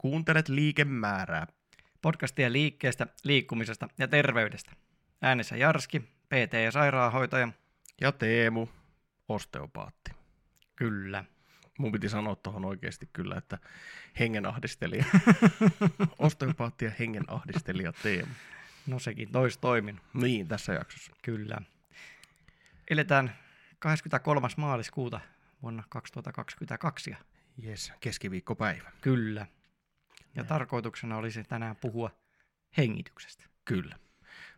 Kuuntelet liikemäärää. Podcastia liikkeestä, liikkumisesta ja terveydestä. Äänessä Jarski, PT ja sairaanhoitaja. Ja Teemu, osteopaatti. Kyllä. Mun piti sanoa tuohon oikeasti kyllä, että hengenahdistelija. osteopaatti ja hengenahdistelija Teemu. No sekin tois toimin. Niin, tässä jaksossa. Kyllä. Eletään 23. maaliskuuta vuonna 2022. Jes, keskiviikkopäivä. Kyllä. Ja tarkoituksena olisi tänään puhua hengityksestä. Kyllä.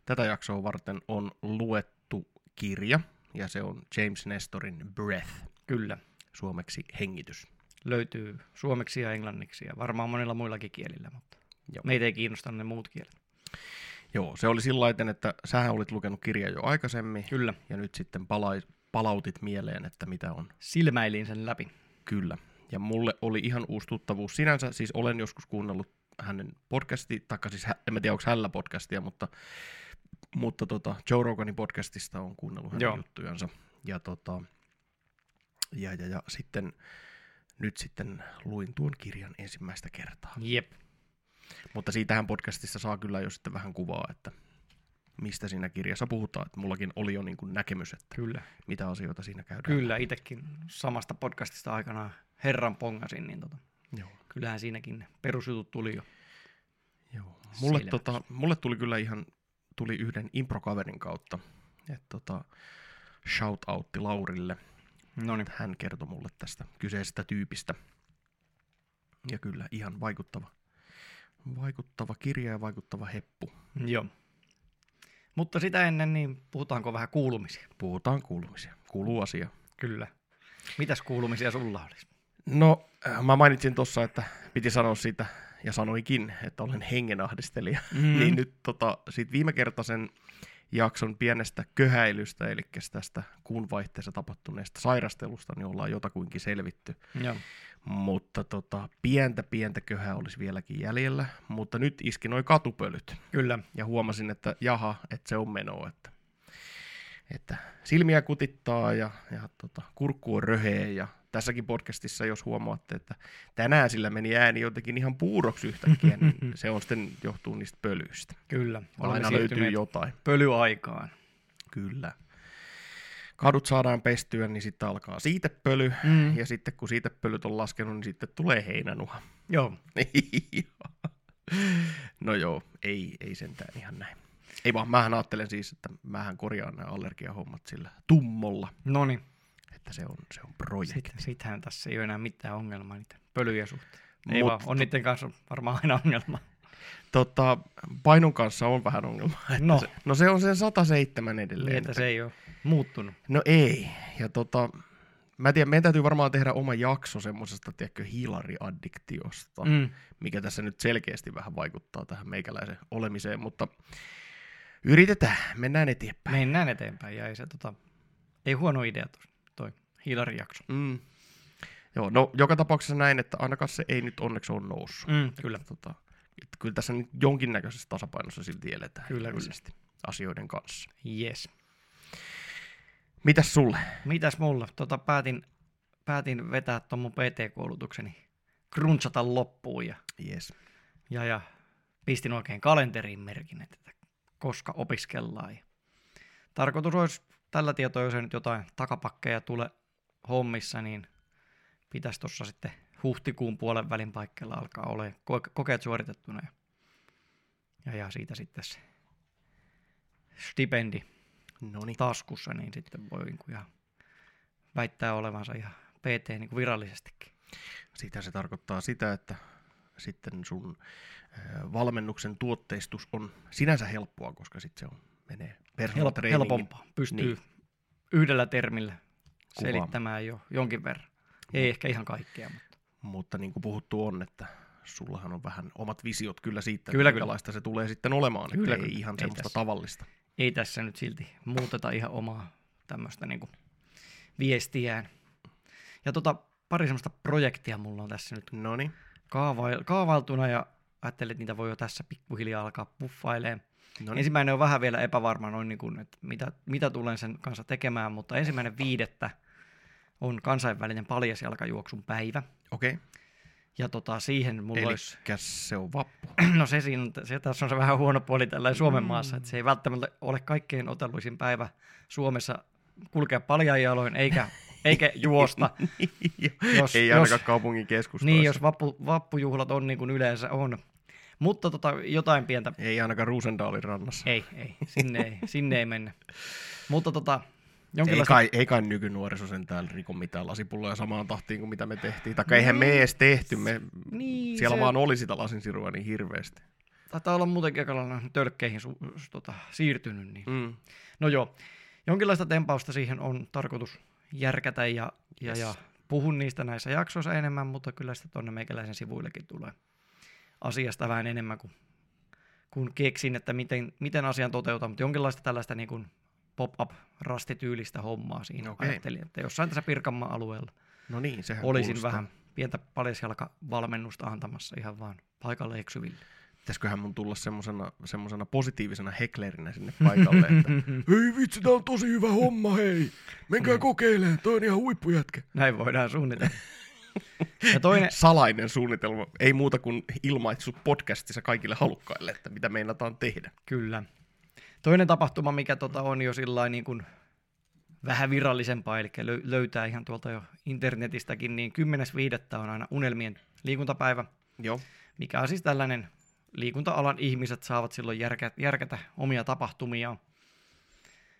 Tätä jaksoa varten on luettu kirja, ja se on James Nestorin Breath, Kyllä. suomeksi hengitys. Löytyy suomeksi ja englanniksi ja varmaan monilla muillakin kielillä, mutta Joo. meitä ei kiinnosta ne muut kielet. Joo, se oli sillä laiten, että sähän olit lukenut kirjaa jo aikaisemmin, Kyllä. ja nyt sitten palai, palautit mieleen, että mitä on Silmäilin sen läpi. Kyllä. Ja mulle oli ihan uusi tuttavuus sinänsä. Siis olen joskus kuunnellut hänen podcasti, taikka siis hä- en mä tiedä onko hällä podcastia, mutta, mutta tota, Joe Roganin podcastista on kuunnellut hänen. Joo. juttujansa. Ja, tota, ja, ja, ja sitten nyt sitten luin tuon kirjan ensimmäistä kertaa. Jep. Mutta siitähän podcastissa saa kyllä jo sitten vähän kuvaa, että mistä siinä kirjassa puhutaan. Että mullakin oli jo niin kuin näkemys, että Kyllä. mitä asioita siinä käydään. Kyllä, itsekin samasta podcastista aikanaan herran pongasin, niin tota, Joo. kyllähän siinäkin perusjutut tuli jo. Joo. Mulle, Selväksi. tota, mulle tuli kyllä ihan tuli yhden improkaverin kautta. Et tota, shout outti Laurille. No niin. Hän kertoi mulle tästä kyseisestä tyypistä. Ja kyllä ihan vaikuttava, vaikuttava kirja ja vaikuttava heppu. Joo. Mutta sitä ennen, niin puhutaanko vähän kuulumisia? Puhutaan kuulumisia. Kuuluu asia. Kyllä. Mitäs kuulumisia sulla olisi? No, äh, mä mainitsin tuossa, että piti sanoa siitä, ja sanoikin, että olen hengenahdistelija. Mm. niin nyt tota, siitä viime kertaisen jakson pienestä köhäilystä, eli tästä kuun vaihteessa tapahtuneesta sairastelusta, niin ollaan jotakuinkin selvitty. Joo. Mutta tota, pientä pientä köhää olisi vieläkin jäljellä, mutta nyt iski noin katupölyt. Kyllä. Ja huomasin, että jaha, että se on menoa, että, että silmiä kutittaa ja, ja tota, kurkku on röhee ja tässäkin podcastissa, jos huomaatte, että tänään sillä meni ääni jotenkin ihan puuroksi yhtäkkiä, niin se on sitten johtuu niistä pölyistä. Kyllä. Aina löytyy jotain. pölyaikaan. Kyllä. Kadut saadaan pestyä, niin sitten alkaa siitepöly, Mm. ja sitten kun siitepölyt on laskenut, niin sitten tulee heinänuha. Joo. no joo, ei, ei sentään ihan näin. Ei vaan, mähän ajattelen siis, että mähän korjaan nämä allergiahommat sillä tummolla, No niin. että se on, se on projekti. Sitten, sittenhän tässä ei ole enää mitään ongelmaa niiden pölyjen suhteen. Ei Mut- vaan, on niiden kanssa varmaan aina ongelma. Tota, painon kanssa on vähän ongelma. Että No. Se, no se on sen 107 edelleen. Niin, että se ei ole muuttunut. No ei. Ja tota, mä tiedän, meidän täytyy varmaan tehdä oma jakso semmoisesta, tiedätkö, hiilariaddiktiosta, mm. Mikä tässä nyt selkeästi vähän vaikuttaa tähän meikäläisen olemiseen, mutta yritetään, mennään eteenpäin. Mennään eteenpäin ja ei se tota, ei huono idea toi, toi hiilarijakso. Mm. Joo, no joka tapauksessa näin, että ainakaan se ei nyt onneksi ole noussut. Mm, kyllä. Että, tota, että kyllä tässä nyt jonkinnäköisessä tasapainossa silti eletään Kyllä, ilmeisesti asioiden kanssa. Yes. Mitäs sulle? Mitäs mulla? Tota, päätin, päätin vetää tuon mun PT-koulutukseni crunchata loppuun ja, Yes. ja, ja pistin oikein kalenteriin merkin, että koska opiskellaan. Ja tarkoitus olisi tällä tietoa, jos ei nyt jotain takapakkeja tule hommissa, niin pitäisi tuossa sitten huhtikuun puolen välin paikkeilla alkaa olla kokeet suoritettuna. Ja, ja, ja siitä sitten se stipendi No niin. taskussa, niin sitten voi niin kuin ihan väittää olevansa ihan PT niin kuin virallisestikin. Sitä se tarkoittaa sitä, että sitten sun valmennuksen tuotteistus on sinänsä helppoa, koska sitten se on, menee personal Help, helpompaa. Pystyy Niin. niin. yhdellä termillä Kuvaamaan. selittämään jo jonkin verran. Ei ehkä ihan kaikkea, mutta Mutta niin kuin puhuttu on, että sullahan on vähän omat visiot kyllä siitä, Kyllä, että kyllä. minkälaista se tulee sitten olemaan, Kyllä, että ei kyllä. ihan Ei semmoista tässä. tavallista. ei tässä nyt silti muuteta ihan omaa tämmöistä niin viestiään. Ja tota, pari semmoista projektia mulla on tässä nyt No niin, kaavail- kaavailtuna ja ajattelin, että niitä voi jo tässä pikkuhiljaa alkaa puffailemaan. no Niin. niin. Ensimmäinen on vähän vielä epävarma, noin niin kuin, että mitä, mitä tulen sen kanssa tekemään, mutta ensimmäinen viidettä on kansainvälinen paljasjalkajuoksun päivä. okei, okay. Ja tota, siihen mulla Eli olisi... se on vappu. No se, siinä, se tässä on se vähän huono puoli tällä Suomen Mm. maassa, että se ei välttämättä ole kaikkein otelluisin päivä Suomessa kulkea paljain jaloin eikä, eikä juosta. Jos- Ei jos- ainakaan kaupungin keskustoissa. niin, jos vappu, vappujuhlat on niin kuin yleensä on. Mutta tota, jotain pientä... Ei ainakaan Ruusendaalin rannassa. Ei, ei, sinne ei, sinne ei mennä. Mutta tota, Ei jonkinlaista... kai, ei kai nykynuoriso sen täällä riko mitään lasipulloja samaan tahtiin kuin mitä me tehtiin. Tai eihän me edes tehty, me, Niin, siellä se vaan oli sitä lasinsirua niin hirveästi. taitaa olla muutenkin aika tölkkeihin su, su, tota, siirtynyt. Niin. Mm. No joo, jonkinlaista tempausta siihen on tarkoitus järkätä ja, ja, Yes. ja puhun niistä näissä jaksoissa enemmän, mutta kyllä sitten tuonne meikäläisen sivuillekin tulee asiasta vähän enemmän kuin, kun keksin, että miten, miten asian toteutan, mutta jonkinlaista tällaista niin kuin pop-up-rastityylistä hommaa siinä Okei. ajattelin, että jossain tässä Pirkanmaan alueella No niin, sehän olisin kuulostaa. vähän pientä paljasjalkavalmennusta antamassa ihan vaan paikalle eksyville. Pitäisiköhän mun tulla semmosena, semmosena positiivisena heklerinä sinne paikalle, että hei vitsi, tää on tosi hyvä homma, hei. Menkää kokeilemaan, toi on ihan huippujätkä. Näin voidaan suunnitella. Ja toinen, Salainen suunnitelma, ei muuta kuin ilmaitsu podcastissa kaikille halukkaille, että mitä meinataan tehdä. Kyllä. Toinen tapahtuma, mikä tota on jo sillä niin kuin vähän virallisempaa, eli löy- löytää ihan tuolta jo internetistäkin, niin 10.5. on aina unelmien liikuntapäivä, Joo, mikä on siis tällainen liikunta-alan ihmiset saavat silloin järkä, järkätä omia tapahtumia.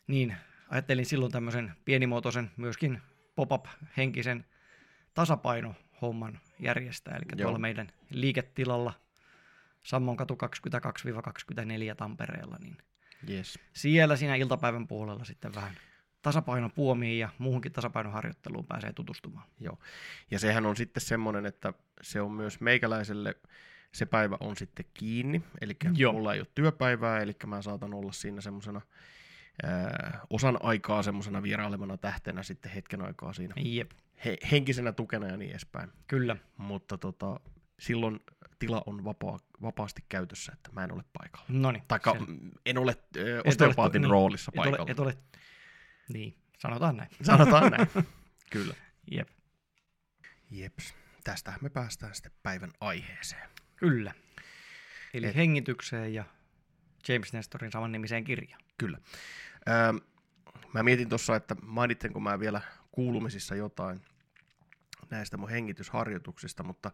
Niin ajattelin silloin tämmöisen pienimuotoisen myöskin pop-up-henkisen tasapainohomman järjestää, eli Joo. tuolla meidän liiketilalla Sammonkatu 22-24 Tampereella, niin yes. siellä siinä iltapäivän puolella sitten vähän tasapainopuomiin ja muuhunkin tasapainoharjoitteluun pääsee tutustumaan. Joo. Ja sehän on sitten semmoinen, että se on myös meikäläiselle, se päivä on sitten kiinni, eli Joo. mulla ei ole työpäivää, eli mä saatan olla siinä semmoisena osan aikaa semmoisena vierailevana tähtenä sitten hetken aikaa siinä Jep, he, henkisenä tukena ja niin edespäin. kyllä. Mutta tota, silloin tila on vapaa, vapaasti käytössä, että mä en ole paikalla. No niin. Taikka se- en ole ö, ole- osteopaatin niin, roolissa et ole, paikalla. et ole, niin, sanotaan näin. Sanotaan näin. Kyllä. Jep, Jeps. Tästähän me päästään sitten päivän aiheeseen. kyllä. Eli Et... hengitykseen ja James Nestorin samannimiseen kirjaan. Kyllä. Öö, mä mietin tuossa, että mainitsenko mä vielä kuulumisissa jotain näistä mun hengitysharjoituksista, mutta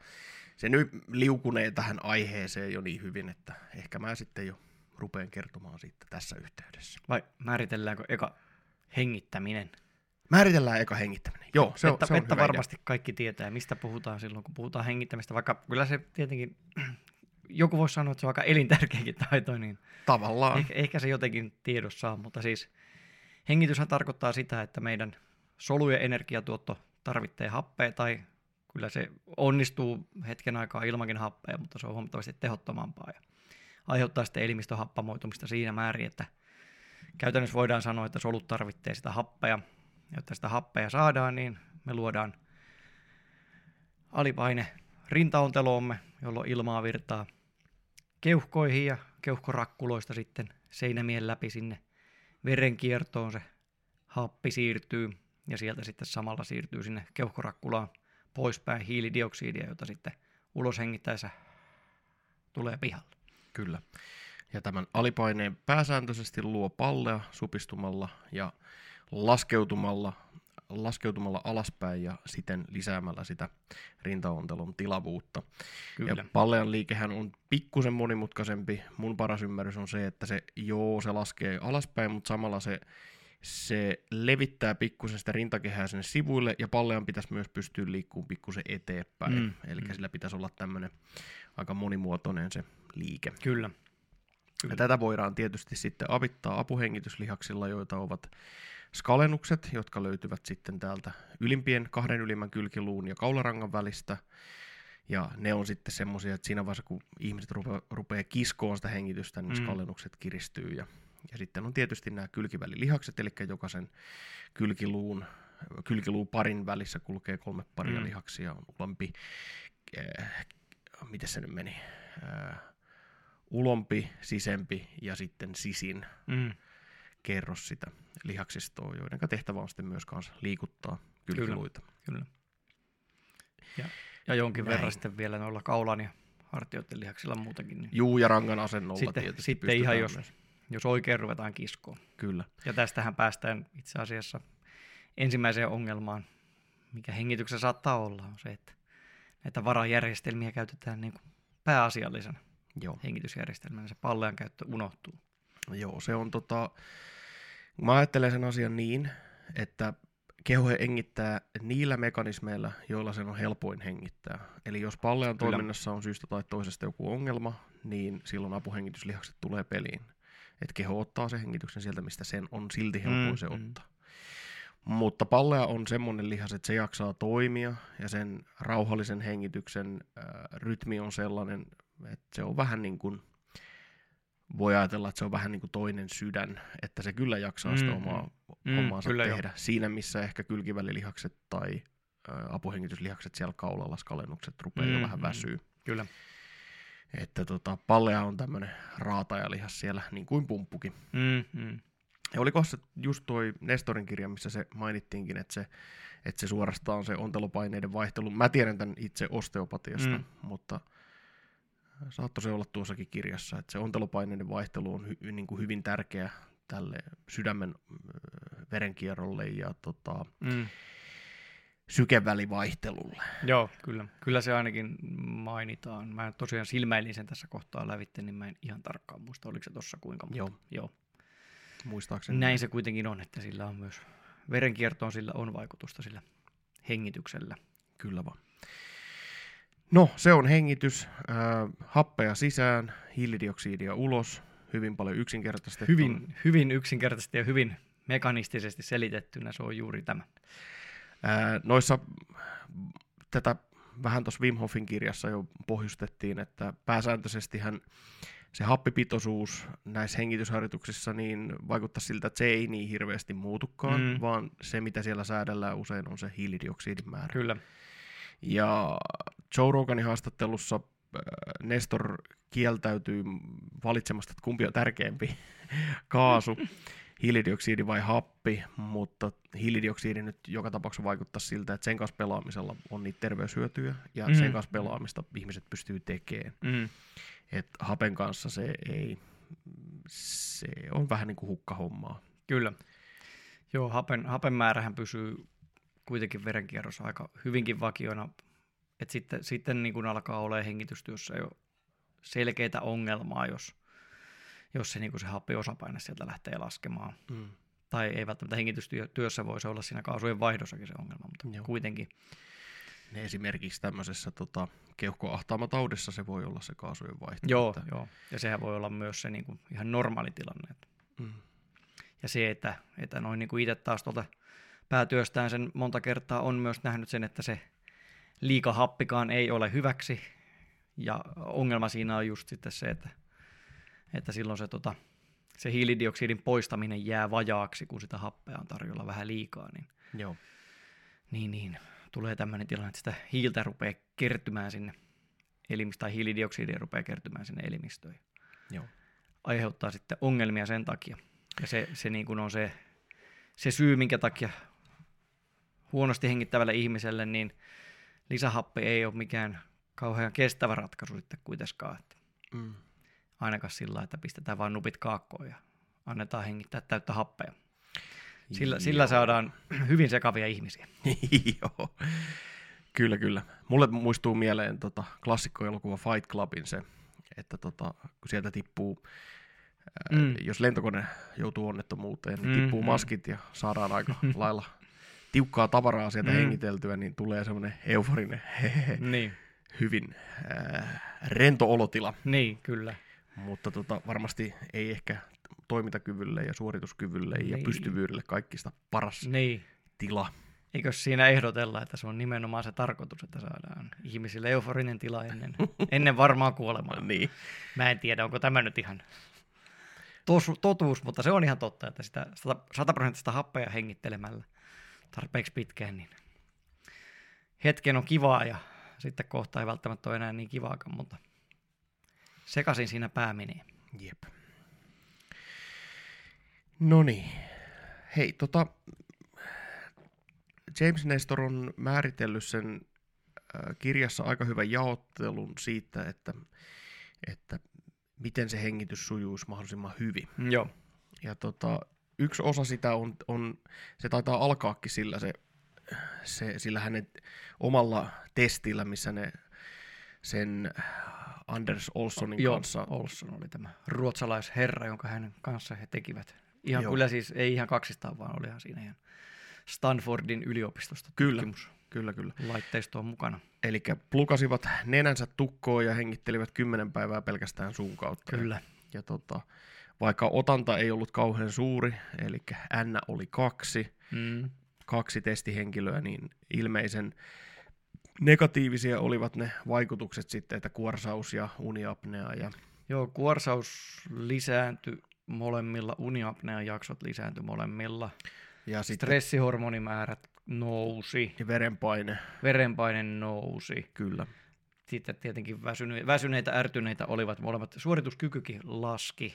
se nyt liukunee tähän aiheeseen jo niin hyvin, että ehkä mä sitten jo rupean kertomaan siitä tässä yhteydessä. Vai määritelläänkö eka hengittäminen? Määritellään eka hengittäminen. Joo, se on, että se on että hyvä varmasti kaikki tietää, mistä puhutaan silloin, kun puhutaan hengittämistä, vaikka kyllä se tietenkin, joku voisi sanoa, että se on aika elintärkeäkin taito, niin idea. Tavallaan. ehkä, ehkä se jotenkin tiedossa on, mutta siis hengityshän tarkoittaa sitä, että meidän solujen energiatuotto tarvitsee happea, tai kyllä se onnistuu hetken aikaa ilmankin happea, mutta se on huomattavasti tehottomampaa ja aiheuttaa sitten elimistön happamoitumista siinä määrin, että käytännössä voidaan sanoa, että solut tarvitsee sitä happea, jotta sitä happea saadaan, niin me luodaan alipaine rintaonteloomme, jolloin ilmaa virtaa keuhkoihin ja keuhkorakkuloista sitten seinämien läpi sinne verenkiertoon se happi siirtyy ja sieltä sitten samalla siirtyy sinne keuhkorakkulaan poispäin hiilidioksidia, jota sitten ulos hengittäessä tulee pihalle. Kyllä. Ja tämän alipaineen pääsääntöisesti luo pallea supistumalla ja laskeutumalla, laskeutumalla alaspäin ja siten lisäämällä sitä rintaontelon tilavuutta. Kyllä. Ja pallean liikehän on pikkusen monimutkaisempi. Mun paras ymmärrys on se, että se, joo, se laskee alaspäin, mutta samalla se, se levittää pikkusen sitä rintakehää sinne sivuille, ja pallean pitäisi myös pystyä liikkumaan pikkusen eteenpäin. Mm, Eli mm. sillä pitäisi olla tämmöinen aika monimuotoinen se liike. Kyllä. Ja tätä voidaan tietysti sitten avittaa apuhengityslihaksilla, joita ovat skalennukset, jotka löytyvät sitten täältä ylimpien kahden ylimmän kylkiluun ja kaularangan välistä. Ja ne on sitten semmoisia, että siinä vaiheessa kun ihmiset rupeaa, rupeaa kiskoon sitä hengitystä, niin Mm. mm. skallennukset kiristyy. Ja, ja sitten on tietysti nämä kylkivälilihakset, eli jokaisen kylkiluun, kylkiluun parin välissä kulkee kolme paria Mm. lihaksia. On ulempi, äh, miten se nyt meni, äh, ulompi, sisempi ja sitten sisin Mm. kerros sitä lihaksistoa, joiden tehtävä on sitten myös kanssa liikuttaa kylkiluita. Kyllä. Ja jonkin Näin. verran sitten vielä noilla kaulan ja hartioiden lihaksilla muutenkin. Niin Juu, ja rangan asennolla Sitten- tietysti sitten ihan jos- myös. Jos oikein ruvetaan kiskoon. Kyllä. Ja tästähän päästään itse asiassa ensimmäiseen ongelmaan, mikä hengityksessä saattaa olla, on se, että näitä varajärjestelmiä käytetään niin kuin pääasiallisena Joo. hengitysjärjestelmänä. Se pallean käyttö unohtuu. Joo, se on tota... Mä ajattelen sen asian niin, että keho hengittää niillä mekanismeilla, joilla sen on helpoin hengittää. Eli jos pallean Kyllä. toiminnassa on syystä tai toisesta joku ongelma, niin silloin apuhengityslihakset tulee peliin. Että keho ottaa sen hengityksen sieltä, mistä sen on silti helpoin Mm, se mm. ottaa. Mutta pallea on semmoinen lihas, että se jaksaa toimia ja sen rauhallisen hengityksen äh, rytmi on sellainen, että se on vähän niin kuin, voi ajatella, että se on vähän niin kuin toinen sydän, että se kyllä jaksaa sitä Mm, omaa mm, hommaansa kyllä tehdä. Siinä, missä ehkä kylkivälilihakset tai äh, apuhengityslihakset siellä kaulalla, skalennukset rupeaa jo Mm, vähän mm. väsyy. Kyllä. Että tota, pallea on tämmöinen raatajalihas siellä, niin kuin pumppukin. Mm, mm. Ja oliko se just toi Nestorin kirja, missä se mainittiinkin, että se, että se suorastaan se ontelopaineiden vaihtelu. Mä tiedän tämän itse osteopatiasta, Mm. mutta saattoi se olla tuossakin kirjassa, että se ontelopaineiden vaihtelu on hy, niin kuin hyvin tärkeä tälle sydämen ö, verenkierrolle ja tota, Mm. Sykevälivaihtelulle. Joo, kyllä. Kyllä se ainakin mainitaan. Mä tosiaan silmäilin sen tässä kohtaa lävitte, niin mä en ihan tarkkaan muista, oliko se tossa kuinka. mutta Joo, Joo. muistaakseni. Näin se kuitenkin on, että sillä on myös verenkiertoon sillä on vaikutusta sillä hengityksellä. Kyllä vaan. No, se on hengitys. Äh, happea sisään, hiilidioksidia ulos. Hyvin paljon yksinkertaistettu. Hyvin, hyvin yksinkertaisesti ja hyvin mekanistisesti selitettynä se on juuri tämä. Noissa tätä vähän tuossa Wim Hofin kirjassa jo pohjustettiin, että pääsääntöisesti se happipitoisuus näissä hengitysharjoituksissa niin vaikuttaa siltä, että se ei niin hirveästi muutukaan, Mm. vaan se mitä siellä säädellään usein on se hiilidioksidin määrä. Kyllä. Ja Joe Roganin haastattelussa Nestor kieltäytyy valitsemasta, että kumpi on tärkeämpi, kaasu, hiilidioksidi vai happi, mutta hiilidioksidi nyt joka tapauksessa vaikuttaa siltä, että sen kanssa pelaamisella on niitä terveyshyötyjä, ja Mm. sen kanssa pelaamista ihmiset pystyy tekemään. Mm. Et hapen kanssa se ei, se on vähän niin kuin hukkahommaa. Kyllä. Joo, hapen, hapen määrähän pysyy kuitenkin verenkierrossa aika hyvinkin vakiona. Et sitten, sitten niin kun alkaa olemaan hengitystyössä jo selkeitä ongelmaa, jos, jos se, niin kun se happiosapaine sieltä lähtee laskemaan. Mm. Tai ei välttämättä hengitystyössä voisi olla siinä kaasujen vaihdossakin se ongelma, mutta Joo. kuitenkin. Ne esimerkiksi tämmöisessä tota, keuhkoahtaamataudissa se voi olla se kaasujen vaihto. Joo, että- joo. Ja sehän voi olla myös se niin kuin ihan normaali tilanne. Mm. Ja se, että, että noin niin kuin itse taas tuolta päätyöstään sen monta kertaa on myös nähnyt sen, että se liika happikaan ei ole hyväksi. Ja ongelma siinä on just sitten se, että, että silloin se, tota, se hiilidioksidin poistaminen jää vajaaksi, kun sitä happea on tarjolla vähän liikaa. Niin, Joo. niin, niin tulee tämmöinen tilanne, että sitä hiiltä rupeaa kertymään sinne elimistöön, tai hiilidioksidia rupeaa kertymään sinne elimistöön Joo. aiheuttaa sitten ongelmia sen takia. Ja se, se niin kuin on se, se syy, minkä takia huonosti hengittävälle ihmiselle, niin lisähappi ei ole mikään kauhean kestävä ratkaisu sitten kuitenkaan. Mm. Ainakaan sillä, että pistetään vain nupit kaakkoon ja annetaan hengittää täyttä happea. Sillä, sillä Joo. saadaan hyvin sekavia ihmisiä. Joo. Kyllä, kyllä. Mulle muistuu mieleen tota, klassikkoelokuva Fight Clubin se, että tota, kun sieltä tippuu, Mm. jos lentokone joutuu onnettomuuteen, niin Mm, tippuu mm. maskit ja saadaan aika lailla tiukkaa tavaraa sieltä Mm. hengiteltyä, niin tulee semmoinen euforinen, niin, hyvin ää, rento olotila. niin, kyllä. Mutta tota, varmasti ei ehkä toimintakyvylle ja suorituskyvylle ja Niin. pystyvyydelle kaikista paras Niin. tila. Eikö siinä ehdotella, että se on nimenomaan se tarkoitus, että saadaan ihmisille euforinen tila ennen, ennen varmaa kuolemaa? Niin. Mä en tiedä, onko tämä nyt ihan tos, totuus, mutta se on ihan totta, että sitä sata- sataprosenttista happea hengittelemällä tarpeeksi pitkään, niin hetken on kivaa ja sitten kohta ei välttämättä ole enää niin kivaakaan, mutta sekaisin siinä pää menee. Jep. No niin. Hei, tota, James Nestor on määritellyt sen kirjassa aika hyvän jaottelun siitä, että, että miten se hengitys sujuisi mahdollisimman hyvin. Joo. Ja tota, yksi osa sitä on, on, se taitaa alkaakin sillä, se, se, sillä hänen omalla testillä, missä ne sen Anders Olssonin Joo, kanssa. Olsson oli tämä ruotsalaisherra, jonka hänen kanssa he tekivät. Ihan Joo. kyllä siis, ei ihan kaksistaan, vaan olihan siinä ihan Stanfordin yliopistosta Kyllä. tutkimus Kyllä, kyllä. laitteisto on mukana. Eli plukasivat nenänsä tukkoon ja hengittelivät kymmenen päivää pelkästään suun kautta. Kyllä. Ja tota, vaikka otanta ei ollut kauhean suuri, eli N oli kaksi, Mm. kaksi testihenkilöä, niin ilmeisen negatiivisia olivat ne vaikutukset sitten, että kuorsaus ja uniapnea. Ja, Joo, kuorsaus lisääntyi molemmilla, uniapnean jaksot lisääntyi molemmilla. ja sitten Stressihormonimäärät nousi, ja verenpaine, verenpaine nousi. kyllä. Sitten tietenkin väsyne- väsyneitä, ärtyneitä olivat molemmat. Suorituskykykin laski.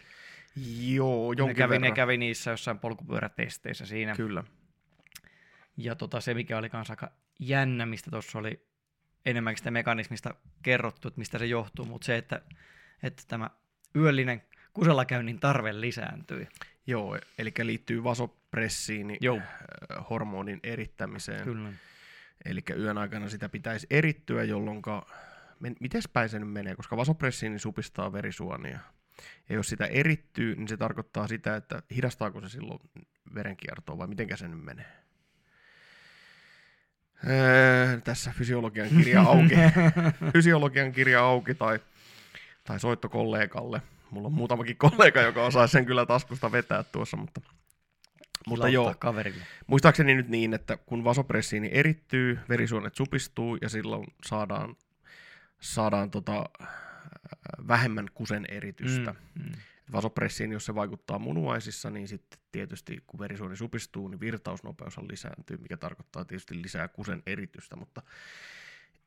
Joo, Ne jonkin kävi, ne verran. kävi niissä jossain polkupyörätesteissä siinä. Kyllä. Ja tota, se, mikä oli kanssa aika jännä, mistä tuossa oli enemmänkin sitä mekanismista kerrottu, että mistä se johtuu, mutta se, että, että tämä yöllinen kusellakäynnin tarve lisääntyi. Joo, eli liittyy vasopressiin, niin Joo. äh, hormonin erittämiseen. Kyllä. Eli yön aikana sitä pitäisi erittyä, jolloin... Miten päin se nyt menee? Koska vasopressiini supistaa verisuonia. Ja jos sitä erittyy, niin se tarkoittaa sitä, että hidastaako se silloin verenkiertoa vai miten se nyt menee? Öö, tässä fysiologian kirja auki. fysiologian kirja auki tai, tai soitto kollegalle. Mulla on muutamakin kollega, joka osaa sen kyllä taskusta vetää tuossa, mutta, mutta joo, kaverille. Muistaakseni nyt niin, että kun vasopressiini erittyy, verisuonet supistuu ja silloin saadaan, saadaan tota, äh, vähemmän kusen eritystä. Mm, mm. Vasopressiin, jos se vaikuttaa munuaisissa, niin sitten tietysti kun verisuoni supistuu, niin virtausnopeus lisääntyy, mikä tarkoittaa tietysti lisää kusen eritystä, mutta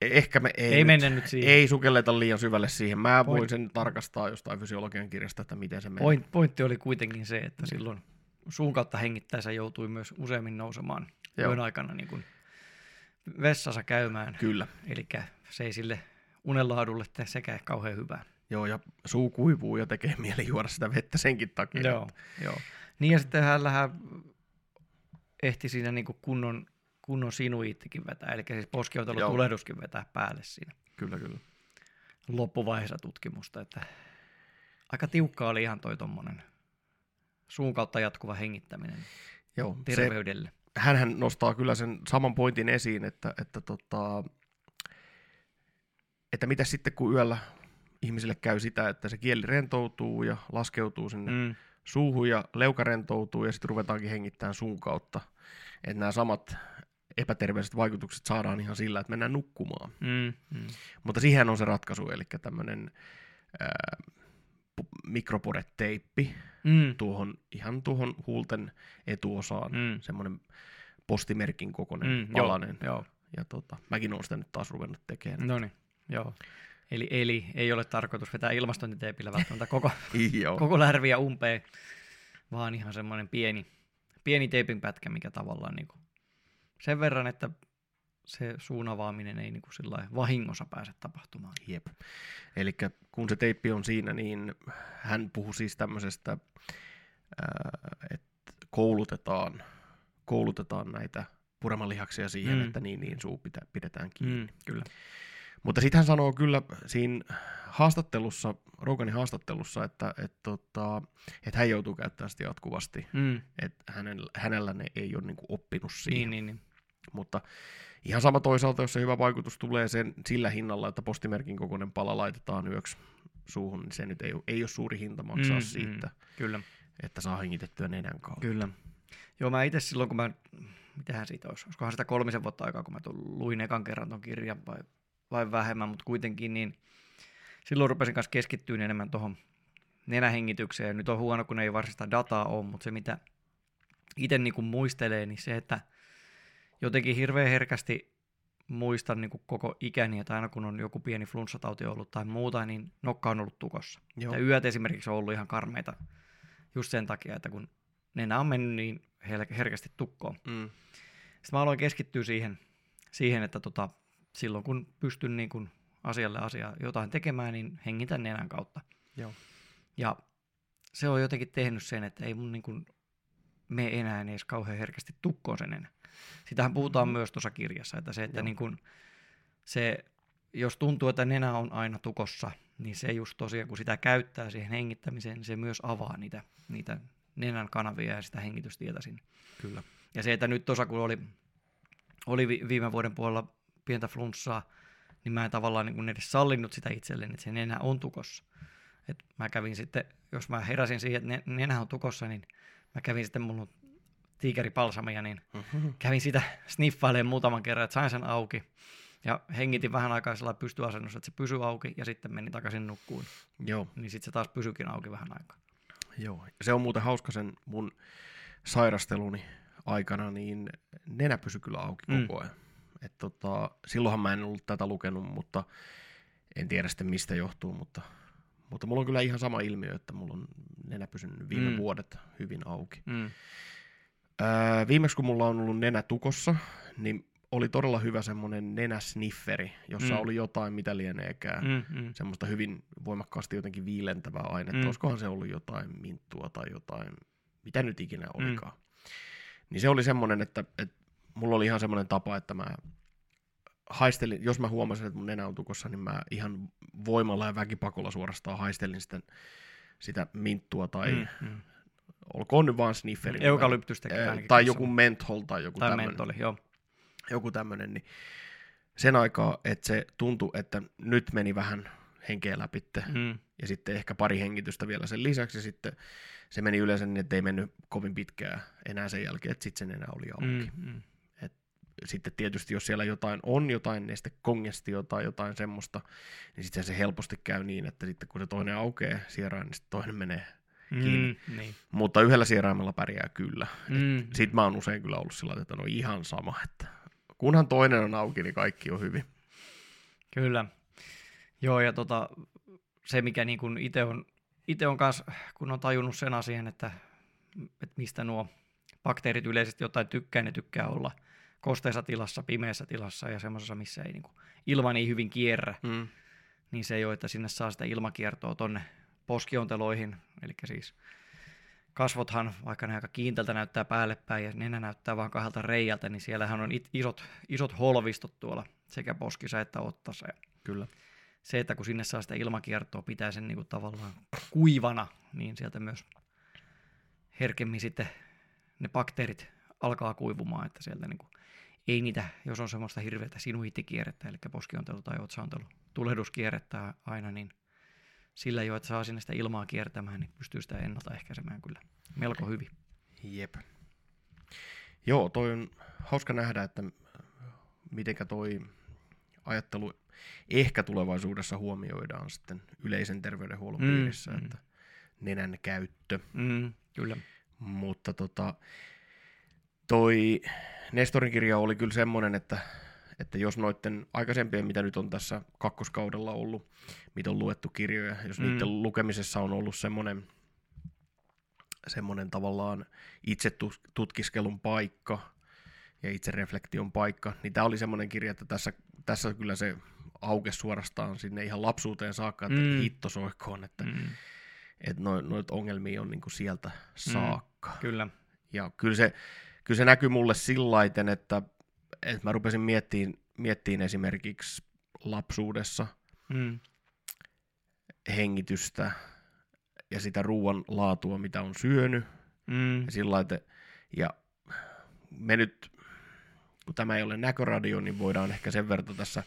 e- ehkä me ei, Ei nyt, mennä nyt siihen. ei sukelleta liian syvälle siihen. Mä Point- voin sen tarkastaa jostain fysiologian kirjasta, että miten se menee. Point, pointti oli kuitenkin se, että silloin suun kautta hengittäessä joutui myös useammin nousemaan Joo. yön aikana niin kuin vessassa käymään. Kyllä. Eli se ei sille unenlaadulle sekä kauhean hyvää. Joo, ja suu kuivuu ja tekee mieli juoda sitä vettä senkin takia. Joo, joo. Niin ja sitten hänellähän ehti siinä niin kuin kunnon, kunnon sinuiittikin vetää, eli siis poskiotelun Joo. tulehduskin vetää päälle siinä Kyllä, kyllä. loppuvaiheessa tutkimusta. Että aika tiukka oli ihan toi tommonen suun kautta jatkuva hengittäminen Joo, se, terveydelle. hänhän nostaa kyllä sen saman pointin esiin, että, että, tota, että mitä sitten kun yöllä ihmisille käy sitä, että se kieli rentoutuu ja laskeutuu sinne mm. Suuhun ja leuka rentoutuu ja sitten ruvetaankin hengittämään suun kautta. Että nämä samat epäterveiset vaikutukset saadaan ihan sillä, että mennään nukkumaan. Mm. Mm. Mutta siihen on se ratkaisu, eli tämmöinen mikroporeteippi Mm. tuohon, ihan tuohon huulten etuosaan, mm. Mm. semmoinen postimerkin kokoinen mm, palanen. Joo, joo. Ja tota, mäkin olen sitä nyt taas ruvennut tekemään. No niin, joo. Eli, eli ei ole tarkoitus vetää ilmastointiteipillä välttämättä koko, koko lärviä umpeen, vaan ihan semmoinen pieni, pieni teipin pätkä, mikä tavallaan niin kuin sen verran, että se suun avaaminen ei niin kuin vahingossa pääse tapahtumaan. Jep. Eli kun se teippi on siinä, niin hän puhuu siis tämmöisestä, että koulutetaan, koulutetaan näitä puremalihaksia siihen, mm. että niin, niin suu pitä, pidetään kiinni. Mm, kyllä. Mutta sitten hän sanoo kyllä siinä haastattelussa, Roganin haastattelussa, että, että, tota, että hän joutuu käyttämään sitä jatkuvasti. Mm, Että hänellä, hänellä ne ei ole niinku oppinut siihen. niin, niin, niin. Mutta ihan sama toisaalta, jos se hyvä vaikutus tulee sen, sillä hinnalla, että postimerkin kokoinen pala laitetaan yöksi suuhun, niin se nyt ei, ei ole suuri hinta maksaa Mm, mm, siitä, mm, kyllä. että saa hengitettyä nenän kautta. Kyllä. Joo, mä itse silloin, kun mä, mitähän siitä olisi, olisikohan sitä kolmisen vuotta aikaa, kun mä luin ekan kerran ton kirjan vai, vai vähemmän, mutta kuitenkin niin silloin rupesin kanssa keskittyä enemmän tuohon nenähengitykseen. Nyt on huono, kun ei varsinaista dataa ole, mutta se mitä itse niin muistelee, niin se, että jotenkin hirveän herkästi muistan niin koko ikäni, että aina kun on joku pieni flunssatauti ollut tai muuta, niin nokka on ollut tukossa. Joo. Ja yöt esimerkiksi on ollut ihan karmeita just sen takia, että kun nenä on mennyt niin herkästi tukkoon. Mm. Sitten mä aloin keskittyä siihen, siihen että tota, silloin kun pystyn niin kuin asialle asiaa jotain tekemään, niin hengitän nenän kautta. Joo. Ja se on jotenkin tehnyt sen, että ei mun niin kuin mene enää edes kauhean herkästi tukkoon sen enää. Sitähän puhutaan mm-hmm. myös tuossa kirjassa, että se, että niin kuin se, jos tuntuu, että nenä on aina tukossa, niin se just tosiaan, kun sitä käyttää siihen hengittämiseen, niin se myös avaa niitä, niitä nenän kanavia ja sitä hengitystietä sinne. Kyllä. Ja se, että nyt tuossa kun oli, oli viime vuoden puolella pientä flunssaa, niin mä en tavallaan niin edes sallinut sitä itselleni, että se nenä on tukossa. Et mä kävin sitten, jos mä heräsin siihen, että nenä on tukossa, niin mä kävin sitten mun tiikeripalsamia, niin mm-hmm. kävin sitä sniffailemaan muutaman kerran, että sain sen auki. Ja hengitin vähän aikaa sellainen pystyasennossa, että se pysyi auki ja sitten meni takaisin nukkuun. Joo. Niin sitten se taas pysyikin auki vähän aikaa. Joo. Se on muuten hauska sen mun sairasteluni aikana, niin nenä pysyi kyllä auki mm. koko ajan. Et tota, silloinhan mä en ollut tätä lukenut, mutta en tiedä sitten mistä johtuu, mutta, mutta mulla on kyllä ihan sama ilmiö, että mulla on nenä pysynyt viime mm. vuodet hyvin auki. Mm. Öö, viimeksi kun mulla on ollut nenä tukossa, niin oli todella hyvä semmoinen nenäsnifferi, jossa mm. oli jotain, mitä lieneekään, mm, mm. semmoista hyvin voimakkaasti jotenkin viilentävää ainetta. Mm. Olisikohan se ollut jotain minttua tai jotain, mitä nyt ikinä mm. olikaan. Mm. Niin se oli semmoinen, että, että mulla oli ihan semmoinen tapa, että mä haistelin, jos mä huomasin, että mun nenä on tukossa, niin mä ihan voimalla ja väkipakolla suorastaan haistelin sitten sitä minttua tai mm, mm. olkoon nyt vaan snifferi. Eukalyptystäkin Tai joku menthol tai joku tai tämmöinen. mentoli, joo joku tämmöinen, niin sen aikaa, että se tuntui, että nyt meni vähän henkeä läpi, mm. ja sitten ehkä pari hengitystä vielä sen lisäksi, ja sitten se meni yleensä niin, että ei mennyt kovin pitkään enää sen jälkeen, että sitten sen enää oli auki. Mm, mm. Sitten tietysti, jos siellä jotain on, jotain nestekongestiota tai jotain semmoista, niin sitten se helposti käy niin, että sitten kun se toinen aukeaa sieraan, niin sitten toinen menee kiinni. Mm, niin. Mutta yhdellä sieraimella pärjää kyllä. Mm. Sitten mä oon usein kyllä ollut sillä että no ihan sama, että kunhan toinen on auki, niin kaikki on hyvin. Kyllä. Joo, ja tota, se mikä niin kun itse on, ite on kanssa, kun on tajunnut sen asian, että, että mistä nuo bakteerit yleisesti jotain tykkää, ne tykkää olla kosteessa tilassa, pimeässä tilassa ja semmoisessa, missä ei niin kuin, ilma niin hyvin kierrä, mm. niin se ei ole, että sinne saa sitä ilmakiertoa tonne poskionteloihin, eli siis kasvothan, vaikka ne aika kiinteltä näyttää päälle päin ja nenä näyttää vaan kahdelta reijältä, niin siellähän on isot, isot holvistot tuolla sekä poskissa että ottassa. Kyllä. Se, että kun sinne saa sitä ilmakiertoa, pitää sen niin kuin tavallaan kuivana, niin sieltä myös herkemmin sitten ne bakteerit alkaa kuivumaan, että sieltä niin kuin ei niitä, jos on semmoista hirveätä sinuitikierrettä, eli poskiontelu tai otsaontelu, tulehduskierrettä aina, niin – sillä jo, että saa sinne sitä ilmaa kiertämään, niin pystyy sitä ennaltaehkäisemään kyllä melko hyvin. Jep. Joo, toi on hauska nähdä, että mitenkä toi ajattelu ehkä tulevaisuudessa huomioidaan sitten yleisen terveydenhuollon mm, piirissä, mm. että nenän käyttö. Mm, kyllä. Mutta tota, toi Nestorin kirja oli kyllä semmoinen, että että jos noiden aikaisempien, mitä nyt on tässä kakkoskaudella ollut, mitä on luettu kirjoja, jos mm. niiden lukemisessa on ollut semmoinen, semmoinen tavallaan itse tutkiskelun paikka ja itse reflektion paikka, niin tämä oli semmoinen kirja, että tässä, tässä kyllä se auke suorastaan sinne ihan lapsuuteen saakka, että mm. hitto soikkoon, että, mm. että noita noit ongelmia on niinku sieltä mm. saakka. Mm, kyllä. Ja kyllä se, kyllä se näkyy mulle sillaiten, että että mä rupesin miettimään, miettimään esimerkiksi lapsuudessa mm. hengitystä ja sitä ruoan laatua, mitä on syönyt. Mm. Ja, sillä laite, ja me nyt, kun tämä ei ole näköradio, niin voidaan ehkä sen verran tässä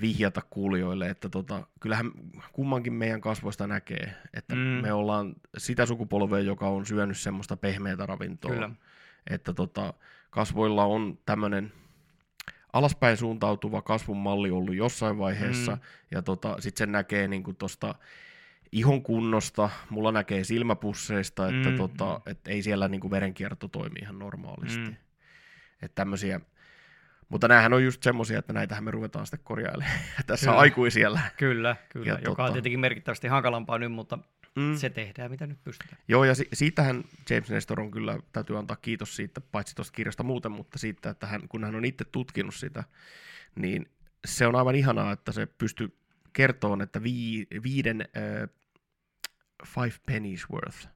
vihjata kuulijoille, että tota, kyllähän kummankin meidän kasvoista näkee, että mm. me ollaan sitä sukupolvea, joka on syönyt semmoista pehmeätä ravintoa. Kyllä. Että tota, kasvoilla on tämmöinen alaspäin suuntautuva kasvun malli ollut jossain vaiheessa, mm. ja tota, sitten sen näkee niin tuosta ihon kunnosta, mulla näkee silmäpusseista, että mm. tota, et ei siellä niin kuin verenkierto toimi ihan normaalisti. Mm. Että tämmöisiä, mutta näähän on just semmoisia, että näitähän me ruvetaan sitten korjailemaan tässä kyllä. aikuisiellä. Kyllä, kyllä, ja joka tota... on tietenkin merkittävästi hankalampaa nyt, mutta Mm. Se tehdään, mitä nyt pystytään. Joo, ja si- siitähän James Nestor on kyllä, täytyy antaa kiitos siitä, paitsi tuosta kirjasta muuten, mutta siitä, että hän, kun hän on itse tutkinut sitä, niin se on aivan ihanaa, että se pystyy kertomaan, että vii, viiden äh, five pennies worth.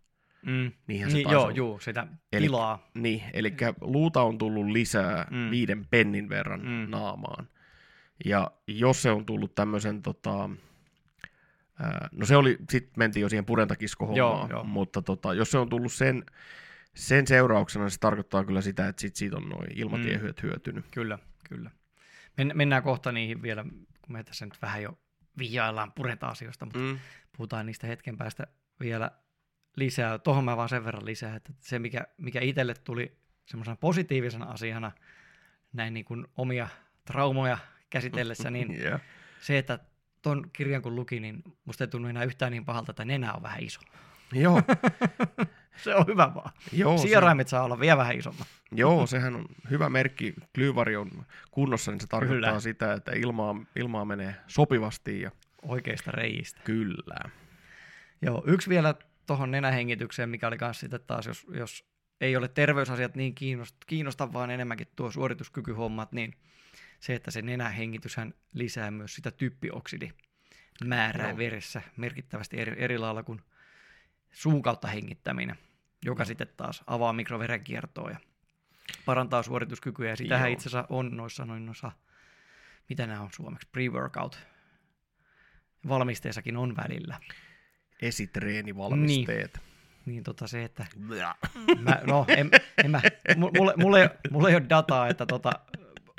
Mm. Niinhän se Niin, joo, olla. juu, sitä Eli- tilaa. Niin, eli luuta on tullut lisää Mm. viiden pennin verran Mm. naamaan. Ja jos se on tullut tämmöisen, tota, no se oli, sitten mentiin jo siihen purentakiskohommaan, Joo, joo. mutta tota, jos se on tullut sen, sen seurauksena, niin se tarkoittaa kyllä sitä, että sit siitä on noin ilmatiehyöt hyötynyt. Kyllä, kyllä. Men, mennään kohta niihin vielä, kun me tässä nyt vähän jo vihjaillaan purenta-asioista, mutta Mm. puhutaan niistä hetken päästä vielä lisää. Tuohon mä vaan sen verran lisää, että se mikä, mikä itselle tuli semmoisena positiivisena asiana näin niin kuin omia traumoja käsitellessä, niin Yeah. se, että ton kirjan kun luki, niin musta ei tunnu enää yhtään niin pahalta, että nenä on vähän iso. Joo, Se on hyvä vaan. joo, se, Sieraimet saa olla vielä vähän isommat. joo, sehän on hyvä merkki. Klyyvari on kunnossa, niin se tarkoittaa Kyllä. sitä, että ilmaa, ilmaa menee sopivasti ja Oikeista reijistä. kyllä. Joo, yksi vielä tuohon nenähengitykseen, mikä oli kanssa sitten taas, jos, jos ei ole terveysasiat niin kiinnost, kiinnosta, vaan enemmänkin tuo suorituskykyhommat, niin se, että se nenähengityshän lisää myös sitä typpioksidimäärää Joo. veressä merkittävästi eri, eri lailla kuin suun kautta hengittäminen, joka sitten taas avaa mikroverenkiertoa ja parantaa suorituskykyä. Ja sitähän Joo. itse asiassa on noissa, noin noissa, mitä nämä on suomeksi, pre-workout valmisteissakin on välillä. Esitreenivalmisteet. Niin tota se, että Niin. mä, no en, en mä, mu- mulle, mulle, mulle ei ole dataa, että tota,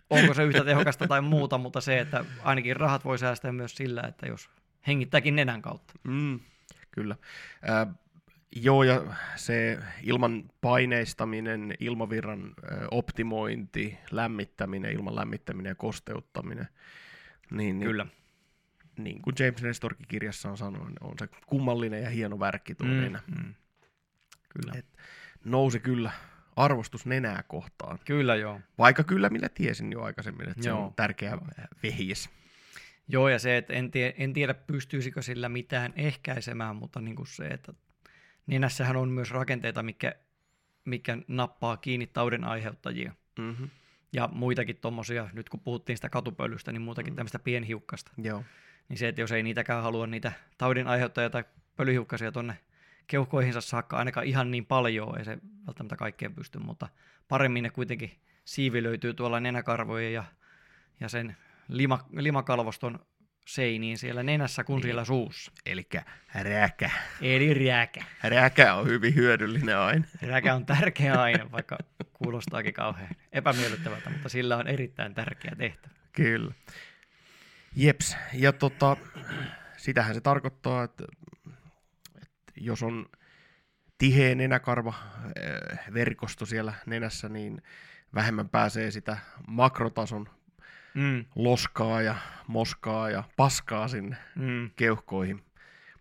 onko se yhtä tehokasta tai muuta, mutta se, että ainakin rahat voi säästää myös sillä, että jos hengittääkin nenän kautta. Mm, kyllä. Äh, joo, ja se ilman paineistaminen, ilmavirran äh, optimointi, lämmittäminen, ilman lämmittäminen ja kosteuttaminen, niin, niin, Kyllä. niin kuin James Nestorkin kirjassa on sanonut, niin on se kummallinen ja hieno värkki tuo mm. mm. Kyllä. Et- Nousi kyllä arvostus nenää kohtaan. Kyllä joo. Vaikka kyllä minä tiesin jo aikaisemmin, että Joo. se on tärkeä vehjes. Joo, ja se, että en, tie, en tiedä pystyisikö sillä mitään ehkäisemään, mutta niin kuin se, että nenässähän on myös rakenteita, mikä, mikä nappaa kiinni taudin aiheuttajia. Mm-hmm. Ja muitakin tuommoisia, nyt kun puhuttiin sitä katupölystä, niin muutakin Mm. tämmöistä pienhiukkasta. Joo. Niin se, että jos ei niitäkään halua niitä taudin aiheuttajia tai pölyhiukkasia tonne keuhkoihinsa saakka ainakaan ihan niin paljon, ei se välttämättä kaikkeen pysty, mutta paremmin ne kuitenkin siivilöityy tuolla nenäkarvojen ja, ja sen lima, limakalvoston seiniin siellä nenässä kuin Niin. siellä suussa. Eli räkä. Eli räkä. Räkä on hyvin hyödyllinen aine. Räkä on tärkeä aine, vaikka kuulostaakin kauhean epämiellyttävältä, mutta sillä on erittäin tärkeä tehtävä. Kyllä. Jeps. Ja tota, sitähän se tarkoittaa, että jos on tiheä nenäkarva äh, verkosto siellä nenässä, niin vähemmän pääsee sitä makrotason Mm, loskaa ja moskaa ja paskaa sinne mm, keuhkoihin.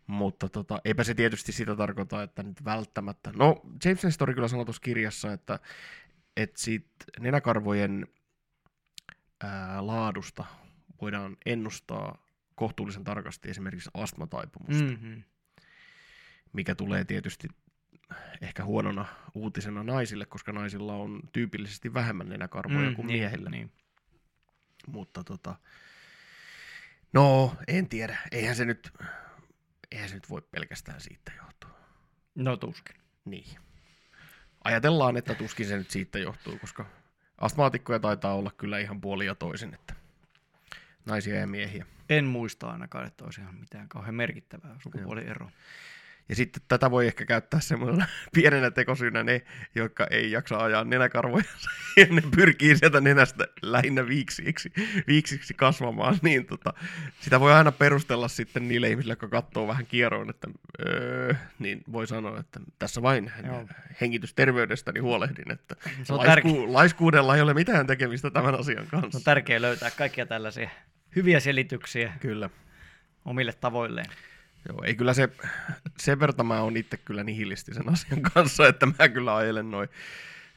Mutta tota, eipä se tietysti sitä tarkoita, että nyt välttämättä... No, James Nestor kyllä sanoi tuossa kirjassa, että, että siitä nenäkarvojen ää, laadusta voidaan ennustaa kohtuullisen tarkasti esimerkiksi astmataipumusta, mm. Mikä tulee tietysti ehkä huonona uutisena naisille, koska naisilla on tyypillisesti vähemmän nenäkarvoja mm, kuin niin, miehillä. Niin. Mutta tota, no en tiedä, eihän se nyt, eihän se nyt voi pelkästään siitä johtua. No tuskin. Niin. Ajatellaan, että tuskin se nyt siitä johtuu, koska astmaatikkoja taitaa olla kyllä ihan puoli ja toisin, että naisia ja miehiä. En muista ainakaan, että olisi ihan mitään kauhean merkittävää sukupuolieroa. Ja sitten tätä voi ehkä käyttää semmoisena pienenä tekosyynä ne, jotka ei jaksa ajaa nenäkarvoja ja ne pyrkii sieltä nenästä lähinnä viiksiksi, viiksiksi kasvamaan, niin tota, sitä voi aina perustella sitten niille ihmisille, jotka katsoo vähän kieroon, että öö, niin voi sanoa, että tässä vain Joo. hengitysterveydestäni huolehdin, että Se on laisku, laiskuudella ei ole mitään tekemistä tämän asian kanssa. Se on tärkeää löytää kaikkia tällaisia hyviä selityksiä Kyllä. omille tavoilleen. Joo, ei kyllä se, sen verran mä oon itse kyllä nihilisti sen asian kanssa, että mä kyllä ajelen noin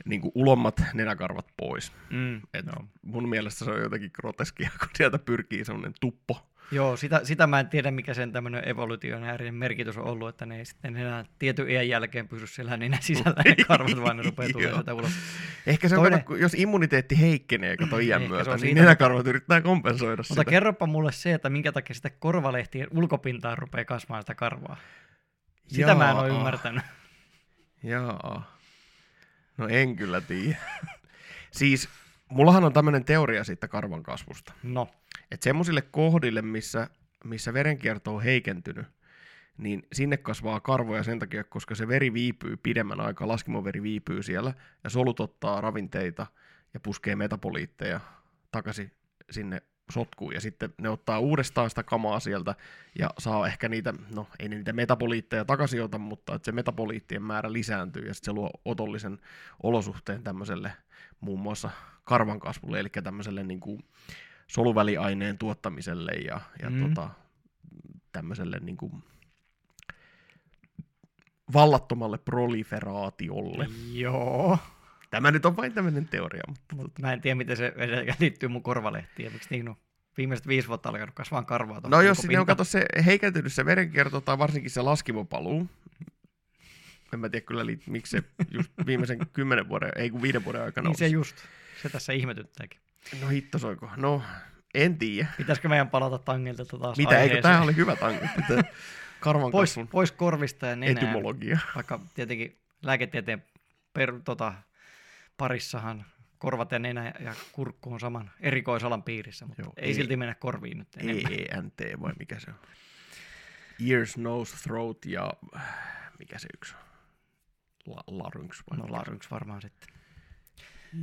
niin kuin ulommat nenäkarvat pois. Mm, Et joo. mun mielestä se on jotenkin groteskia, kun sieltä pyrkii semmoinen tuppo. Joo, sitä, sitä mä en tiedä, mikä sen tämmöinen evolutionäärinen merkitys on ollut, että ne ei sitten enää tietyn iän jälkeen pysy siellä nenän sisällä ne karvat, vaan ne rupeaa tulemaan Joo. sieltä ulos. Ehkä se on, Toinen- kato, kun- jos immuniteetti heikkenee, kato iän Ehkä myötä, on niin siitä- nenäkarvat yrittää kompensoida Mutta sitä. kerropa mulle se, että minkä takia sitä korvalehtien ulkopintaan rupeaa kasvamaan sitä karvaa. Sitä mä en ole Jaa. ymmärtänyt. Jaa. No en kyllä tiedä. siis mullahan on tämmöinen teoria siitä karvan kasvusta. No, Että semmoisille kohdille, missä, missä verenkierto on heikentynyt, niin sinne kasvaa karvoja sen takia, koska se veri viipyy pidemmän aikaa, laskimoveri viipyy siellä, ja solut ottaa ravinteita ja puskee metaboliitteja takaisin sinne sotkuun, ja sitten ne ottaa uudestaan sitä kamaa sieltä, ja saa ehkä niitä, no ei ne niitä metaboliitteja takaisin ota, mutta että se metaboliittien määrä lisääntyy, ja sitten se luo otollisen olosuhteen tämmöiselle muun muassa karvan kasvulle, eli tämmöiselle niin kuin soluväliaineen tuottamiselle ja, ja Mm. tota, tämmöiselle niin kuin vallattomalle proliferaatiolle. joo. Tämä nyt on vain tämmöinen teoria, mutta Mutta mä en tiedä, miten se liittyy mun korvalehtiin. Miksi niin on viimeiset viisi vuotta alkanut kasvaa karvaa no jos sinne on kato se heikentynyt se verenkierto tai varsinkin se laskimopaluu, en mä tiedä kyllä miksi se just viimeisen kymmenen vuoden, ei kun viiden vuoden aikana Niin se just. Se tässä ihmetyttääkin. No hittosoiko, no en tiedä. Pitäisikö meidän palata tangentilta taas Mitä, eikö aiheeseen? tämä oli hyvä tangentti, karvan pois, kasvun pois korvista ja nenää. etymologia. Vaikka tietenkin lääketieteen per, tota, parissahan korvat ja nenä ja kurkku on saman erikoisalan piirissä, mutta Joo, ei, ei- silti mennä korviin nyt enemmän. EENT vai mikä se on? Ears, nose, throat ja mikä se yksi on? La- larynx vai No larynx varmaan sitten.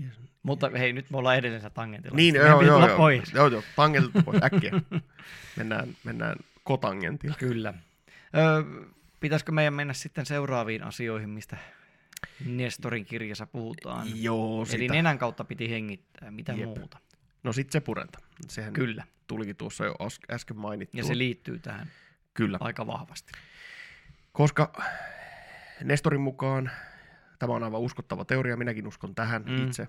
Yes. Mutta hei, nyt me ollaan edellisellä tangentilla. Niin, Meidän joo, joo, joo. pois. joo, joo, tangentilta pois, äkkiä. mennään, mennään kotangentilla. Kyllä. Öö, pitäisikö meidän mennä sitten seuraaviin asioihin, mistä Nestorin kirjassa puhutaan? Joo, Eli sitä. nenän kautta piti hengittää, mitä Jep. muuta. No sit se purenta. Sehän Kyllä, tulikin tuossa jo äsken mainittua. ja se liittyy tähän Kyllä. aika vahvasti. Koska Nestorin mukaan, tämä on aivan uskottava teoria, minäkin uskon tähän Mm. itse,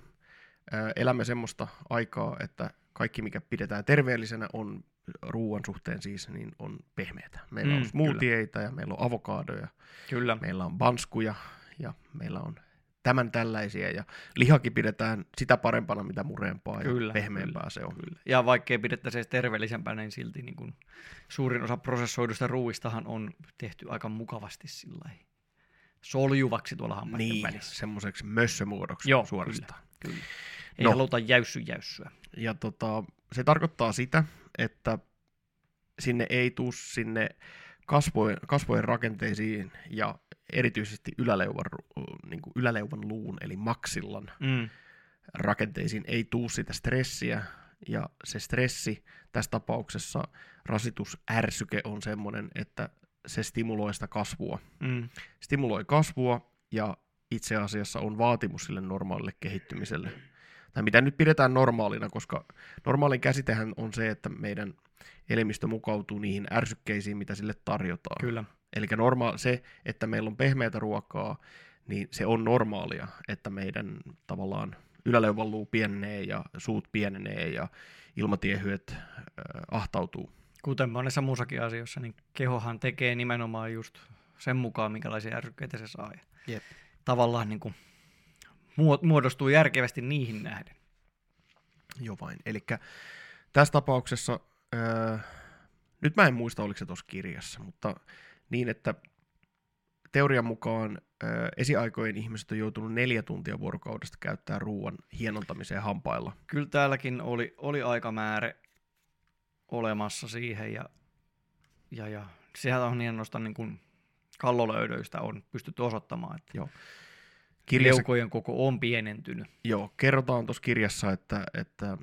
elämme semmoista aikaa, että kaikki mikä pidetään terveellisenä on ruoan suhteen siis, niin on pehmeätä. Meillä Mm, on smoothieita ja meillä on avokaadoja, Kyllä. meillä on banskuja ja meillä on tämän tällaisia ja lihakin pidetään sitä parempana, mitä mureempaa ja Kyllä, pehmeämpää kyllä, se on. Kyllä. Ja vaikkei pidettäisi edes terveellisempänä, niin silti niin kuin suurin osa prosessoidusta ruuistahan on tehty aika mukavasti sillä lailla soljuvaksi tuolla hampaiden Niin, välissä. semmoiseksi mössömuodoksi Joo, suorastaan. Kyllä. Ei No. haluta jäyssy jäyssyä. Ja tota, se tarkoittaa sitä, että sinne ei tuu sinne kasvojen, kasvojen rakenteisiin ja erityisesti yläleuvan, niin kuin yläleuvan luun eli maksillan Mm. rakenteisiin ei tuu sitä stressiä ja se stressi tässä tapauksessa rasitusärsyke on semmoinen, että se stimuloi sitä kasvua. Mm. Stimuloi kasvua ja itse asiassa on vaatimus sille normaalille kehittymiselle. Tai mitä nyt pidetään normaalina, koska normaalin käsitehän on se, että meidän elimistö mukautuu niihin ärsykkeisiin, mitä sille tarjotaan. Kyllä. Eli norma- se, että meillä on pehmeätä ruokaa, niin se on normaalia, että meidän tavallaan yläleuvan luu pienenee ja suut pienenee ja ilmatiehyöt äh, ahtautuu. Kuten monessa muussakin asiassa, niin kehohan tekee nimenomaan just sen mukaan, minkälaisia ärsykkeitä se saa. Jep. Tavallaan niin kuin muo- muodostuu järkevästi niihin nähden. Jo vain. Eli tässä tapauksessa, öö, nyt mä en muista oliko se tuossa kirjassa, mutta niin, että teorian mukaan öö, esiaikojen ihmiset on joutunut neljä tuntia vuorokaudesta käyttää ruoan hienontamiseen hampailla. Kyllä täälläkin oli, oli aikamäärä olemassa siihen ja, ja, ja sehän on hienosta niin kuin kallolöydöistä on pystytty osoittamaan, että Kirjassa, leukojen koko on pienentynyt. joo, kerrotaan tuossa kirjassa, että, että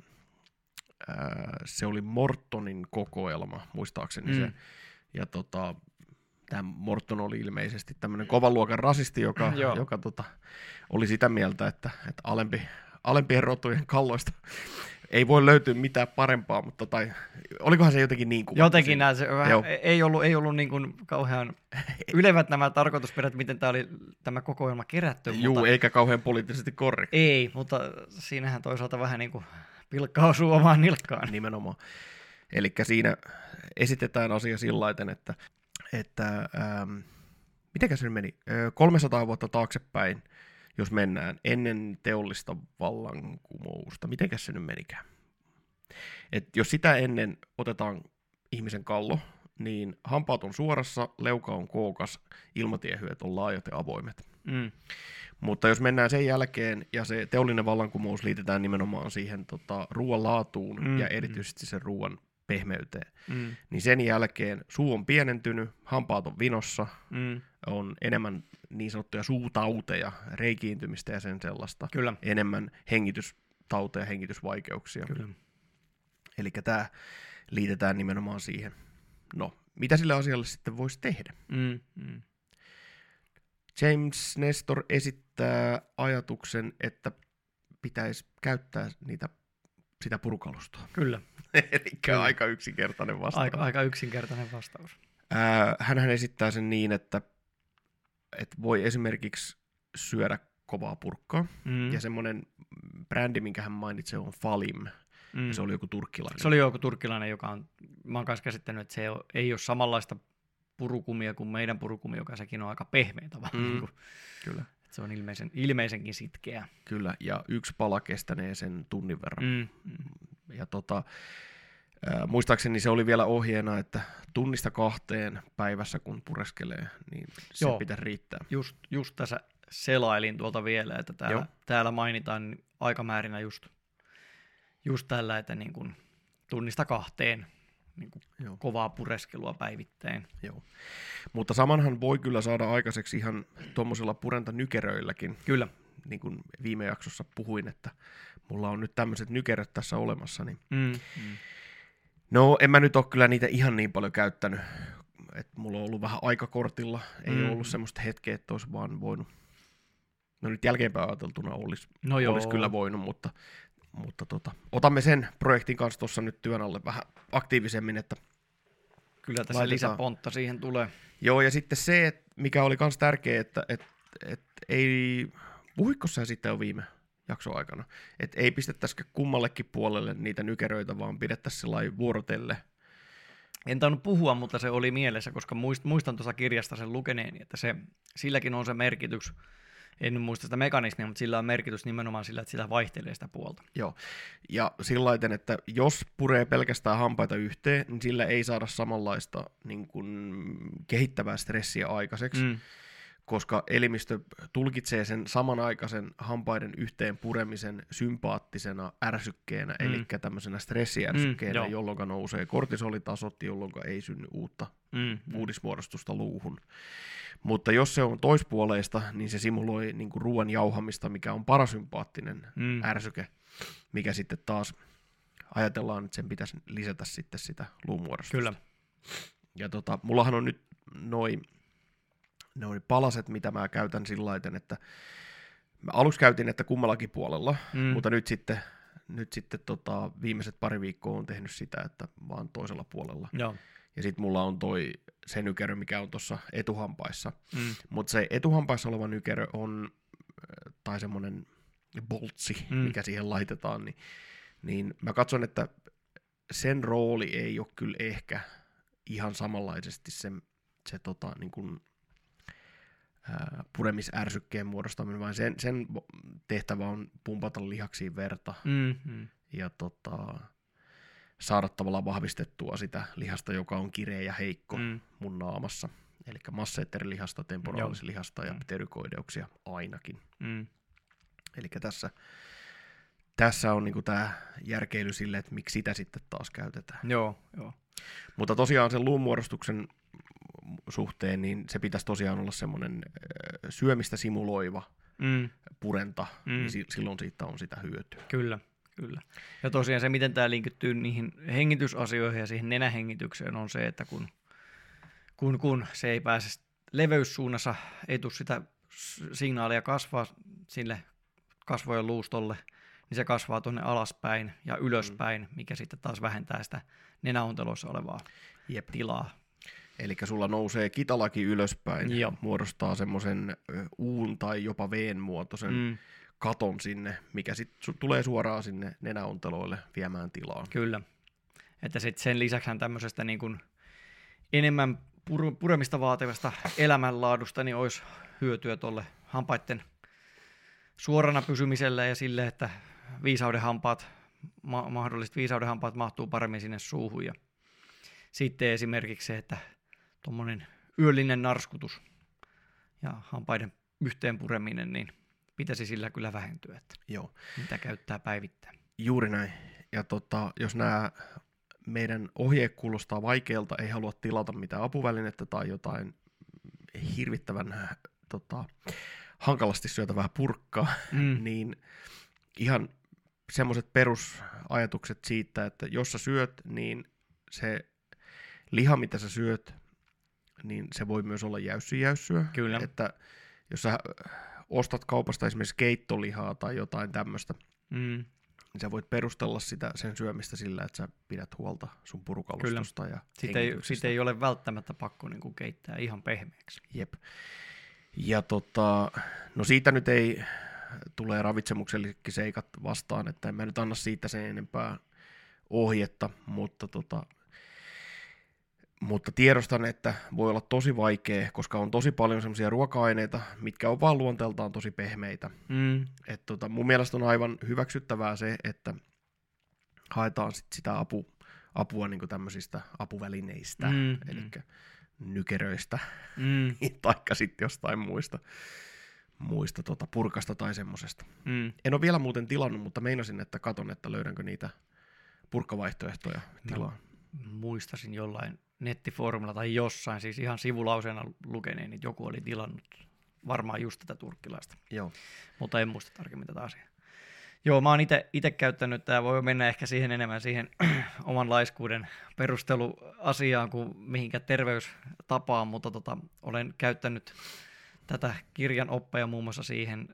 ää, se oli Mortonin kokoelma, muistaakseni mm. se. Ja tota, tämä Morton oli ilmeisesti tämmöinen kovan luokan rasisti, joka, Joo. joka tota, oli sitä mieltä, että, että alempi, alempien rotujen kalloista ei voi löytyä mitään parempaa, mutta tai, olikohan se jotenkin niin kuin Jotenkin näin, se vähän, Joo. ei ollut, ei ollut niin kuin kauhean ylevät nämä tarkoitusperät, miten tämä oli tämä kokoelma kerätty, Juu, mutta eikä kauhean poliittisesti korrekti. ei, mutta siinähän toisaalta vähän niin kuin pilkka osuu omaan nilkkaan. Nimenomaan. Eli siinä esitetään asia sillä että, että ähm, mitenkä se meni? Ö, 300 vuotta taaksepäin, jos mennään ennen teollista vallankumousta. Mitenkäs se nyt menikään? Et jos sitä ennen otetaan ihmisen kallo, niin hampaat on suorassa, leuka on kookas, ilmatiehyöt on laajat ja avoimet. Mm. Mutta jos mennään sen jälkeen ja se teollinen vallankumous liitetään nimenomaan siihen tota, ruoan laatuun Mm, ja mm. erityisesti sen ruoan pehmeyteen, Mm. niin sen jälkeen suu on pienentynyt, hampaat on vinossa, Mm. on enemmän niin sanottuja suutauteja, reikiintymistä ja sen sellaista, Kyllä, enemmän hengitystauteja, hengitysvaikeuksia. kyllä. Eli tämä liitetään nimenomaan siihen. No, mitä sille asialle sitten voisi tehdä? Mm. Mm. James Nestor esittää ajatuksen, että pitäisi käyttää niitä, sitä purukalustoa. Kyllä, Eli Kyllä. aika yksinkertainen vastaus. aika, aika yksinkertainen vastaus. Ää, hänhän esittää sen niin, että, että voi esimerkiksi syödä kovaa purkkaa. Mm. Ja semmoinen brändi, minkä hän mainitsi, on Falim. mm. Ja se oli joku turkkilainen. Se oli joku turkkilainen, joka on, mä oon kanssa käsittänyt, että se ei ole, samanlaista purukumia kuin meidän purukumi, joka sekin on aika pehmeä tavallaan. Mm. Niin kuin, Kyllä, se on ilmeisen, ilmeisenkin sitkeä. kyllä. Ja yksi pala kestänee sen tunnin verran. Mm. Ja tota, ää, muistaakseni se oli vielä ohjeena, että tunnista kahteen päivässä, kun pureskelee, niin se Joo. pitää riittää. Just, just tässä selailin tuolta vielä, että täällä, Joo. täällä mainitaan niin aikamäärinä just, just tällä, että niin kuin tunnista kahteen niin kuin Joo. kovaa pureskelua päivittäin. Joo. Mutta samanhan voi kyllä saada aikaiseksi ihan tuommoisilla purentanykeröilläkin, Kyllä. Niin kuin viime jaksossa puhuin, että mulla on nyt tämmöiset nykeröt tässä olemassa, niin Mm. Mm. No, en mä nyt ole kyllä niitä ihan niin paljon käyttänyt. Et mulla on ollut vähän aikakortilla. Ei Mm. ollut semmoista hetkeä, että olisi vaan voinut. No nyt jälkeenpäin ajateltuna olisi, No joo. olisi kyllä voinut, mutta, mutta tota, otamme sen projektin kanssa tuossa nyt työn alle vähän aktiivisemmin. Että, Kyllä tässä Laitetaan. lisäpontta siihen tulee. joo, ja sitten se, että mikä oli myös tärkeä, että et, et ei, puhuitko sä sitten jo viime jakson aikana, että ei pistettäisikö kummallekin puolelle niitä nykeröitä, vaan pidettäisiin sellainen vuorotelle. En tainnut puhua, mutta se oli mielessä, koska muist, muistan tuossa kirjasta sen lukeneeni, että se, silläkin on se merkitys, en muista sitä mekanismia, mutta sillä on merkitys nimenomaan sillä, että sitä vaihtelee sitä puolta. Joo, ja sillä laiten, että jos puree pelkästään hampaita yhteen, niin sillä ei saada samanlaista niin kuin, kehittävää stressiä aikaiseksi, mm. Mm. koska elimistö tulkitsee sen samanaikaisen hampaiden yhteen puremisen sympaattisena ärsykkeenä, Mm. mm. eli tämmöisenä stressiärsykkeenä, Mm, mm, joo. jolloin nousee kortisolitasot, jolloin ei synny uutta Mm. uudismuodostusta luuhun. Mutta jos se on toispuoleista, niin se simuloi niin ruoan jauhamista, mikä on parasympaattinen Mm. ärsyke, mikä sitten taas ajatellaan, että sen pitäisi lisätä sitten sitä luumuodostusta. Kyllä. Ja tota, mullahan on nyt noin noi palaset, mitä mä käytän sillä laiten, että mä aluksi käytin, että kummallakin puolella, Mm. mutta nyt sitten, nyt sitten tota, viimeiset pari viikkoa on tehnyt sitä, että vaan toisella puolella. Joo. Ja sitten mulla on toi se nykerö, mikä on tuossa etuhampaissa. Mm. Mutta se etuhampaissa oleva nykerö on, äh, tai semmoinen boltsi, Mm. mikä siihen laitetaan, niin, niin mä katson, että sen rooli ei ole kyllä ehkä ihan samanlaisesti se, se tota, niin kuin, puremisärsykkeen muodostaminen, vaan sen, sen tehtävä on pumpata lihaksiin verta Mm. Mm. ja tota, saada tavallaan vahvistettua sitä lihasta, joka on kireä ja heikko Mm. mun naamassa. Eli masseetterilihasta, temporaalislihasta ja Mm. pterykoideuksia ainakin. Mm. Eli tässä, tässä on niinku tämä järkeily sille, että miksi sitä sitten taas käytetään. Joo, joo. Mutta tosiaan sen luunmuodostuksen suhteen, niin se pitäisi tosiaan olla semmoinen syömistä simuloiva Mm. purenta, Mm. niin si- silloin siitä on sitä hyötyä. Kyllä, kyllä. Ja tosiaan se, miten tämä linkittyy niihin hengitysasioihin ja siihen nenähengitykseen, on se, että kun, kun, kun se ei pääse leveyssuunnassa, ei tule sitä signaalia kasvaa sille kasvojen luustolle, niin se kasvaa tuonne alaspäin ja ylöspäin, mm. mikä sitten taas vähentää sitä nenäontelossa olevaa Jep. tilaa. Eli sulla nousee kitalaki ylöspäin, Joo. muodostaa semmoisen uun tai jopa veen muotoisen Mm, katon sinne, mikä sitten tulee suoraan sinne nenäonteloille viemään tilaa. kyllä. Että sit sen lisäksi tämmöisestä niin kuin enemmän pur- puremista vaativasta elämänlaadusta niin olisi hyötyä tuolle hampaiden suorana pysymiselle ja sille, että viisauden hampaat, ma- mahdolliset viisauden hampaat mahtuu paremmin sinne suuhun. Ja sitten esimerkiksi se, että tuommoinen yöllinen narskutus ja hampaiden yhteen pureminen, niin pitäisi sillä kyllä vähentyä, että Joo, mitä käyttää päivittäin. juuri näin. Ja tota, jos nämä meidän ohjeet kuulostaa vaikealta, ei halua tilata mitään apuvälinettä tai jotain hirvittävän tota, hankalasti syötävää purkkaa, Mm. niin ihan semmoiset perusajatukset siitä, että jos sä syöt, niin se liha, mitä sä syöt, niin se voi myös olla jäyssyjäyssyä. Kyllä. Että jos sä ostat kaupasta esimerkiksi keittolihaa tai jotain tämmöistä, Mm. niin sä voit perustella sitä, sen syömistä sillä, että sä pidät huolta sun purukalustosta ja Siitä ei, siitä ei ole välttämättä pakko niin kuin keittää ihan pehmeäksi. Jep. Ja tota, no siitä nyt ei tulee ravitsemuksellisetkin seikat vastaan, että en mä nyt anna siitä sen enempää ohjetta, mutta, tota, mutta tiedostan, että voi olla tosi vaikea, koska on tosi paljon semmoisia ruoka-aineita, mitkä on vaan luonteeltaan tosi pehmeitä. Mm. Et tota, mun mielestä on aivan hyväksyttävää se, että haetaan sit sitä apu, apua niin tämmöisistä apuvälineistä, Mm, mm, mm. eli nykeröistä Mm. taikka sitten jostain muista, muista tota purkasta tai semmosesta. Mm. En ole vielä muuten tilannut, mutta meinasin, että katon, että löydänkö niitä purkkavaihtoehtoja No. Muistasin jollain nettifoorumilla tai jossain, siis ihan sivulauseena lukeneen, että joku oli tilannut varmaan just tätä turkkilaista, Joo. mutta en muista tarkemmin tätä asiaa. Joo, mä oon itse käyttänyt, tämä voi mennä ehkä siihen enemmän siihen oman laiskuuden perusteluasiaan kuin mihinkä terveystapaan, mutta tota, olen käyttänyt tätä kirjan oppeja muun muassa siihen,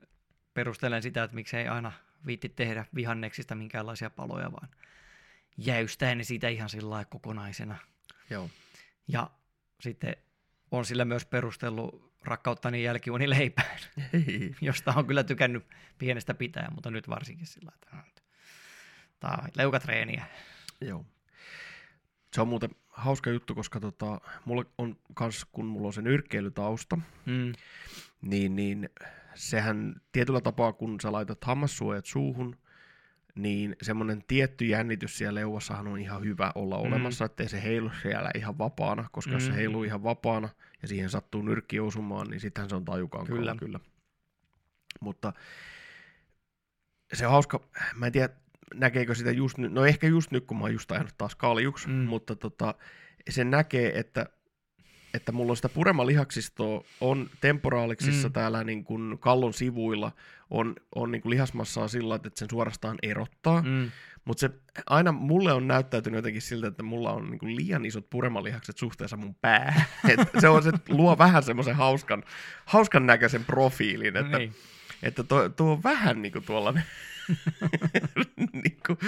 perustelen sitä, että miksei aina viitti tehdä vihanneksista minkäänlaisia paloja, vaan jäystää ne siitä ihan sillä kokonaisena. Joo. Ja sitten on sillä myös perustellut rakkauttani jälkiunileipään, Hei. josta on kyllä tykännyt pienestä pitää, mutta nyt varsinkin sillä lailla, että tämä on leukatreeniä. Joo. Se on muuten hauska juttu, koska tota, mulla on kans, kun mulla on se nyrkkeilytausta, Mm. niin, niin sehän tietyllä tapaa, kun sä laitat hammassuojat suuhun, niin semmoinen tietty jännitys siellä leuassahan on ihan hyvä olla Mm. olemassa, ettei se heilu siellä ihan vapaana, koska jos se Mm. heiluu ihan vapaana ja siihen sattuu nyrkki osumaan, niin sittenhän se on tajukankalla Kyllä. kyllä. Mutta se on hauska, mä en tiedä näkeekö sitä just nyt, no ehkä just nyt kun mä oon just ajanut taas kaljuksi, Mm. mm. mutta tota, sen näkee, että että mulla on sitä puremalihaksistoa, on temporaaliksissa Mm. täällä niin kuin kallon sivuilla, on, on niin kuin lihasmassaa sillä, että sen suorastaan erottaa, mm. Mutta se aina mulle on näyttäytynyt jotenkin siltä, että mulla on niin kuin liian isot puremalihakset suhteessa mun päähän. Et se, on, se luo vähän semmoisen hauskan, hauskan näköisen profiilin, että, Niin. että tuo, tuo on vähän niin kuin tuollainen niin kuin,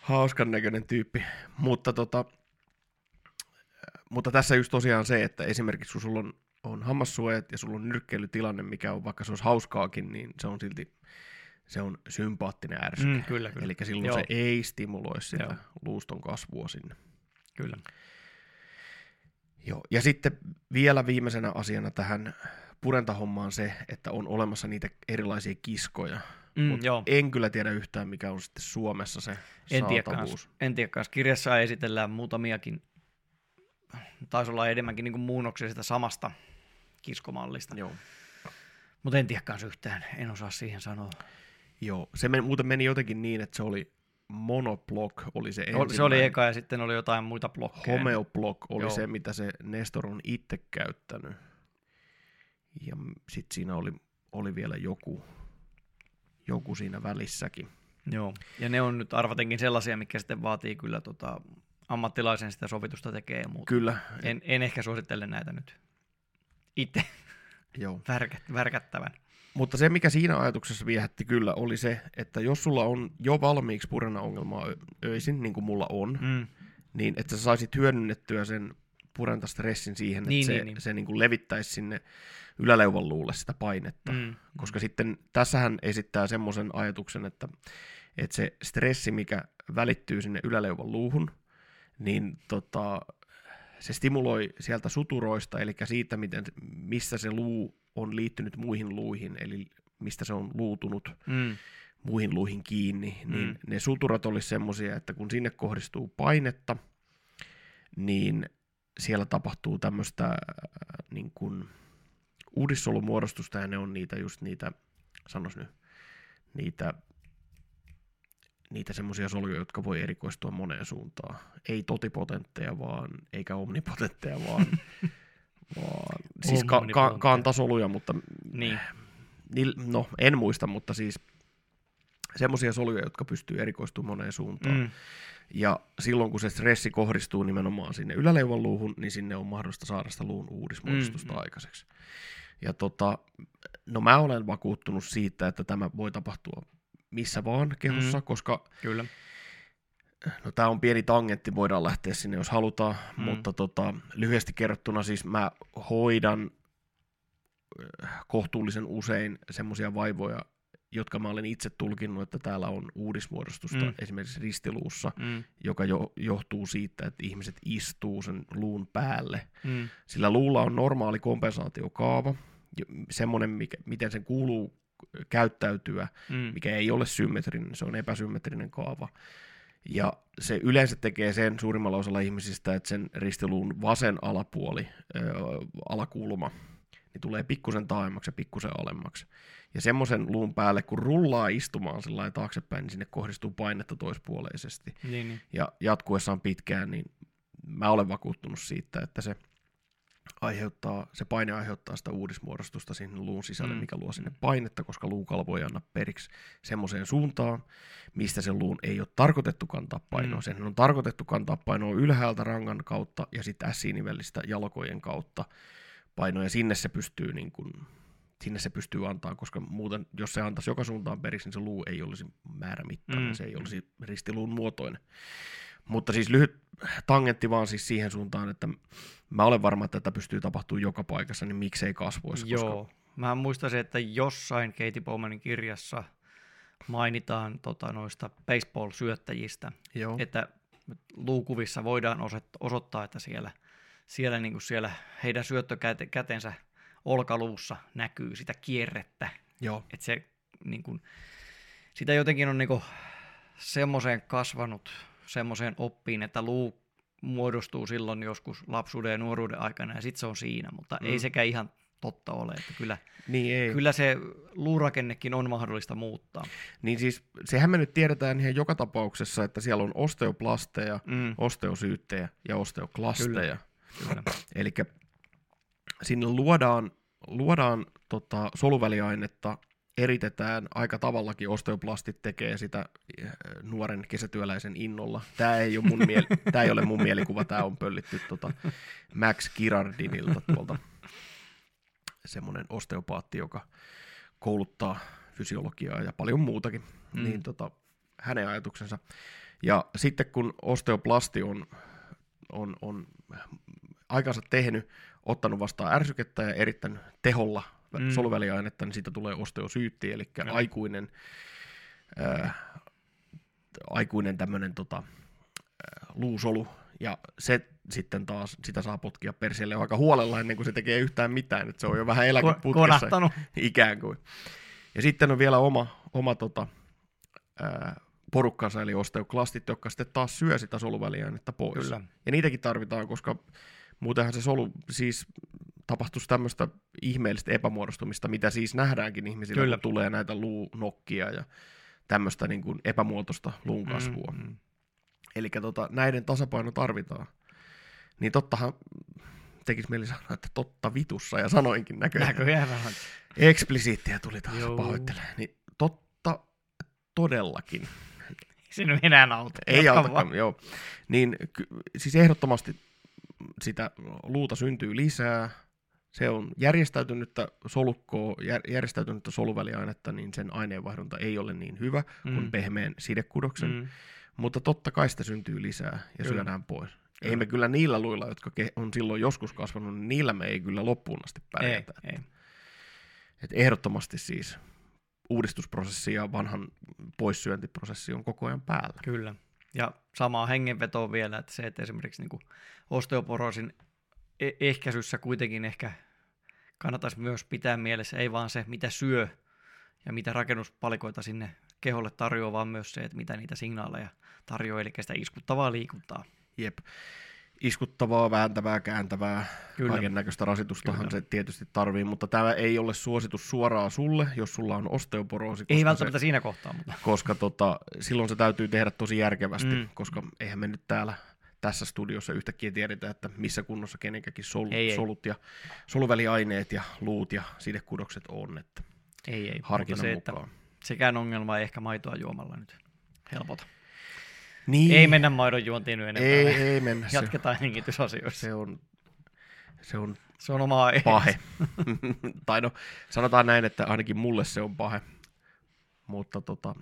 hauskan näköinen tyyppi. Mutta, tota, mutta tässä just tosiaan se, että esimerkiksi kun sulla on, on hammassuojat ja sulla on nyrkkeilytilanne, mikä on vaikka se olisi hauskaakin, niin se on silti se on sympaattinen ärsyke. Mm, kyllä, kyllä. Eli silloin Joo. se ei stimuloi sitä Joo. luuston kasvua sinne. Kyllä. Joo. Ja sitten vielä viimeisenä asiana tähän purentahommaan se, että on olemassa niitä erilaisia kiskoja. Mm, Mut joo. En kyllä tiedä yhtään, mikä on sitten Suomessa se En tiedä saatavuus. kans. En tiedä kans. Kirjassa esitellään muutamiakin, taisi olla enemmänkin niin muunnoksia sitä samasta kiskomallista. Joo. Mutta en tiedä yhtään, en osaa siihen sanoa. Joo. Se men, muuten meni jotenkin niin, että se oli monoblock oli se ensimmäinen. Se oli eka ja sitten oli jotain muita blokkeja. Homeoblock oli Joo. se, mitä se Nestor on itse käyttänyt. Ja sitten siinä oli, oli vielä joku, joku siinä välissäkin. Joo. Ja ne on nyt arvatenkin sellaisia, mikä sitten vaatii kyllä tota, ammattilaisen sitä sovitusta tekee ja muuta. Kyllä, En, en ehkä suosittele näitä nyt itse joo. värkät, värkättävän. mutta se, mikä siinä ajatuksessa viehätti kyllä, oli se, että jos sulla on jo valmiiksi purena-ongelmaa ö- öisin, niin kuin mulla on, Mm. niin että sä saisit hyödynnettyä sen purentastressin siihen, että Niin, se, niin, niin. se niin kuin levittäisi sinne yläleuvan luulle sitä painetta. Mm. Koska sitten tässähän esittää semmoisen ajatuksen, että, että se stressi, mikä välittyy sinne yläleuvan luuhun, niin tota, se stimuloi sieltä suturoista, eli siitä, miten, missä se luu on liittynyt muihin luihin, eli mistä se on luutunut Mm. muihin luihin kiinni, niin Mm. ne suturat olisi semmoisia, että kun sinne kohdistuu painetta, niin siellä tapahtuu tämmöistä äh, niin kuin uudissolumuodostusta, ja ne on niitä just niitä, sanos nyt, niitä, niitä semmoisia soluja, jotka voi erikoistua moneen suuntaan. Ei totipotentteja vaan, eikä omnipotentteja vaan, vaan siis ka- ka- kantasoluja, mutta Niin. Niil, no, en muista, mutta siis semmoisia soluja, jotka pystyy erikoistumaan moneen suuntaan. Mm. Ja silloin, kun se stressi kohdistuu nimenomaan sinne yläleuvan luuhun, niin sinne on mahdollista saada sitä luun uudismuodostusta mm. aikaiseksi. Ja tota, no mä olen vakuuttunut siitä, että tämä voi tapahtua missä vaan kehossa, Mm. koska Kyllä. no tämä on pieni tangentti, voidaan lähteä sinne, jos halutaan, Mm. mutta tota, lyhyesti kerrottuna siis mä hoidan äh, kohtuullisen usein semmoisia vaivoja, jotka mä olen itse tulkinnut, että täällä on uudismuodostusta Mm. esimerkiksi ristiluussa, Mm. joka jo, johtuu siitä, että ihmiset istuu sen luun päälle. Mm. Sillä luulla on normaali kompensaatiokaava, semmoinen, mikä, miten sen kuuluu käyttäytyä, Mm. mikä ei ole symmetrinen, se on epäsymmetrinen kaava. Ja se yleensä tekee sen suurimmalla osalla ihmisistä, että sen ristiluun vasen alapuoli, ö, alakulma, niin tulee pikkusen taaemmaksi ja pikkusen alemmaksi. Ja semmoisen luun päälle, kun rullaa istumaan sillä taaksepäin, niin sinne kohdistuu painetta toispuoleisesti. Niin, niin. Ja jatkuessaan pitkään, niin mä olen vakuuttunut siitä, että se aiheuttaa, se paine aiheuttaa sitä uudismuodostusta sinne luun sisälle, Mm. mm. mikä luo sinne painetta, koska luukalvo ei anna periksi semmoiseen suuntaan, mistä sen luun ei ole tarkoitettu kantaa painoa. Mm. Mm. Sen on tarkoitettu kantaa painoa ylhäältä rangan kautta ja sitten S-nivelistä jalkojen kautta painoa, ja sinne se pystyy niin kuin, sinne se pystyy antaa, koska muuten, jos se antaisi joka suuntaan periksi, niin se luu ei olisi määrämittainen, Mm. mm. se ei olisi ristiluun muotoinen. Mutta siis lyhyt tangentti vaan siis siihen suuntaan, että mä olen varma, että tätä pystyy tapahtumaan joka paikassa, niin miksei kasvoissa. Joo. Koska, Mä muistaisin, että jossain Katie Bowmanin kirjassa mainitaan tota, noista baseball-syöttäjistä, joo. että luukuvissa voidaan osoit- osoittaa, että siellä, siellä, niin siellä heidän syöttökätensä olkaluussa näkyy sitä kierrettä. joo. Että se, niin kuin, sitä jotenkin on niin kuin, semmoiseen kasvanut, semmoiseen oppiin, että luu muodostuu silloin joskus lapsuuden ja nuoruuden aikana ja sitten se on siinä, mutta mm. ei sekään ihan totta ole. Että kyllä, Niin ei. kyllä se luurakennekin on mahdollista muuttaa. Niin siis sehän me nyt tiedetään ihan joka tapauksessa, että siellä on osteoplasteja, Mm, osteosyyttejä ja osteoklasteja. kyllä. Eli sinne luodaan, luodaan tota, soluväliainetta, eritetään aika tavallakin, osteoplastit tekee sitä eh, nuoren kesätyöläisen innolla. Tämä ei ole, mun miel- tää ei ole mun mielikuva, tämä on pöllitty tota Max Girardinilta tuolta. Semmoinen osteopaatti, joka kouluttaa fysiologiaa ja paljon muutakin, Mm. niin tota, hänen ajatuksensa. Ja sitten kun osteoplasti on, on, on aikansa tehnyt, ottanut vastaan ärsykettä ja erittänyt teholla Mm. mm. soluväliainetta, niin siitä tulee osteosyytti, eli Joo. aikuinen, ää, aikuinen tämmöinen tota, ää, luusolu, ja se sitten taas, sitä saa potkia perseelle aika huolella ennen kuin se tekee yhtään mitään, että se on jo vähän Ko- eläkeputkessa konahtanut. ikään kuin. Ja sitten on vielä oma, oma tota, ää, porukkansa, eli osteoklastit, jotka sitten taas syö sitä soluväliainetta pois. Kyllä. Ja niitäkin tarvitaan, koska muutenhan se solu siis tapahtuisi tämmöistä ihmeellistä epämuodostumista, mitä siis nähdäänkin ihmisillä, Kyllä. kun tulee näitä luunokkia ja tämmöistä niin kuin epämuotoista luun kasvua. Mm, Mm, Eli tota, näiden tasapaino tarvitaan. Niin tottahan tekisi mieli sanoa, että totta vitussa, ja sanoinkin näköjään. Näköjään vähän. Eksplisiittiä tuli taas, Joo. pahoittelen. Niin totta todellakin. Se nyt enää auta. Ei autakaan, joo. Niin siis ehdottomasti sitä luuta syntyy lisää, Se on järjestäytynyttä solukkoa, jär- järjestäytynyttä soluväliainetta, niin sen aineenvaihdunta ei ole niin hyvä mm. kuin pehmeän sidekudoksen. Mm. Mutta totta kai sitä syntyy lisää ja kyllä. syödään pois. Kyllä. Ei me kyllä niillä luilla, jotka on silloin joskus kasvanut, niin niillä me ei kyllä loppuun asti pärjätä. Ei, ei. Et ehdottomasti siis uudistusprosessi ja vanhan poissyöntiprosessi on koko ajan päällä. Kyllä. Ja samaa hengenvetoa vielä, että se, että esimerkiksi niin osteoporoosin e- ehkäisyssä kuitenkin ehkä kannattaisi myös pitää mielessä, ei vaan se, mitä syö ja mitä rakennuspalikoita sinne keholle tarjoaa, vaan myös se, että mitä niitä signaaleja tarjoaa, eli sitä iskuttavaa liikuntaa. Jep iskuttavaa, vääntävää, kääntävää, kaiken näköistä rasitustahan Kyllä. se tietysti tarvii, mutta tämä ei ole suositus suoraan sulle, jos sulla on osteoporoosi. Ei välttämättä se, siinä kohtaa. Mutta. Koska tota, silloin se täytyy tehdä tosi järkevästi, mm. koska eihän me nyt täällä tässä studiossa yhtäkkiä tiedetä, että missä kunnossa kenenkäkin sol, ei, solut ja soluväliaineet ja luut ja sidekudokset on. Että ei, ei. Harkinnan se, mukaan. Että sekään ongelma ei ehkä maitoa juomalla nyt helpota. Niin. Ei mennä maidon juontiin nyt enempää. Ei, ei mennä. Jatketaan hengitysasioissa. Se on, se on, se on oma pahe. tai no, sanotaan näin, että ainakin mulle se on pahe. Mutta tota,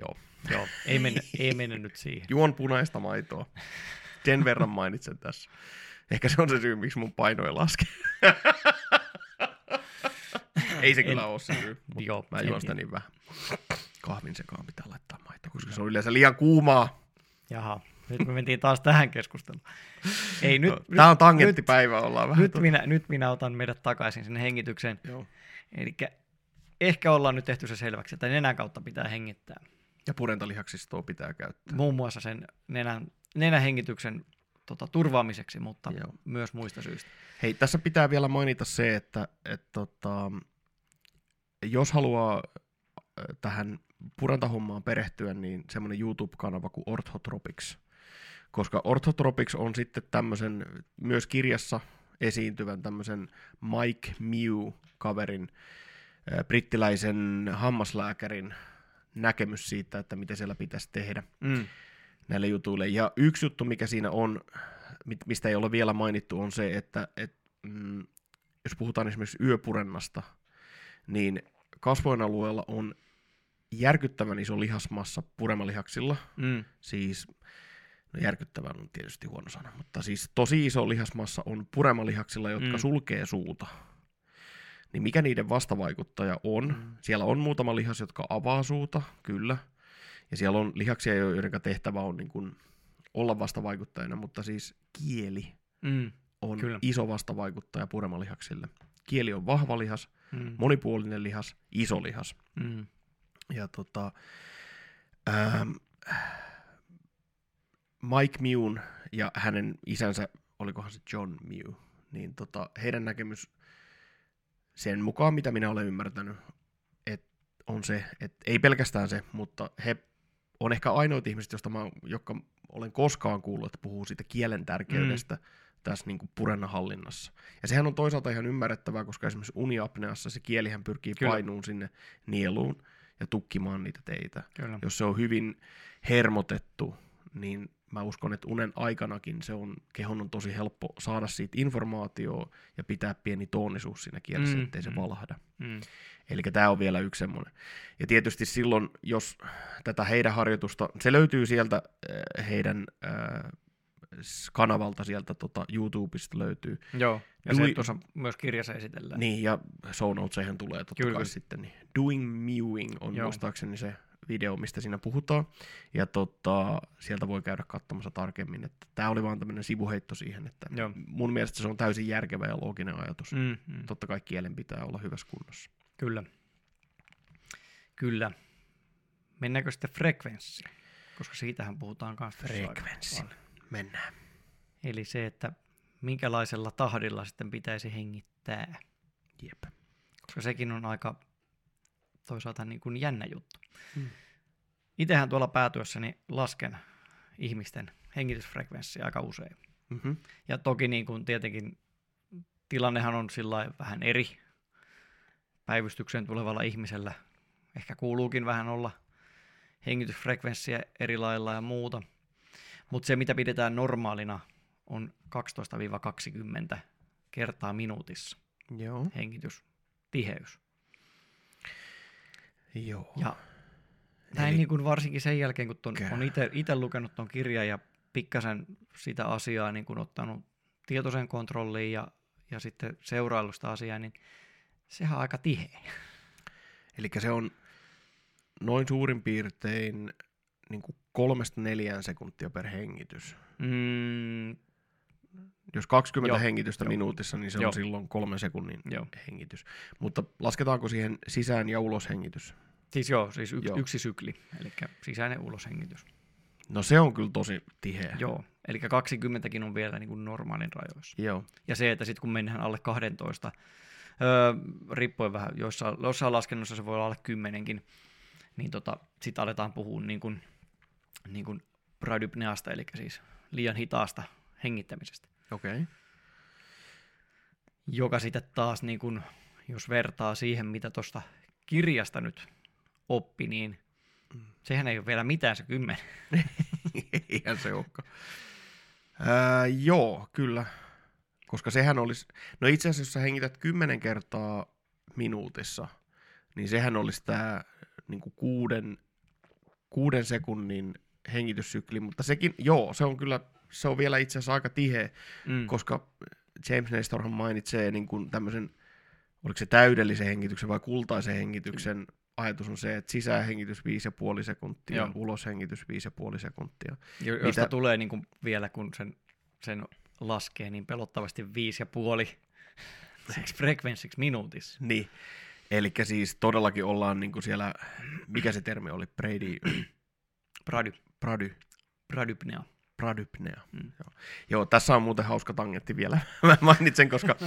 joo. Joo, ei mennä, ei mennä nyt siihen. Juon punaista maitoa. Sen verran mainitsen tässä. Ehkä se on se syy, miksi mun paino ei laske. ei se en, kyllä ole se joo, mä juon sitä niin vähän kahvin sekaan pitää laittaa maitoa, koska se on yleensä liian kuumaa. Jaha, nyt me mentiin taas tähän keskusteluun. Ei, nyt, no, Tämä on tangenttipäivä, nyt, ollaan vähän. Nyt minä, nyt minä otan meidät takaisin sinne hengitykseen. Eli ehkä ollaan nyt tehty se selväksi, että nenän kautta pitää hengittää. Ja purentalihaksistoa pitää käyttää. Muun muassa sen nenän, nenähengityksen tota, turvaamiseksi, mutta Joo. myös muista syistä. Hei, tässä pitää vielä mainita se, että et, tota, jos haluaa tähän purantahommaan perehtyä, niin semmoinen YouTube-kanava kuin Orthotropics. Koska Orthotropics on sitten tämmöisen myös kirjassa esiintyvän tämmöisen Mike Mew-kaverin, brittiläisen hammaslääkärin näkemys siitä, että mitä siellä pitäisi tehdä mm. näille jutuille. Ja yksi juttu, mikä siinä on, mistä ei ole vielä mainittu, on se, että et, mm, jos puhutaan esimerkiksi yöpurennasta, niin kasvojen alueella on järkyttävän iso lihasmassa puremalihaksilla. Mm. Siis, no järkyttävän on tietysti huono sana, mutta siis tosi iso lihasmassa on puremalihaksilla, jotka mm. sulkee suuta. Niin mikä niiden vastavaikuttaja on? Mm. Siellä on muutama lihas, jotka avaa suuta, kyllä. Ja siellä on lihaksia, joiden tehtävä on niin kuin olla vastavaikuttajana, mutta siis kieli mm. on kyllä. iso vastavaikuttaja puremalihaksille. Kieli on vahva lihas, mm. monipuolinen lihas, iso lihas. Mm ja tota, ähm, Mike Mewn ja hänen isänsä, olikohan se John Mew, niin tota, heidän näkemys sen mukaan, mitä minä olen ymmärtänyt, et on se, että ei pelkästään se, mutta he on ehkä ainoat ihmiset, josta mä, jotka olen koskaan kuullut, että puhuu siitä kielen tärkeydestä mm. Tässä niin purennan hallinnassa. Ja sehän on toisaalta ihan ymmärrettävää, koska esimerkiksi uniapneassa se kielihän pyrkii Kyllä. painuun sinne nieluun, ja tukkimaan niitä teitä. Kyllä. Jos se on hyvin hermotettu, niin mä uskon, että unen aikanakin se on, kehon on tosi helppo saada siitä informaatiota ja pitää pieni toonisuus siinä kielessä, mm, ettei se mm, valhda. Mm. Eli tämä on vielä yksi semmoinen. Ja tietysti silloin, jos tätä heidän harjoitusta, se löytyy sieltä äh, heidän äh, kanavalta sieltä tota, YouTubesta löytyy. Joo, ja Dui... se tuossa myös kirjassa esitellään. Niin, ja show notesihin tulee totta Kyllä. kai sitten. Niin Doing Mewing on Joo. muistaakseni se video, mistä siinä puhutaan. Ja tota, sieltä voi käydä katsomassa tarkemmin. Että tämä oli vaan tämmöinen sivuheitto siihen, että Joo. mun mielestä se on täysin järkevä ja looginen ajatus. Mm, mm. Totta kai kielen pitää olla hyvässä kunnossa. Kyllä. Kyllä. Mennäänkö sitten frekvenssiin? Koska siitähän puhutaan myös Frekvenssin mennään. Eli se, että minkälaisella tahdilla sitten pitäisi hengittää. Jep. Koska sekin on aika toisaalta niin kuin jännä juttu. Hmm. Itsehän tuolla päätyössäni lasken ihmisten hengitysfrekvenssiä aika usein. Mm-hmm. Ja toki niin kuin tietenkin tilannehan on sillä vähän eri päivystykseen tulevalla ihmisellä. Ehkä kuuluukin vähän olla hengitysfrekvenssiä eri lailla ja muuta – mutta se, mitä pidetään normaalina, on 12-20 kertaa minuutissa Joo. hengitystiheys. Joo. Ja näin Eli- niin kuin varsinkin sen jälkeen, kun ton, on itse lukenut tuon kirjan ja pikkasen sitä asiaa niin kuin ottanut tietoisen kontrolliin ja, ja sitten seuraillut sitä asiaa, niin sehän on aika tiheä. Eli se on noin suurin piirtein niin kuin kolmesta neljään sekuntia per hengitys. Mm, Jos 20 Joo. hengitystä Joo. minuutissa, niin se Joo. on silloin kolmen sekunnin joo. hengitys. Mutta lasketaanko siihen sisään ja ulos hengitys? Siis joo, siis yks, Joo. yksi sykli, eli sisäinen uloshengitys. No se on kyllä tosi tiheä. Joo, eli 20kin on vielä niin kuin normaalin rajoissa. Joo. Ja se, että sitten kun mennään alle 12, öö, riippuen vähän, joissain, joissain laskennossa se voi olla alle 10kin, niin tota, sitten aletaan puhua niin kuin, niin kuin bradypneasta, eli siis liian hitaasta hengittämisestä, Okei. Okay. joka sitten taas, niin kuin, jos vertaa siihen, mitä tuosta kirjasta nyt oppi, niin sehän ei ole vielä mitään se kymmenen. Eihän se olekaan. Ää, joo, kyllä. Koska sehän olisi, no itse asiassa jos sä hengität kymmenen kertaa minuutissa, niin sehän olisi tämä niin kuuden, kuuden sekunnin hengityssykli, mutta sekin, joo, se on kyllä, se on vielä itse asiassa aika tiheä, Mm. koska James Nestorhan mainitsee niin kuin tämmöisen, oliko se täydellisen hengityksen vai kultaisen hengityksen ajatus on se, että sisähengitys 5,5 sekuntia, Joo. uloshengitys 5,5 sekuntia. Jo, josta Mitä- tulee niin kuin vielä, kun sen, sen laskee, niin pelottavasti viisi ja puoli siksi frekvenssiksi minuutissa. Niin, eli siis todellakin ollaan niin kuin siellä, mikä se termi oli, Brady, Brady, Brady, bradypnea. Bradypnea. Mm. Joo. Joo, tässä on muuten hauska tangentti vielä. Mä mainitsen, koska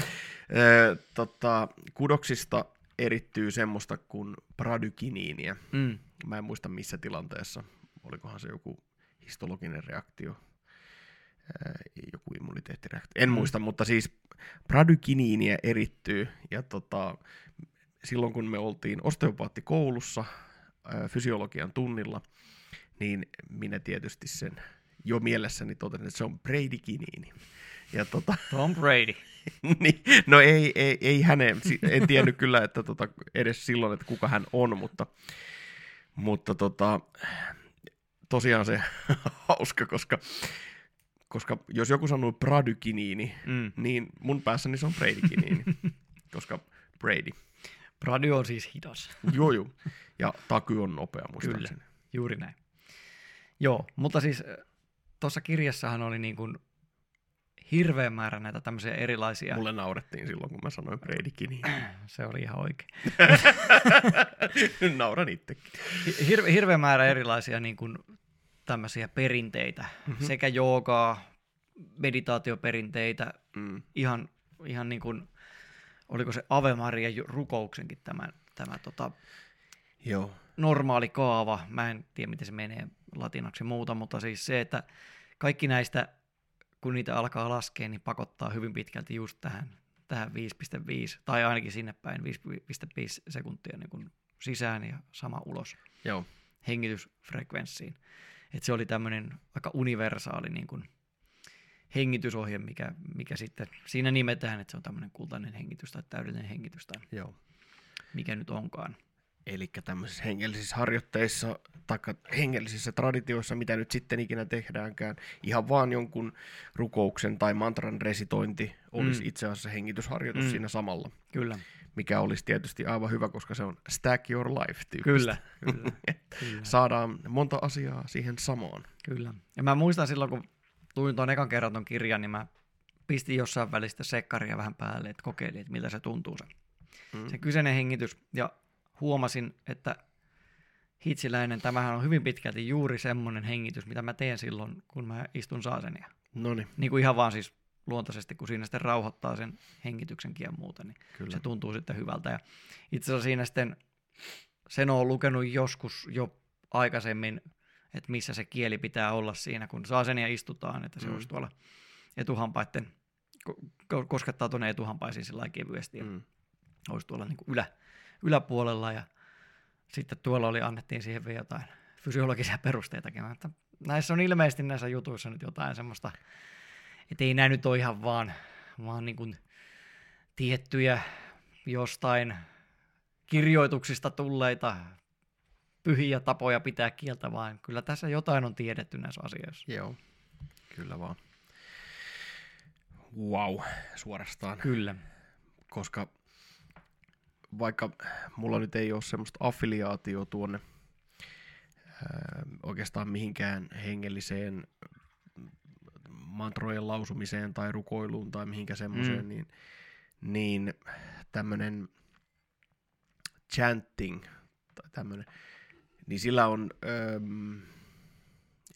ö, tota, kudoksista erittyy semmoista kuin bradykiniiniä. Mm. Mä en muista missä tilanteessa. Olikohan se joku histologinen reaktio, joku immuniteettireaktio. En Mm. muista, mutta siis bradykiniiniä erittyy. Ja tota, silloin kun me oltiin osteopaattikoulussa fysiologian tunnilla, niin minä tietysti sen jo mielessäni totesin, että se on bradykiniini. Ja tota, Tom Brady. niin, no ei, ei, ei hänen, en tiennyt kyllä, että tota, edes silloin, että kuka hän on, mutta, mutta tota, tosiaan se hauska, koska, koska jos joku sanoo bradykiniini, Mm. niin mun päässäni se on bradykiniini, koska Brady. Brady on siis hidas. Joo, joo. Ja taky on nopea, muistaakseni. Juuri näin. Joo, mutta siis tuossa kirjassahan oli niin kuin hirveä määrä näitä tämmöisiä erilaisia. Mulle naurettiin silloin, kun mä sanoin bradykiniini. Se oli ihan oikein. Nauran itsekin. Hi- Hirve, hirveä määrä erilaisia niin kuin tämmöisiä perinteitä. Mhm. Mm-hmm. Sekä joogaa, meditaatioperinteitä, Mm. ihan, ihan niin kuin, oliko se Ave Maria rukouksenkin tämä, tämä tota, Joo. normaali kaava. Mä en tiedä, miten se menee latinaksi muuta, mutta siis se, että kaikki näistä, kun niitä alkaa laskea, niin pakottaa hyvin pitkälti just tähän, tähän 5,5 tai ainakin sinne päin 5,5 sekuntia niin kuin sisään ja sama ulos Joo. hengitysfrekvenssiin. Et se oli tämmöinen aika universaali niin kuin hengitysohje, mikä, mikä sitten siinä nimetään, että se on tämmöinen kultainen hengitys tai täydellinen hengitys tai Joo. mikä nyt onkaan. Eli tämmöisissä hengellisissä harjoitteissa tai hengellisissä traditioissa, mitä nyt sitten ikinä tehdäänkään, ihan vaan jonkun rukouksen tai mantran resitointi olisi Mm. itse asiassa hengitysharjoitus Mm. siinä samalla, Kyllä, mikä olisi tietysti aivan hyvä, koska se on stack your life tyyppistä. kyllä, kyllä, kyllä. Saadaan monta asiaa siihen samaan. Kyllä. Ja mä muistan silloin, kun luin tuon ekan kerran ton kirjan, niin mä pistin jossain välistä sekkaria vähän päälle, että kokeilin, että miltä se tuntuu se, Mm. se kyseinen hengitys. Ja huomasin, että hitsiläinen, tämähän on hyvin pitkälti juuri semmoinen hengitys, mitä mä teen silloin, kun mä istun saasenia. No niin, kuin ihan vaan siis luontaisesti, kun siinä sitten rauhoittaa sen hengityksenkin ja muuta, niin kyllä. se tuntuu sitten hyvältä. Ja itse asiassa siinä sitten sen on lukenut joskus jo aikaisemmin, että missä se kieli pitää olla siinä, kun saasenia istutaan, että se Mm. olisi tuolla etuhampaiden, ko- ko- koskettaa tuonne etuhampaisiin sillä kevyesti Mm. olisi tuolla niin kuin ylä, yläpuolella ja sitten tuolla oli, annettiin siihen vielä jotain fysiologisia perusteitakin. Että näissä on ilmeisesti näissä jutuissa nyt jotain semmoista, että ei nämä nyt ole ihan vaan, vaan niin kuin tiettyjä jostain kirjoituksista tulleita pyhiä tapoja pitää kieltä, vaan kyllä tässä jotain on tiedetty näissä asioissa. Joo, kyllä vaan. Wow, suorastaan. Kyllä. Koska vaikka mulla nyt ei ole semmoista affiliaatio tuonne ää, oikeastaan mihinkään hengelliseen mantrojen lausumiseen tai rukoiluun tai mihinkä semmoiseen, mm. niin, niin tämmöinen chanting tai tämmöinen, niin sillä on, öm,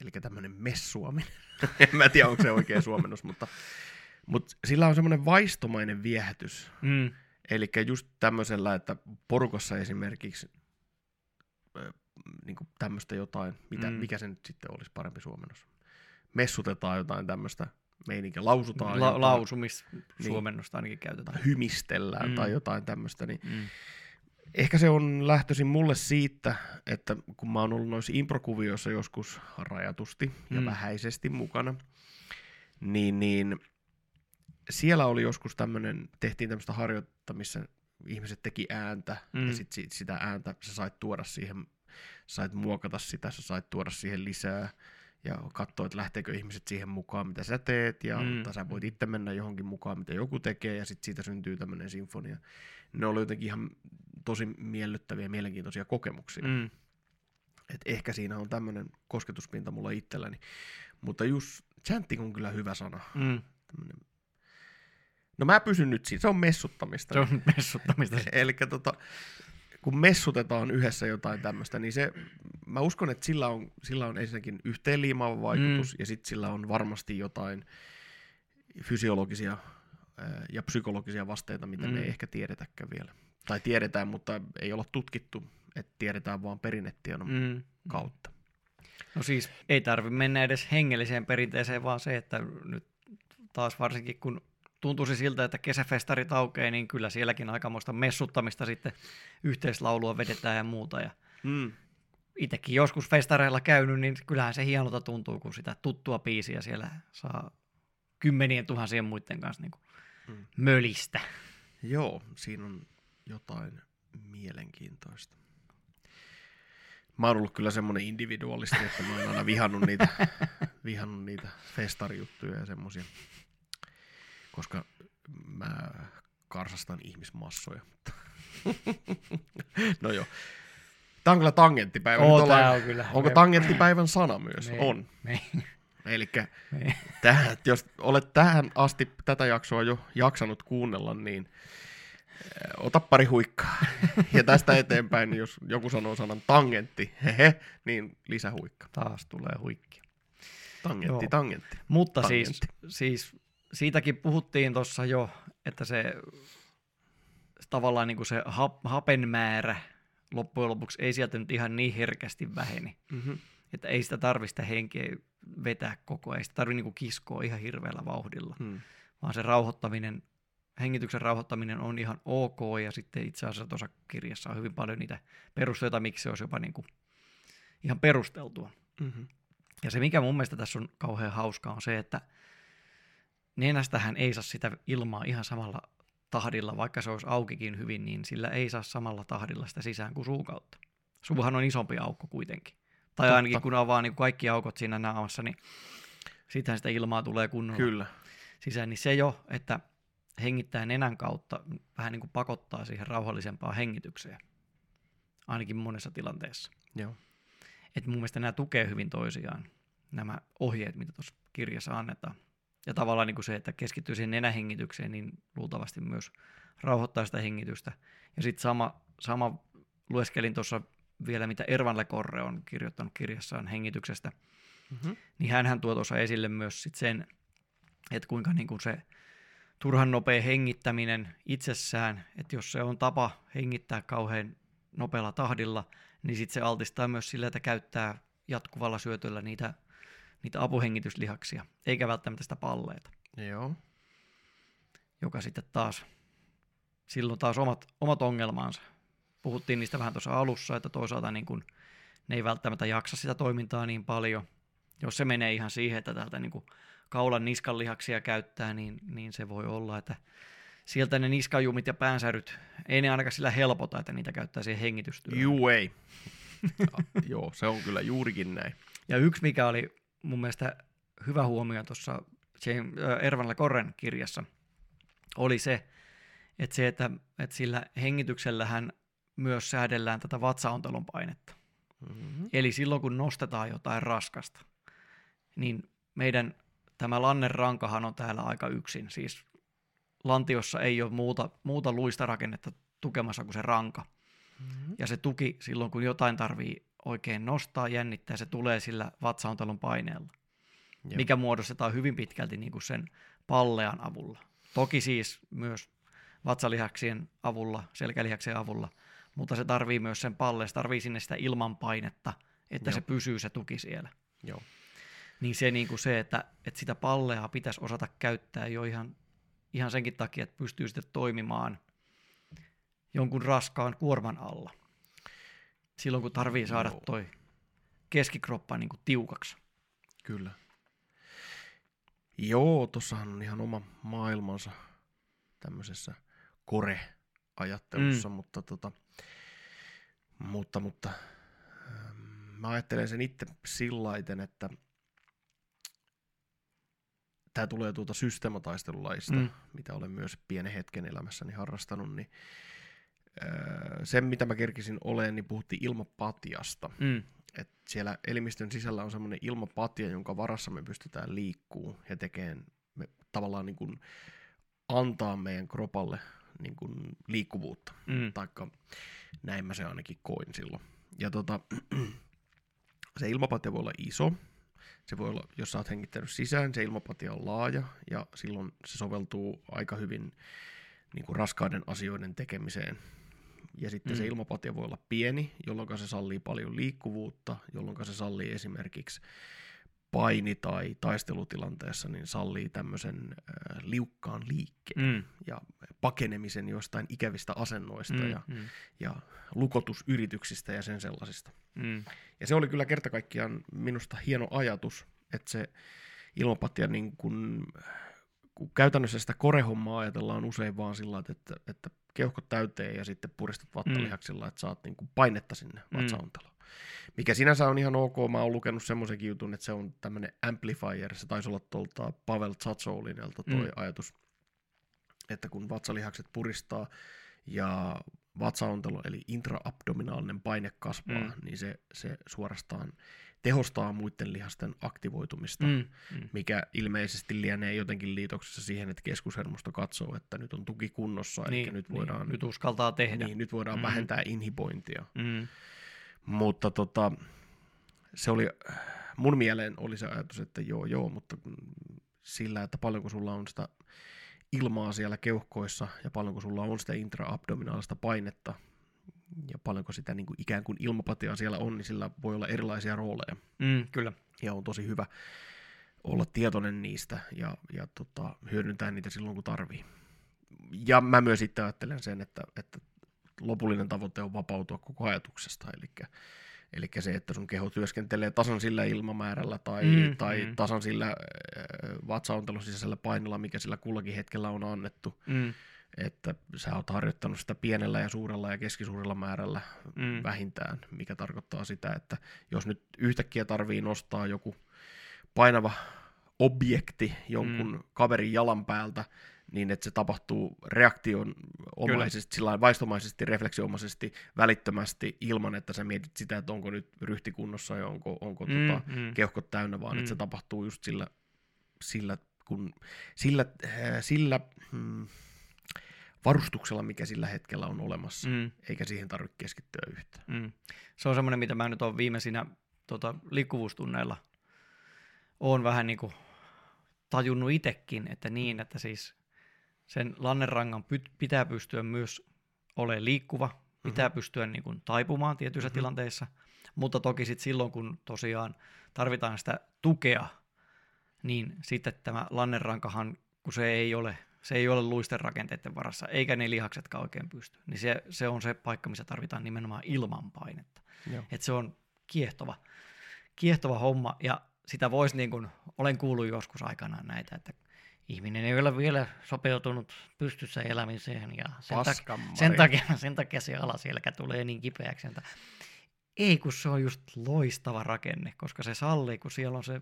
eli tämmöinen messuaminen, en mä tiedä onko se oikea suomennos, mutta, mutta sillä on semmoinen vaistomainen viehätys. Mm. Eli just tämmöisellä, että porukassa esimerkiksi niin tämmöistä jotain, mitä, mm. mikä se nyt sitten olisi parempi suomennos. Messutetaan jotain tämmöistä meininkiä, lausutaan La- jotain, lausumis suomennosta ainakin käytetään. tai hymistellään mm. tai jotain tämmöistä, niin Mm. ehkä se on lähtöisin mulle siitä, että kun mä oon ollut noissa improkuvioissa joskus rajatusti ja Mm. vähäisesti mukana, niin, niin siellä oli joskus tämmöinen, tehtiin tämmöistä harjoitetta, missä ihmiset teki ääntä mm. Ja sit, sit sitä ääntä sä sait tuoda siihen, sait muokata sitä, sä sait tuoda siihen lisää ja katsoa, että lähteekö ihmiset siihen mukaan, mitä sä teet, ja, Mm. sä voit itse mennä johonkin mukaan, mitä joku tekee, ja sitten siitä syntyy tämmöinen sinfonia. Ne oli jotenkin ihan tosi miellyttäviä mielenkiintoisia kokemuksia. Mm. Et ehkä siinä on tämmöinen kosketuspinta mulla itselläni. Mutta just chanting on kyllä hyvä sana. Mm. Tämmönen... No mä pysyn nyt siinä, se on messuttamista. Se on messuttamista. Eli tota, kun messutetaan yhdessä jotain tämmöistä, niin se, mä uskon, että sillä on, sillä on ensinnäkin yhteenliimaava vaikutus, mm. ja sitten sillä on varmasti jotain fysiologisia ja psykologisia vasteita, mitä mm. me ei ehkä tiedetäkään vielä. Tai tiedetään, mutta ei olla tutkittu, että tiedetään vaan perinnetiedon mm. Mm. kautta. No siis ei tarvi mennä edes hengelliseen perinteeseen, vaan se, että nyt taas varsinkin kun tuntuisi siltä, että kesäfestarit aukeaa, niin kyllä sielläkin aikamoista messuttamista sitten yhteislaulua vedetään ja muuta. Ja Mm. itsekin joskus festareilla käynyt, niin kyllähän se hienolta tuntuu, kun sitä tuttua biisiä siellä saa kymmenien tuhansien muiden kanssa niin kuin Mm. mölistä. Joo, siinä on jotain mielenkiintoista. Mä oon ollut kyllä semmoinen individualisti, että mä oon aina vihannut niitä, vihannut niitä festarijuttuja ja semmosia. Koska mä karsastan ihmismassoja. no joo. Tää on kyllä tangenttipäivä. Oo, Nyt ollaan- on kyllä. Onko Me- tangenttipäivän sana myös? Me- On. Me, Eli jos olet tähän asti tätä jaksoa jo jaksanut kuunnella, niin eh, ota pari huikkaa. Ja tästä eteenpäin, niin jos joku sanoo sanan tangentti, hehe, niin lisähuikka. taas tulee huikki. Tangentti, Joo. tangentti. Mutta siis, Tangentti. siis siitäkin puhuttiin tuossa jo, että se tavallaan niin kuin se hap, hapen määrä loppujen lopuksi ei sieltä nyt ihan niin herkästi väheni. Mm-hmm. Että ei sitä tarvista henkeä vetää koko ajan, ei sitä tarvitse niin kiskoa ihan hirveällä vauhdilla, Hmm. vaan se rauhoittaminen, hengityksen rauhoittaminen on ihan ok, ja sitten itse asiassa tuossa kirjassa on hyvin paljon niitä perusteita, miksi se olisi jopa niin kuin ihan perusteltua. Mm-hmm. Ja se, mikä mun mielestä tässä on kauhean hauskaa, on se, että nenästähän ei saa sitä ilmaa ihan samalla tahdilla, vaikka se olisi aukikin hyvin, niin sillä ei saa samalla tahdilla sitä sisään kuin suu kautta. Suuhan on isompi aukko kuitenkin. Tai Totta. ainakin kun avaa niin kaikki aukot siinä naamassa, niin sittenhän sitä ilmaa tulee kunnolla Kyllä. sisään. Niin se jo, että hengittää nenän kautta, vähän niin kuin pakottaa siihen rauhallisempaan hengitykseen. Ainakin monessa tilanteessa. Joo. Et mun mielestä nämä tukee hyvin toisiaan, nämä ohjeet, mitä tuossa kirjassa annetaan. Ja tavallaan niin kuin se, että keskittyy siihen nenähengitykseen, niin luultavasti myös rauhoittaa sitä hengitystä. Ja sitten sama, sama lueskelin tuossa vielä, mitä Ervan Le Corre on kirjoittanut kirjassaan hengityksestä, Mm-hmm. niin hän tuo tuossa esille myös sit sen, että kuinka niin kuin se turhan nopea hengittäminen itsessään, että jos se on tapa hengittää kauhean nopealla tahdilla, niin sitten se altistaa myös sillä, että käyttää jatkuvalla syötöllä niitä, niitä apuhengityslihaksia, eikä välttämättä sitä palleita, Joo. joka sitten taas, silloin taas omat, omat ongelmansa. Puhuttiin niistä vähän tuossa alussa, että toisaalta niin kun ne ei välttämättä jaksa sitä toimintaa niin paljon. Jos se menee ihan siihen, että täältä niin kuin kaulan niskan lihaksia käyttää, niin, niin se voi olla, että sieltä ne niskajumit ja päänsäryt, ei ne ainakaan sillä helpota, että niitä käyttää siihen hengitystyöhön. Juu ei. ja, joo, se on kyllä juurikin näin. Ja yksi, mikä oli mun mielestä hyvä huomio tuossa Ervan Korren kirjassa, oli se, että, se, että, että sillä hengityksellähän myös säädellään tätä vatsaontelon painetta. Mm-hmm. Eli silloin, kun nostetaan jotain raskasta, niin meidän tämä lannen rankahan on täällä aika yksin. Siis lantiossa ei ole muuta, muuta luista rakennetta tukemassa kuin se ranka. Mm-hmm. Ja se tuki silloin, kun jotain tarvii oikein nostaa, jännittää, se tulee sillä vatsaontelon paineella, Joo. mikä muodostetaan hyvin pitkälti niin kuin sen pallean avulla. Toki siis myös vatsalihaksien avulla, selkälihaksien avulla, mutta se tarvii myös sen palleen, se tarvii sinne sitä ilmanpainetta, että Joo. se pysyy se tuki siellä. Joo. Niin se, niin kuin se että, että sitä palleaa pitäisi osata käyttää jo ihan, ihan senkin takia, että pystyy sitten toimimaan jonkun raskaan kuorman alla. Silloin kun tarvii saada Joo. toi keskikroppa niin kuin tiukaksi. Kyllä. Joo, tuossahan on ihan oma maailmansa tämmöisessä kore-ajattelussa, mm. mutta, tota, mutta, mutta ähm, mä ajattelen sen itse sillaiten, että tämä tulee tuolta systeemataistelulaista, mm. mitä olen myös pienen hetken elämässäni harrastanut, niin sen mitä mä kerkisin olemaan, niin puhuttiin ilmapatiasta. Mm. Et siellä elimistön sisällä on semmoinen ilmapatia, jonka varassa me pystytään liikkuu ja tekemään, me tavallaan niin kuin antaa meidän kropalle niin kuin liikkuvuutta. Mm. Taikka näin mä se ainakin koin silloin. Ja tota, se ilmapatia voi olla iso, se voi olla, jos sä oot hengittänyt sisään, se ilmapatia on laaja ja silloin se soveltuu aika hyvin niin kuin raskaiden asioiden tekemiseen. Ja sitten mm. se ilmapatia voi olla pieni, jolloin se sallii paljon liikkuvuutta, jolloin se sallii esimerkiksi paini- tai taistelutilanteessa niin sallii tämmöisen äh, liukkaan liikkeen mm. ja pakenemisen jostain ikävistä asennoista mm, ja, mm. ja lukotusyrityksistä ja sen sellaisista. Mm. Ja se oli kyllä kerta kaikkiaan minusta hieno ajatus, että se ilmapatia niin kun, kun käytännössä sitä korehommaa ajatellaan usein vaan sillä että, että keuhkot täyteen ja sitten puristat vattalihaksilla, mm. että saat niin painetta sinne mm. vatsaonteloon. Mikä sinänsä on ihan ok. Mä oon lukenut semmoisenkin jutun, että se on tämmöinen amplifier. Se taisi olla tuolta Pavel Tsatsolinelta toi mm. ajatus, että kun vatsalihakset puristaa ja vatsaontelo, eli intraabdominaalinen paine kasvaa, mm. niin se, se suorastaan tehostaa muiden lihasten aktivoitumista, mm, mm. mikä ilmeisesti lienee jotenkin liitoksessa siihen, että keskushermosto katsoo, että nyt on tuki kunnossa, niin, eli nyt niin, voidaan... Niin, nyt uskaltaa tehdä. Niin, nyt voidaan mm. vähentää inhibointia. Mm. Mutta tota, se oli, mun mieleen oli se ajatus, että joo joo, mutta sillä, että paljonko sulla on sitä ilmaa siellä keuhkoissa ja paljonko sulla on sitä intraabdominaalista painetta ja paljonko sitä niin kuin ikään kuin ilmapatiaa siellä on, niin sillä voi olla erilaisia rooleja. Mm, kyllä. Ja on tosi hyvä olla tietoinen niistä ja, ja tota, hyödyntää niitä silloin, kun tarvii. Ja mä myös sitten ajattelen sen, että, että lopullinen tavoite on vapautua koko ajatuksesta, eli, eli se, että sun keho työskentelee tasan sillä ilmamäärällä tai, mm, tai mm. tasan sillä äh, vatsaontelun sisäisellä painolla, mikä sillä kullakin hetkellä on annettu. Mm. Että sä oot harjoittanut sitä pienellä ja suurella ja keskisuurella määrällä mm. vähintään, mikä tarkoittaa sitä, että jos nyt yhtäkkiä tarvii nostaa joku painava objekti jonkun mm. kaverin jalan päältä, niin että se tapahtuu reaktion omaisesti, sillä vaistomaisesti, refleksiomaisesti, välittömästi, ilman että sä mietit sitä, että onko nyt ryhtikunnossa ja onko, onko mm, tota, mm. keuhkot täynnä, vaan mm. että se mm. tapahtuu just sillä, sillä, kun, sillä, äh, sillä mm, varustuksella, mikä sillä hetkellä on olemassa, mm. eikä siihen tarvitse keskittyä yhtään. Mm. Se on semmoinen, mitä mä nyt olen viimeisinä tota, liikkuvuustunneilla olen vähän niin kuin tajunnut itsekin, että niin, että siis sen lannerangan pitää pystyä myös olemaan liikkuva, pitää mm-hmm. pystyä niin kuin taipumaan tietyissä mm-hmm. tilanteissa, mutta toki sitten silloin, kun tosiaan tarvitaan sitä tukea, niin sitten tämä lannerankahan, kun se ei ole, se ei ole luisten rakenteiden varassa, eikä ne lihaksetkaan oikein pysty, niin se, se on se paikka, missä tarvitaan nimenomaan ilmanpainetta. Et se on kiehtova, kiehtova homma, ja sitä voisi, niin kuin, olen kuullut joskus aikanaan näitä, että ihminen ei ole vielä sopeutunut pystyssä elämiseen ja sen, tak- sen, takia, sen takia se alaselkä tulee niin kipeäksi. Että ei, kun se on just loistava rakenne, koska se sallii, kun siellä on se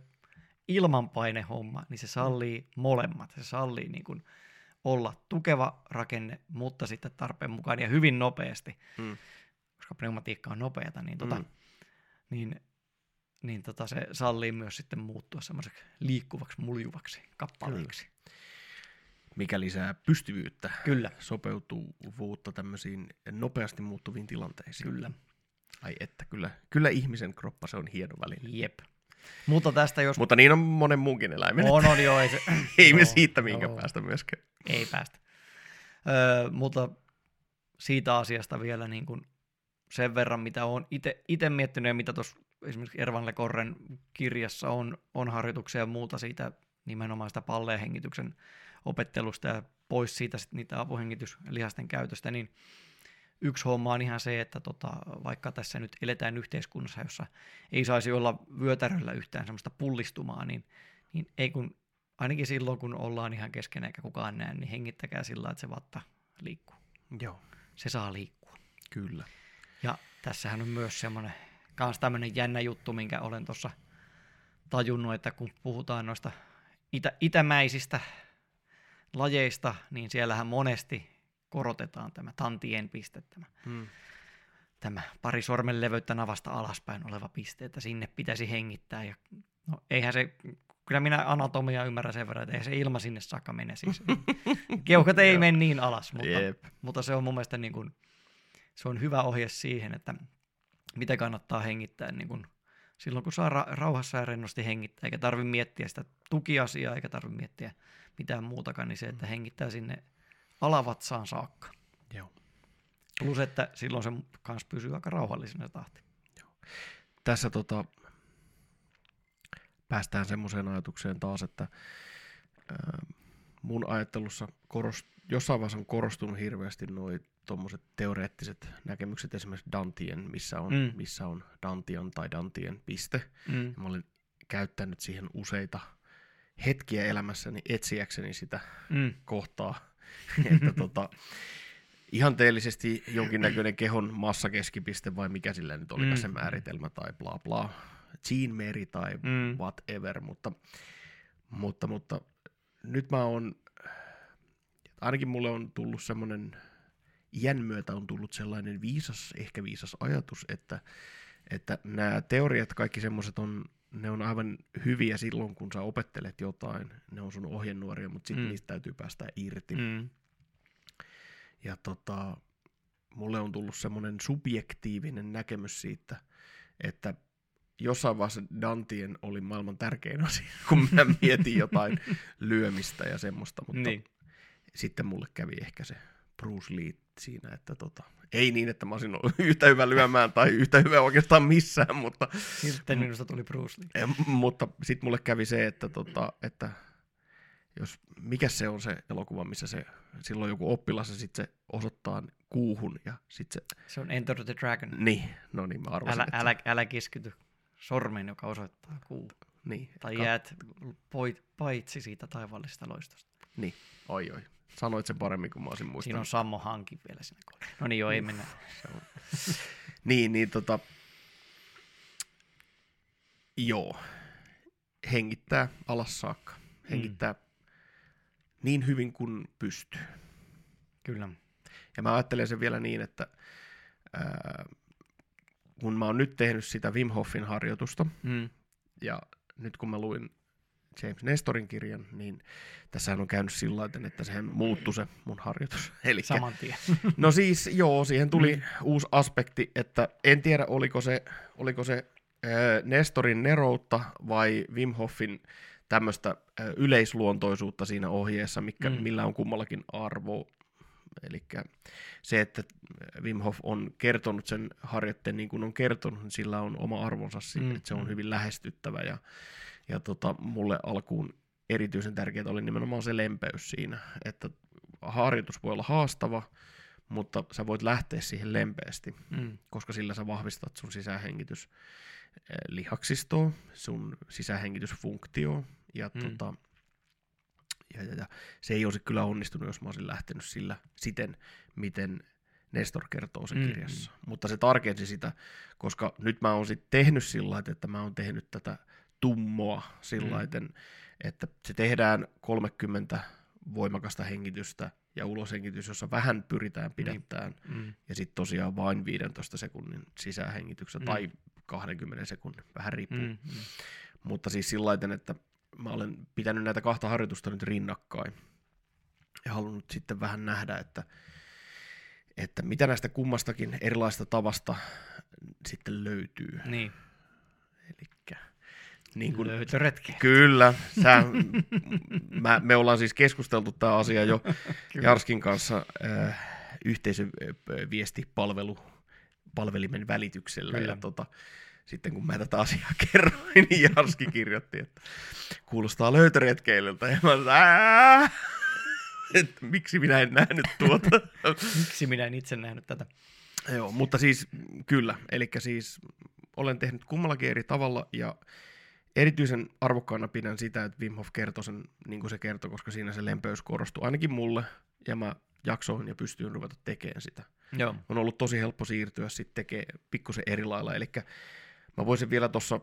ilmanpainehomma, niin se sallii molemmat. Se sallii niin kuin olla tukeva rakenne, mutta sitten tarpeen mukaan ja hyvin nopeasti, Mm. koska pneumatiikka on nopeata, niin, tota, Mm. niin, niin tota, se sallii myös sitten muuttua semmoiseksi liikkuvaksi, muljuvaksi kappaleeksi. Mikä lisää pystyvyyttä, Kyllä, sopeutuvuutta tämmöisiin nopeasti muuttuviin tilanteisiin. kyllä. Ai että, kyllä, kyllä ihmisen kroppa se on hieno väline. Jep. Mutta tästä jos... Mutta niin on monen muunkin eläimen. on, on, joo, ei, se, Ei me siitä minkä päästä myöskään. Ei päästä. Öö, mutta siitä asiasta vielä niin kuin sen verran, mitä olen itse miettinyt ja mitä tuossa esimerkiksi Ervan Lekorren kirjassa on, on harjoituksia ja muuta siitä nimenomaan sitä palleehengityksen opettelusta ja pois siitä sit niitä apuhengityslihasten käytöstä, niin yksi homma on ihan se, että tota, vaikka tässä nyt eletään yhteiskunnassa, jossa ei saisi olla vyötäröllä yhtään semmoista pullistumaa, niin, niin ei kun ainakin silloin, kun ollaan ihan kesken eikä kukaan näe, niin hengittäkää sillä että se vatta liikkuu. Joo, Se saa liikkua. kyllä. Ja tässähän on myös semmoinen, kans tämmöinen jännä juttu, minkä olen tuossa tajunnut, että kun puhutaan noista itä, itämäisistä lajeista, niin siellähän monesti korotetaan tämä tantien piste, tämä, Mm. tämä pari sormen leveyttä navasta alaspäin oleva piste, että sinne pitäisi hengittää. Ja, no eihän se, kyllä minä anatomia ymmärrän sen verran, että eihän se ilma sinne saakka mene. Siis. Keuhkot ei Joo. mene niin alas, mutta, Jep. mutta se on mun mielestä niin kuin, se on hyvä ohje siihen, että mitä kannattaa hengittää niin kuin silloin, kun saa ra- rauhassa ja rennosti hengittää, eikä tarvi miettiä sitä tukiasiaa, eikä tarvi miettiä mitään muutakaan, niin se, että hengittää sinne alavatsaan saakka. Joo. Plus, että silloin se kans pysyy aika rauhallisena se tahti. Tässä tota, päästään semmoiseen ajatukseen taas, että mun ajattelussa korost, jossain vaiheessa on korostunut hirveästi noi tuommoiset teoreettiset näkemykset, esimerkiksi Dantien, missä on, Mm. mm. missä on Dantian tai Dantien piste. Mm. Ja mä olen käyttänyt siihen useita hetkiä elämässäni etsiäkseni sitä Mm. kohtaa, että tota, ihanteellisesti jonkinnäköinen kehon massakeskipiste vai mikä sillä nyt oli Mm. se määritelmä tai bla bla, Jean Meri tai Mm. whatever, mutta, mutta, mutta nyt mä oon, ainakin mulle on tullut semmoinen, iän myötä on tullut sellainen viisas, ehkä viisas ajatus, että, että nämä teoriat, kaikki semmoiset on, ne on aivan hyviä silloin, kun sä opettelet jotain, ne on sun ohjenuoria, mutta sitten Mm. niistä täytyy päästä irti. Mm. Ja tota, mulle on tullut semmoinen subjektiivinen näkemys siitä, että jossain vaiheessa Dantien oli maailman tärkein asia, kun mä mietin jotain lyömistä ja semmoista, mutta Niin. sitten mulle kävi ehkä se Bruce Lee siinä, että tota, ei niin, että mä olisin ollut yhtä hyvä lyömään tai yhtä hyvä oikeastaan missään, mutta, Sitten minusta tuli Bruce Lee. mutta sitten mulle kävi se, että, tota, että jos, mikä se on se elokuva, missä se, silloin joku oppilas ja sitten se osoittaa kuuhun ja sitten se, Se on Enter the Dragon. niin, no niin mä arvasin, Älä, että älä, älä keskity sormeen, joka osoittaa kuu. niin, Tai ka- jäät poit, paitsi siitä taivaallisesta loistosta. Niin, oi oi. Sanoit sen paremmin kuin mä olisin Siinä muistanut. on Sammo Hankin vielä siinä kohdassa. No niin joo, ei mennä. Niin, niin tota... Joo. Hengittää alas saakka. Hengittää mm. niin hyvin kuin pystyy. Kyllä. Ja mä ajattelen sen vielä niin, että ää, kun mä oon nyt tehnyt sitä Wim Hofin harjoitusta, Mm. ja nyt kun mä luin James Nestorin kirjan, niin tässähän on käynyt sillä lailla, että sehän muuttui se mun harjoitus. Elikkä, Saman tien. No siis joo, siihen tuli Mm. uusi aspekti, että en tiedä oliko se, oliko se äh, Nestorin neroutta vai Wim Hofin tämmöistä äh, yleisluontoisuutta siinä ohjeessa, mikä, mm. millä on kummallakin arvo. Eli se, että Wim Hof on kertonut sen harjoitteen niin kuin on kertonut, niin sillä on oma arvonsa siinä, Mm, että se on hyvin lähestyttävä ja, ja tota, mulle alkuun erityisen tärkeää oli nimenomaan se lempeys siinä, että harjoitus voi olla haastava, mutta sä voit lähteä siihen lempeästi, Mm. koska sillä sä vahvistat sun sisähengitys eh, lihaksistoa, sun sisähengitysfunktioa ja, mm. tota, ja, ja, ja se ei olisi kyllä onnistunut, jos mä olisin lähtenyt sillä siten, miten Nestor kertoo sen Mm, kirjassa. Mutta se tarkensi sitä, koska nyt mä oon sitten tehnyt sillä lailla, että mä oon tehnyt tätä tummoa sillä Mm. lailla, että se tehdään 30 voimakasta hengitystä ja uloshengitys, jossa vähän pyritään pidättämään, Mm. ja sitten tosiaan vain 15 sekunnin sisähengityksessä Mm. tai 20 sekunnin, vähän riippuu. Mm. Mm. Mutta siis sillä että mä olen pitänyt näitä kahta harjoitusta nyt rinnakkain ja halunnut sitten vähän nähdä, että, että mitä näistä kummastakin erilaista tavasta sitten löytyy. Niin, Elikkä, niin kun, löytöretki. kyllä, sä, mä, me ollaan siis keskusteltu tämä asia jo. Jarskin kanssa äh, yhteisöviestipalvelu palvelimen välityksellä. Kyllä. Ja tota, sitten kun mä tätä asiaa kerroin, niin Jarski kirjoitti, että kuulostaa löytöretkeilyltä. Ja mä sanoin, että miksi minä en nähnyt tuota. Miksi minä en itse nähnyt tätä? Joo, mutta siis kyllä, eli siis olen tehnyt kummallakin eri tavalla ja erityisen arvokkaana pidän sitä, että Wim Hof kertoi sen niin kuin se kertoi, koska siinä se lempeys korostui ainakin mulle ja mä jaksoin ja pystyin ruveta tekemään sitä. Joo. On ollut tosi helppo siirtyä sitten tekemään pikkusen eri lailla, eli mä voisin vielä tuossa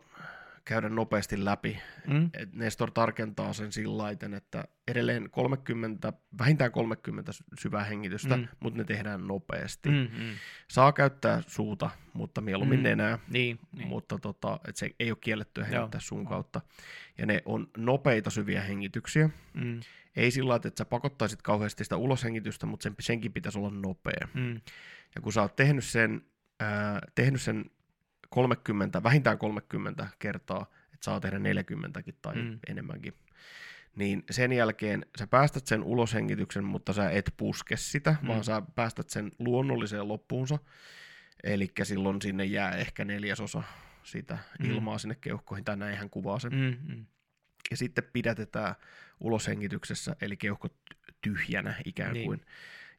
käydä nopeasti läpi. Mm. Et Nestor tarkentaa sen sillä laiten, että edelleen 30, vähintään 30 syvää hengitystä, Mm. mutta ne tehdään nopeasti. Mm. Mm. Saa käyttää suuta, mutta mieluummin Mm. nenää, Niin, niin. mutta tota, et se ei ole kiellettyä Joo. hengittää suun Joo. kautta. Ja ne on nopeita syviä hengityksiä. Mm. Ei sillä lailla, että sä pakottaisit kauheasti sitä uloshengitystä, mutta sen, senkin pitäisi olla nopea. Mm. Ja kun sä oot tehnyt sen, ää, tehnyt sen 30, vähintään 30 kertaa, että saa tehdä 40kin tai Mm. mm. enemmänkin, niin sen jälkeen sä päästät sen uloshengityksen, mutta sä et puske sitä, Mm. vaan sä päästät sen luonnolliseen loppuunsa. Eli silloin sinne jää ehkä neljäsosa sitä Mm. ilmaa sinne keuhkoihin, tai näin hän kuvaa sen. Mm. Mm. Ja sitten pidätetään uloshengityksessä, eli keuhkot tyhjänä ikään Niin. kuin.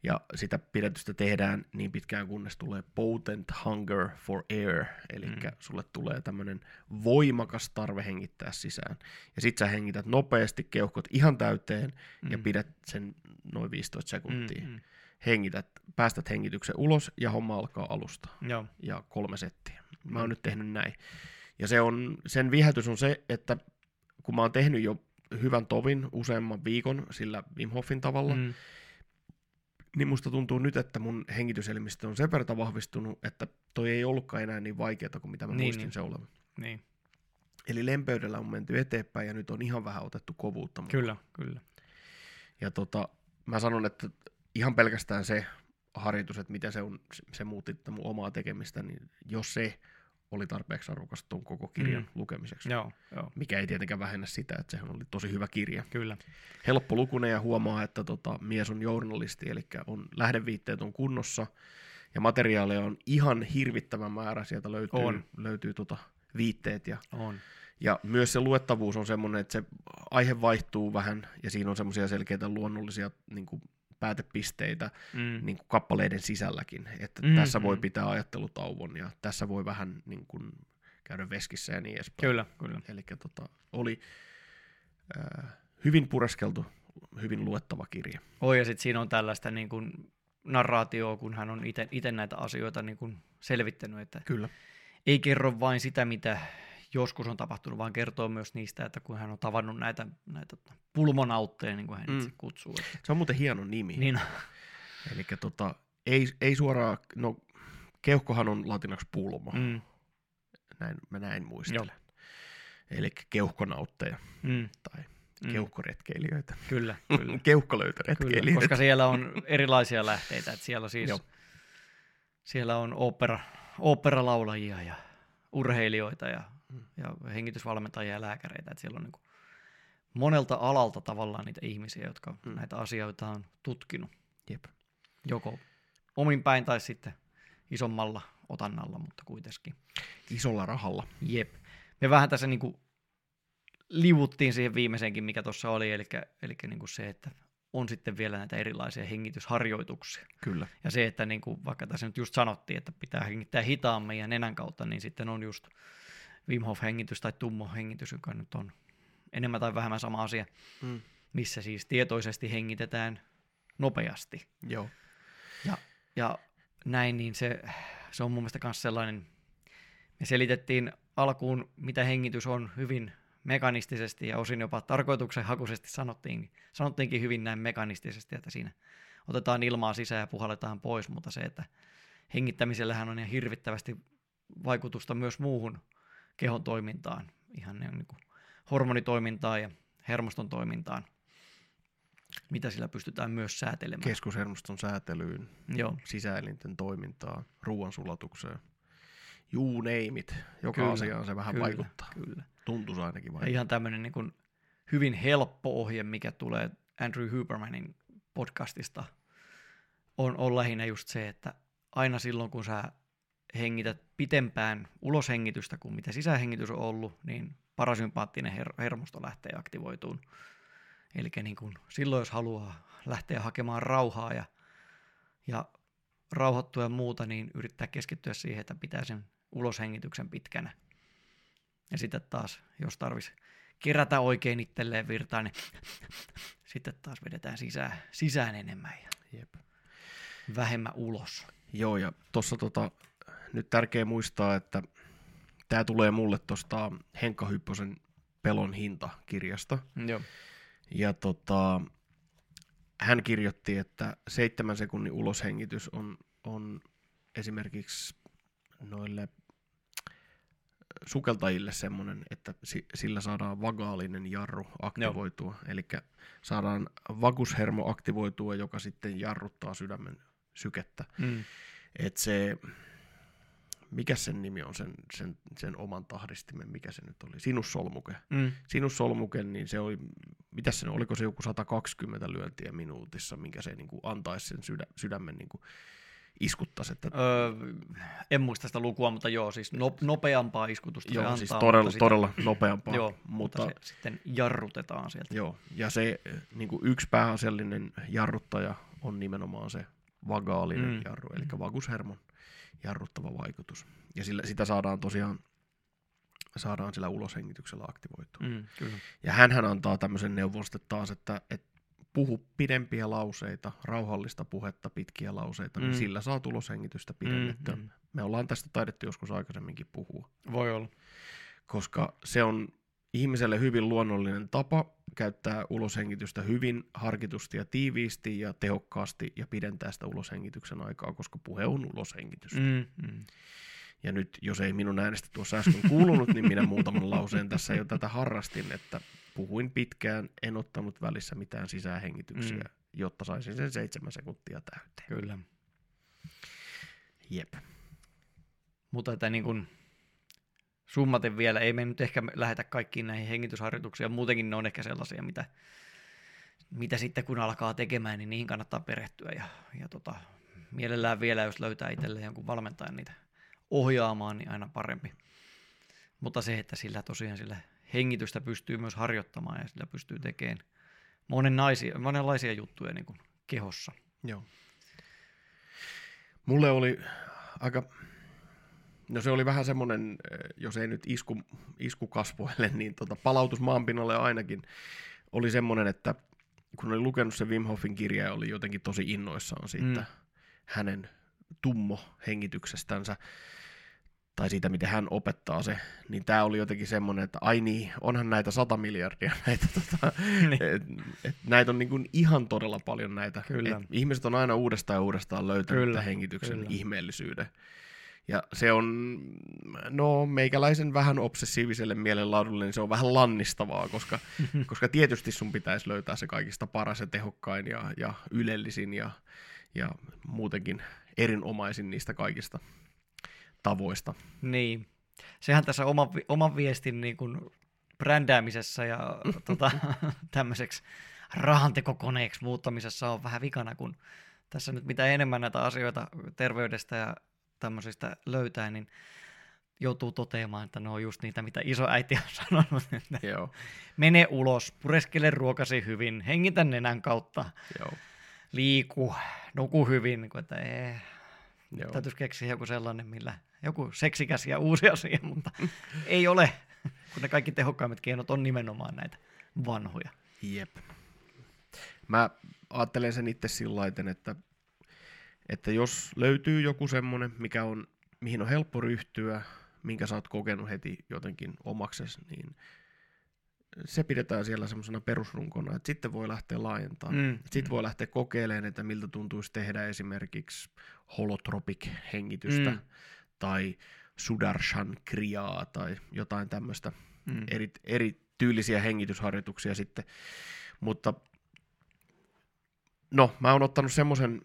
Ja sitä pidätystä tehdään niin pitkään, kunnes tulee potent hunger for air, eli Mm. mm. sulle tulee tämmöinen voimakas tarve hengittää sisään. Ja sit sä hengität nopeasti keuhkot ihan täyteen mm. ja Mm. pidät sen noin 15 sekuntia. Mm. Mm. Hengität, päästät hengityksen ulos ja homma alkaa alusta Mm. Joo. ja kolme settiä. Mä Mm. oon nyt tehnyt näin. Ja se on, sen viehätys on se, että kun mä oon tehnyt jo hyvän tovin useamman viikon sillä Wim Hofin tavalla, mm. Niin musta tuntuu nyt, että mun hengityselimistö on sen verran vahvistunut, että toi ei ollutkaan enää niin vaikeaa kuin mitä mä Niin, muistin niin. niin. se olevan. Niin. Eli lempeydellä on menty eteenpäin ja nyt on ihan vähän otettu kovuutta mukaan. Kyllä, kyllä. Ja tota, mä sanon, että ihan pelkästään se harjoitus, että miten se, on, se muutti mun omaa tekemistä, niin jos se oli tarpeeksi arvokas tuon koko kirjan Mm. lukemiseksi. Joo, joo. Mikä ei tietenkään vähennä sitä, että sehän oli tosi hyvä kirja. Kyllä. Helppo lukunen ja huomaa, että tota, mies on journalisti, eli on, lähdeviitteet on kunnossa ja materiaalia on ihan hirvittävä määrä. Sieltä löytyy, On. löytyy tota, viitteet ja On. ja myös se luettavuus on semmoinen, että se aihe vaihtuu vähän ja siinä on semmoisia selkeitä luonnollisia niin kuin päätepisteitä Mm. niin kuin kappaleiden sisälläkin. Että Mm, tässä voi mm. pitää ajattelutauon ja tässä voi vähän niin kuin käydä veskissä ja niin edespäin. Kyllä, kyllä. Eli tota, oli ää, hyvin pureskeltu, hyvin luettava kirja. Oi, ja sitten siinä on tällaista niin kuin narraatioa, kun hän on itse näitä asioita niin kuin selvittänyt, että Kyllä. ei kerro vain sitä, mitä joskus on tapahtunut, vaan kertoo myös niistä, että kun hän on tavannut näitä, näitä pulmonautteja, niin kuin hän Mm. itse kutsuu. Että, Se on muuten hieno nimi. niin, Eli tota, ei, ei suoraan, no keuhkohan on latinaksi pulmo, mm. näin, mä näin muistelen. Eli keuhkonautteja mm, tai mm, keuhkoretkeilijöitä. kyllä, kyllä. Kyllä, Keuhkolöytöretkeilijöitä. koska siellä on erilaisia lähteitä. Että siellä siis Joo. siellä on opera, operalaulajia ja urheilijoita ja. Ja hengitysvalmentajia ja lääkäreitä. Että siellä on niin kuin monelta alalta tavallaan niitä ihmisiä, jotka Mm. näitä asioita on tutkinut. Jep. Joko omin päin tai sitten isommalla otannalla, mutta kuitenkin. Isolla rahalla. Jep. Me vähän tässä niin kuin livuttiin siihen viimeisenkin, mikä tuossa oli, eli, eli niin kuin se, että on sitten vielä näitä erilaisia hengitysharjoituksia. Kyllä. Ja se, että niin kuin, vaikka tässä nyt just sanottiin, että pitää hengittää hitaammin ja nenän kautta, niin sitten on just Wim Hof-hengitys tai tummo-hengitys, joka nyt on enemmän tai vähemmän sama asia. Mm. missä siis tietoisesti hengitetään nopeasti. Joo. Ja, ja näin, niin se, se on mun mielestä myös sellainen, me selitettiin alkuun, mitä hengitys on hyvin mekanistisesti ja osin jopa tarkoituksenhakuisesti sanottiin, sanottiinkin hyvin näin mekanistisesti, että siinä otetaan ilmaa sisään ja puhalletaan pois, mutta se, että hengittämisellähän on ihan hirvittävästi vaikutusta myös muuhun kehon toimintaan, ihan niin kuin hormonitoimintaan ja hermoston toimintaan, mitä sillä pystytään myös säätelemään. Keskushermoston säätelyyn, Joo. sisäelinten toimintaan, ruoansulatukseen. You name it. Joka Kyllä, asiaan se vähän kyllä, vaikuttaa. Kyllä. Tuntuisi ainakin Ja vaikuttaa. ihan tämmöinen niin kuin hyvin helppo ohje, mikä tulee Andrew Hubermanin podcastista, on, on lähinnä just se, että aina silloin, kun sä hengität pitempään uloshengitystä kuin mitä sisähengitys on ollut, niin parasympaattinen her- hermosto lähtee aktivoituun. Eli niin kuin silloin, jos haluaa lähteä hakemaan rauhaa ja, ja rauhoittua ja muuta, niin yrittää keskittyä siihen, että pitää sen uloshengityksen pitkänä. Ja sitten taas, jos tarvitsisi kerätä oikein itselleen virtaa, niin sitten taas vedetään sisään, sisään enemmän ja Jep. vähemmän ulos. Joo, ja tuossa tota, nyt tärkeä muistaa, että tämä tulee mulle tuosta Henkka Hyppösen Pelon hinta-kirjasta. Joo. Ja tota, hän kirjoitti, että seitsemän sekunnin uloshengitys on, on esimerkiksi noille sukeltajille semmoinen, että si- sillä saadaan vagaalinen jarru aktivoitua. Eli saadaan vagushermo aktivoitua, joka sitten jarruttaa sydämen sykettä. Mm. Et se, mikä sen nimi on, sen, sen, sen oman tahdistimen, mikä se nyt oli, sinussolmuke. Mm. Sinussolmuke, niin se oli, mitä se, oliko se joku 120 lyöntiä minuutissa, minkä se niin kuin antaisi sen sydä, sydämen niin kuin iskuttaisi. Että, Öö, en muista sitä lukua, mutta joo, siis no, nopeampaa iskutusta se joo, antaa. siis todella, sitä- todella nopeampaa. Joo, mutta, mutta se sitten jarrutetaan sieltä. joo, ja se niin kuin yksi pääasiallinen jarruttaja on nimenomaan se vagaalinen mm. jarru, eli vagushermon jarruttava vaikutus. Ja sillä, sitä saadaan tosiaan saadaan sillä uloshengityksellä aktivoitua. Mm, kyllä. Ja hän antaa tämmöisen neuvon sitten taas, että, että puhu pidempiä lauseita, rauhallista puhetta, pitkiä lauseita, mm. Mm. niin sillä saa tuloshengitystä pidennettyä. Mm. mm. Me ollaan tästä taidettu joskus aikaisemminkin puhua, Voi olla. koska se on ihmiselle hyvin luonnollinen tapa käyttää uloshengitystä hyvin harkitusti ja tiiviisti ja tehokkaasti ja pidentää sitä uloshengityksen aikaa, koska puhe on uloshengitystä. Mm. Mm. Ja nyt, jos ei minun äänestä tuossa äsken kuulunut, niin minä muutaman lauseen tässä jo tätä harrastin, että puhuin pitkään, en ottanut välissä mitään sisähengityksiä, Mm. jotta saisin sen seitsemän sekuntia täyteen. Kyllä. Jep. Mutta että niin kuin summaten vielä, ei me nyt ehkä lähetä kaikkiin näihin hengitysharjoituksiin, muutenkin ne on ehkä sellaisia, mitä, mitä sitten kun alkaa tekemään, niin niihin kannattaa perehtyä ja, ja tota, mielellään vielä, jos löytää itselleen jonkun valmentajan niitä ohjaamaan, niin aina parempi. Mutta se, että sillä tosiaan sillä hengitystä pystyy myös harjoittamaan ja sillä pystyy tekemään monenlaisia, monenlaisia juttuja niin kuin kehossa. Joo. Mulle oli aika, no se oli vähän semmoinen, eh, jos ei nyt isku, isku kasvoille, niin tota, palautus maanpinnalle ainakin oli semmoinen, että kun oli lukenut sen Wim Hofin kirja ja oli jotenkin tosi innoissaan siitä Mm. hänen tummo hengityksestänsä, tai siitä, miten hän opettaa se, niin tämä oli jotenkin semmoinen, että ai niin, onhan näitä sata miljardia näitä, tota, Niin. et, et näitä on niin kuin ihan todella paljon näitä. Kyllä. Et ihmiset on aina uudestaan ja uudestaan löytänyt Kyllä, hengityksen kyllä. ihmeellisyyden. Ja se on, no meikäläisen vähän obsessiiviselle mielenlaadulle, niin se on vähän lannistavaa, koska, koska tietysti sun pitäisi löytää se kaikista paras ja tehokkain ja, ja ylellisin ja, ja muutenkin erinomaisin niistä kaikista tavoista. Niin. Sehän tässä oman, vi- oman viestin niin kuin brändäämisessä ja tota, tämmöiseksi rahantekokoneeksi muuttamisessa on vähän vikana, kun tässä nyt mitä enemmän näitä asioita terveydestä ja tämmöisistä löytää, niin joutuu toteamaan, että ne on just niitä, mitä isoäiti on sanonut, että Joo, mene ulos, pureskele ruokasi hyvin, hengitä nenän kautta, joo, liiku, nuku hyvin, niin kuin, että ei, joo. Täytyisi keksiä joku sellainen, millä joku seksikäs ja uusi asia, mutta ei ole, kun ne kaikki tehokkaimmat keinot on nimenomaan näitä vanhoja. Jep. Mä ajattelen sen itse sillä että, että jos löytyy joku semmoinen, mikä on, mihin on helppo ryhtyä, minkä sä oot kokenut heti jotenkin omaksesi, niin se pidetään siellä semmoisena perusrunkona, että sitten voi lähteä laajentamaan. Mm. Sitten voi lähteä kokeilemaan, että miltä tuntuisi tehdä esimerkiksi holotropic-hengitystä mm. tai sudarshan kriaa tai jotain tämmöistä mm. eri, eri tyylisiä hengitysharjoituksia sitten. Mutta no, mä oon ottanut semmoisen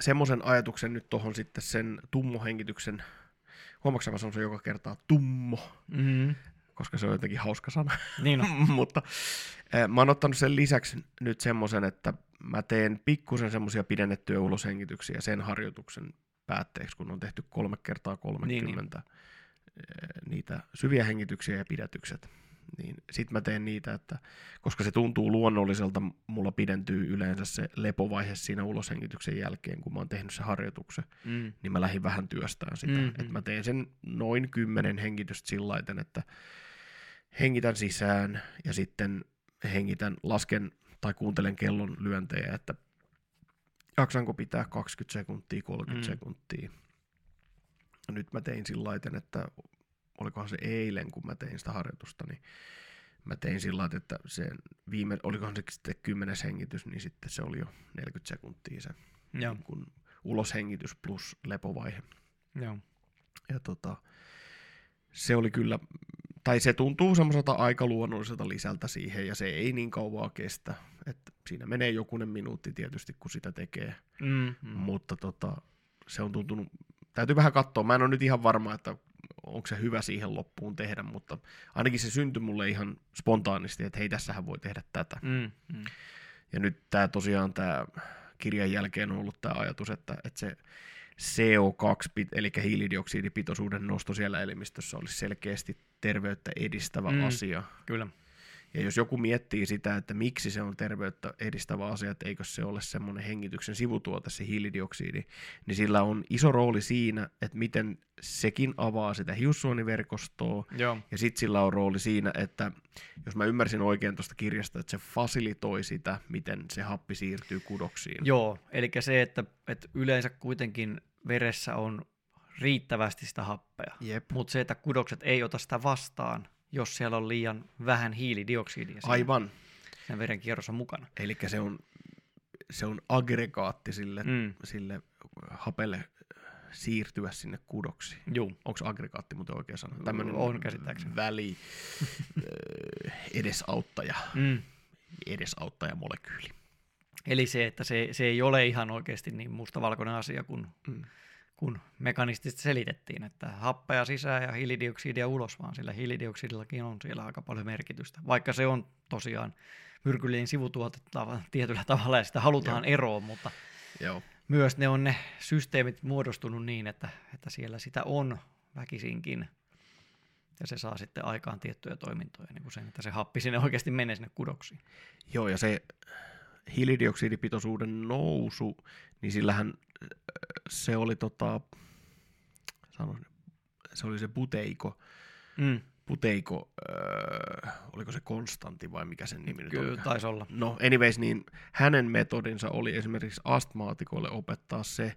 semmoisen ajatuksen nyt tuohon sitten sen tummohengityksen, huomaatko mä sanon se joka kertaa tummo, mm-hmm. koska se on jotenkin hauska sana. Niin on. Mutta äh, mä oon ottanut sen lisäksi nyt semmoisen, että mä teen pikkusen semmoisia pidennettyjä uloshengityksiä sen harjoituksen päätteeksi, kun on tehty kolme kertaa 30 niin, niin. niitä syviä hengityksiä ja pidätykset niin sitten mä teen niitä, että koska se tuntuu luonnolliselta, mulla pidentyy yleensä se lepovaihe siinä uloshengityksen jälkeen, kun mä oon tehnyt se harjoituksen, mm. niin mä lähdin vähän työstään sitä. Mm-hmm. Että mä teen sen noin kymmenen hengitystä sillä että hengitän sisään ja sitten hengitän, lasken tai kuuntelen kellon lyöntejä, että jaksanko pitää 20 sekuntia, 30 mm. sekuntia. Nyt mä tein sillä että olikohan se eilen, kun mä tein sitä harjoitusta, niin mä tein sillä että se viime, olikohan se sitten kymmenes hengitys, niin sitten se oli jo 40 sekuntia se Joo. Niin kun uloshengitys plus lepovaihe. Joo. Ja tota, se oli kyllä, tai se tuntuu semmoiselta aika luonnolliselta lisältä siihen, ja se ei niin kauaa kestä. että siinä menee jokunen minuutti tietysti, kun sitä tekee, mm, mm. mutta tota, se on tuntunut, täytyy vähän katsoa, mä en ole nyt ihan varma, että onko se hyvä siihen loppuun tehdä, mutta ainakin se syntyi mulle ihan spontaanisti, että hei, tässähän voi tehdä tätä. Mm, mm. Ja nyt tämä tosiaan tämä kirjan jälkeen on ollut tämä ajatus, että, että se CO2, eli hiilidioksidipitoisuuden nosto siellä elimistössä olisi selkeästi terveyttä edistävä mm, asia. Kyllä. Ja jos joku miettii sitä, että miksi se on terveyttä edistävä asia, että eikö se ole semmoinen hengityksen sivutuote, se hiilidioksidi, niin sillä on iso rooli siinä, että miten sekin avaa sitä hiussuoniverkostoa, Joo. ja sitten sillä on rooli siinä, että jos mä ymmärsin oikein tuosta kirjasta, että se fasilitoi sitä, miten se happi siirtyy kudoksiin. Joo, eli se, että, että yleensä kuitenkin veressä on riittävästi sitä happea, mutta se, että kudokset ei ota sitä vastaan, jos siellä on liian vähän hiilidioksidia Aivan. sen verenkierros on mukana. Eli se on, se on aggregaatti sille, mm. sille hapelle siirtyä sinne kudoksiin. Joo. Onko aggregaatti muuten oikea sana? Tämmöinen on käsittääkseni. Väli, edesauttaja, mm. edesauttaja molekyyli. Eli se, että se, se ei ole ihan oikeasti niin mustavalkoinen asia kuin mm kun mekanistisesti selitettiin, että happea sisään ja hiilidioksidia ulos, vaan sillä hiilidioksidillakin on siellä aika paljon merkitystä. Vaikka se on tosiaan myrkyllinen sivutuote tietyllä tavalla ja sitä halutaan Joo. eroon, mutta Joo. myös ne on ne systeemit muodostunut niin, että, että siellä sitä on väkisinkin ja se saa sitten aikaan tiettyjä toimintoja, niin kuin sen, että se happi sinne oikeasti menee sinne kudoksiin. Joo, ja se hiilidioksidipitoisuuden nousu, niin sillähän se oli tota, sanon, se oli se Buteiko, mm. Buteiko, äh, oliko se Konstantti vai mikä sen nimi Kyllä, nyt oli? taisi olla. No anyways, niin hänen metodinsa oli esimerkiksi astmaatikoille opettaa se,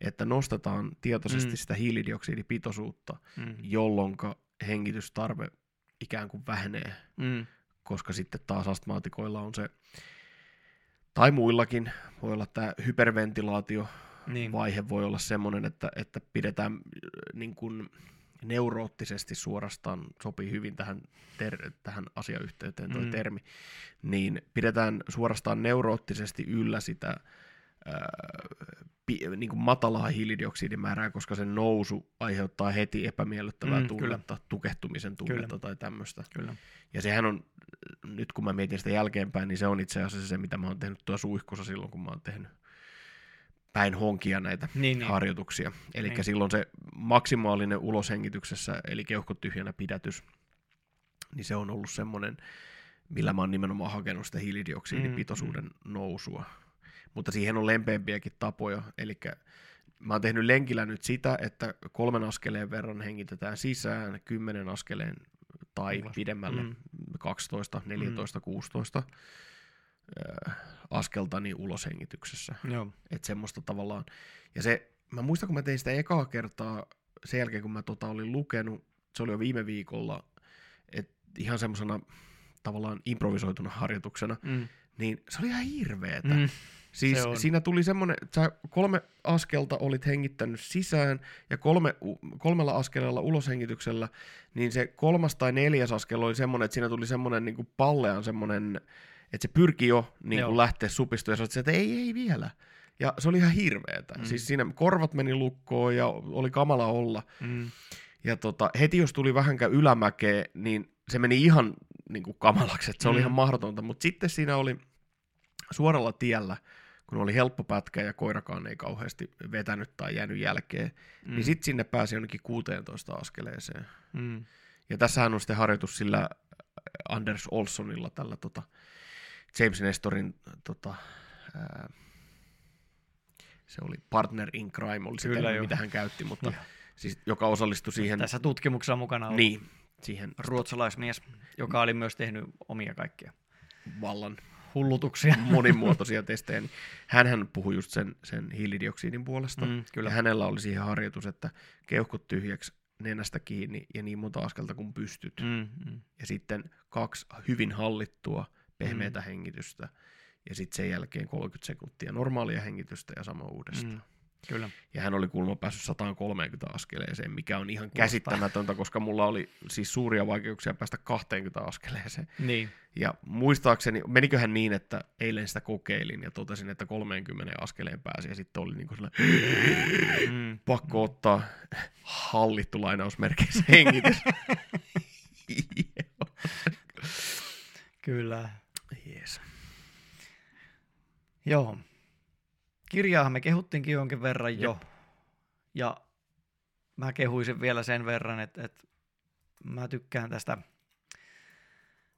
että nostetaan tietoisesti mm. sitä hiilidioksidipitoisuutta, mm. jolloin hengitystarve ikään kuin vähenee, mm. koska sitten taas astmaatikoilla on se, tai muillakin, voi olla tämä hyperventilaatio, niin. vaihe voi olla semmoinen, että, että pidetään äh, niin kuin neuroottisesti suorastaan, sopii hyvin tähän, ter- tähän asiayhteyteen tuo mm. termi, niin pidetään suorastaan neuroottisesti yllä sitä ää, äh, pi, niin kuin matalaa hiilidioksidimäärää, koska sen nousu aiheuttaa heti epämiellyttävää mm, tunnetta, kyllä. tukehtumisen tunnetta kyllä. tai tämmöistä. Kyllä. Ja sehän on, nyt kun mä mietin sitä jälkeenpäin, niin se on itse asiassa se, mitä mä oon tehnyt tuossa suihkussa silloin, kun mä oon tehnyt päin honkia näitä niin, niin. harjoituksia. Eli niin. silloin se maksimaalinen uloshengityksessä, eli keuhkot tyhjänä pidätys, niin se on ollut semmoinen, millä mä oon nimenomaan hakenut sitä hiilidioksidipitoisuuden mm, mm. nousua. Mutta siihen on lempeämpiäkin tapoja, eli mä oon tehnyt lenkillä nyt sitä, että kolmen askeleen verran hengitetään sisään, kymmenen askeleen tai Ulos. pidemmälle, mm. 12, 14, mm. 16 äh, askelta niin uloshengityksessä. Joo. Että semmoista tavallaan. Ja se, mä muistan, kun mä tein sitä ekaa kertaa sen jälkeen, kun mä tota olin lukenut, se oli jo viime viikolla, että ihan semmoisena tavallaan improvisoituna harjoituksena, Mm. niin se oli ihan hirveetä. Mm. Siis Se on. siinä tuli semmoinen, että sä kolme askelta olit hengittänyt sisään ja kolme, kolmella askeleella uloshengityksellä, niin se kolmas tai neljäs askel oli semmoinen, että siinä tuli semmoinen niin kuin pallean semmoinen, että se pyrki jo niin kuin lähteä supistumaan ja olit, että ei, ei vielä. Ja se oli ihan hirveetä. Mm. Siis siinä korvat meni lukkoon ja oli kamala olla. Mm. Ja tota, heti jos tuli vähänkään ylämäkeä, niin se meni ihan niin kuin kamalaksi, että se oli Mm. ihan mahdotonta. Mutta sitten siinä oli suoralla tiellä, kun oli helppo pätkä ja koirakaan ei kauheasti vetänyt tai jäänyt jälkeen, mm. niin sitten sinne pääsi jonnekin 16 askeleeseen. Mm. Ja tässähän on sitten harjoitus sillä Anders Olssonilla, tällä tota James Nestorin tota, ää, se oli Partner in Crime, oli se Kyllä termi, mitä hän käytti, mutta siis, joka osallistui siihen, Tässä tutkimuksessa mukana on niin, siihen ruotsalaismies, joka oli myös tehnyt omia kaikkia vallan hullutuksia. monimuotoisia testejä, niin hänhän puhui just sen, sen hiilidioksidin puolesta. Mm, kyllä. Ja hänellä oli siihen harjoitus, että keuhkot tyhjäksi nenästä kiinni ja niin monta askelta kuin pystyt. Mm. Mm, mm. Ja sitten kaksi hyvin hallittua pehmeätä mm. hengitystä. Ja sitten sen jälkeen 30 sekuntia normaalia hengitystä ja sama uudestaan. Mm. Kyllä. Ja hän oli kuulemma päässyt 130 askeleeseen, mikä on ihan käsittämätöntä, koska mulla oli siis suuria vaikeuksia päästä 20 askeleeseen. Niin. Ja muistaakseni, meniköhän niin, että eilen sitä kokeilin ja totesin, että 30 askeleen pääsi ja sitten oli niin kuin Mm. pakko ottaa hallittu lainausmerkeissä hengitys. Kyllä. Joo. Kirjaahan me kehuttiinkin jonkin verran jo. Ja mä kehuisin vielä sen verran, että, että mä tykkään tästä,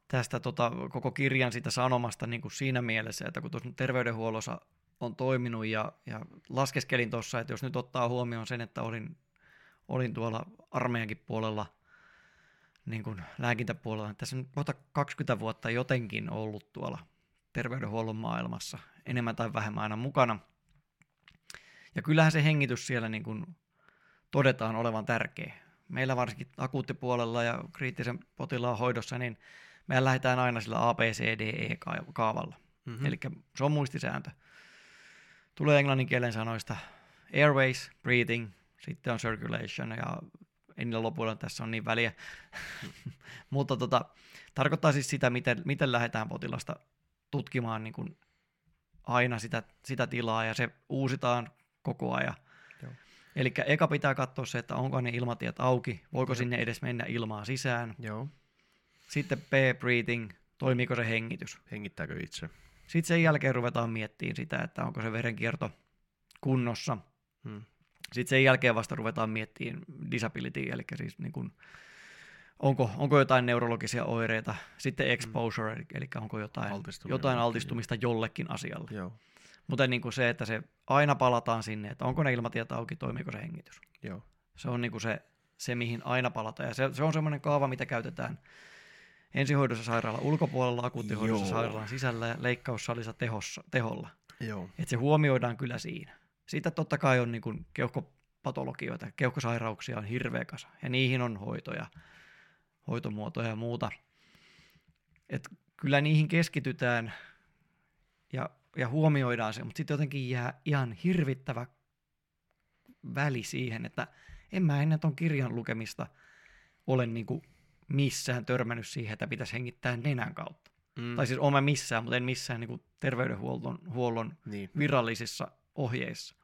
tästä tota, koko kirjan sitä sanomasta niin kuin siinä mielessä, että kun tuossa terveydenhuollossa on toiminut ja, ja laskeskelin tuossa, että jos nyt ottaa huomioon sen, että olin, olin tuolla armeijankin puolella, niin kuin lääkintäpuolella, että tässä on kohta 20 vuotta jotenkin ollut tuolla terveydenhuollon maailmassa enemmän tai vähemmän aina mukana. Ja kyllähän se hengitys siellä niin kuin todetaan olevan tärkeä. Meillä varsinkin akuuttipuolella ja kriittisen potilaan hoidossa, niin me lähdetään aina sillä ABCDE-kaavalla. Mm-hmm. Mm. Eli se on muistisääntö. Tulee englannin kielen sanoista airways, breathing, sitten on circulation ja ei niillä lopuilla tässä on niin väliä. Mutta tota, tarkoittaa siis sitä, miten, miten lähdetään potilasta tutkimaan niin kuin aina sitä, sitä tilaa ja se uusitaan koko ajan. Eli eka pitää katsoa se, että onko ne ilmatiet auki, voiko Joo. sinne edes mennä ilmaa sisään. Joo. Sitten B-breathing, toimiiko se hengitys. Hengittääkö itse? Sitten sen jälkeen ruvetaan miettimään sitä, että onko se verenkierto kunnossa. Hmm. Sitten sen jälkeen vasta ruvetaan miettimään disability, eli siis niin kuin, onko, onko jotain neurologisia oireita. Sitten exposure, eli, eli onko jotain, Altistuminen jotain altistumista jollekin asialle. Joo. Mutta niin kuin se, että se aina palataan sinne, että onko ne ilmatiet auki, toimiiko se hengitys. Joo. Se on niin kuin se, se, mihin aina palataan. Ja se, se on semmoinen kaava, mitä käytetään ensihoidossa sairaalan ulkopuolella, akuuttihoidossa Joo. sairaalan sisällä ja leikkaussalissa tehossa, teholla. Joo. Että se huomioidaan kyllä siinä. Siitä totta kai on niin kuin keuhkopatologioita, keuhkosairauksia on hirveä kasa, ja niihin on hoitoja, hoitomuotoja ja muuta. Et kyllä niihin keskitytään ja, ja huomioidaan se, mutta sitten jotenkin jää ihan hirvittävä väli siihen, että en mä ennen ton kirjan lukemista ole niin kuin missään törmännyt siihen, että pitäisi hengittää nenän kautta. Mm. Tai siis olen missään, mutta en missään niin kuin terveydenhuollon huollon Niin. virallisissa ohjeissa.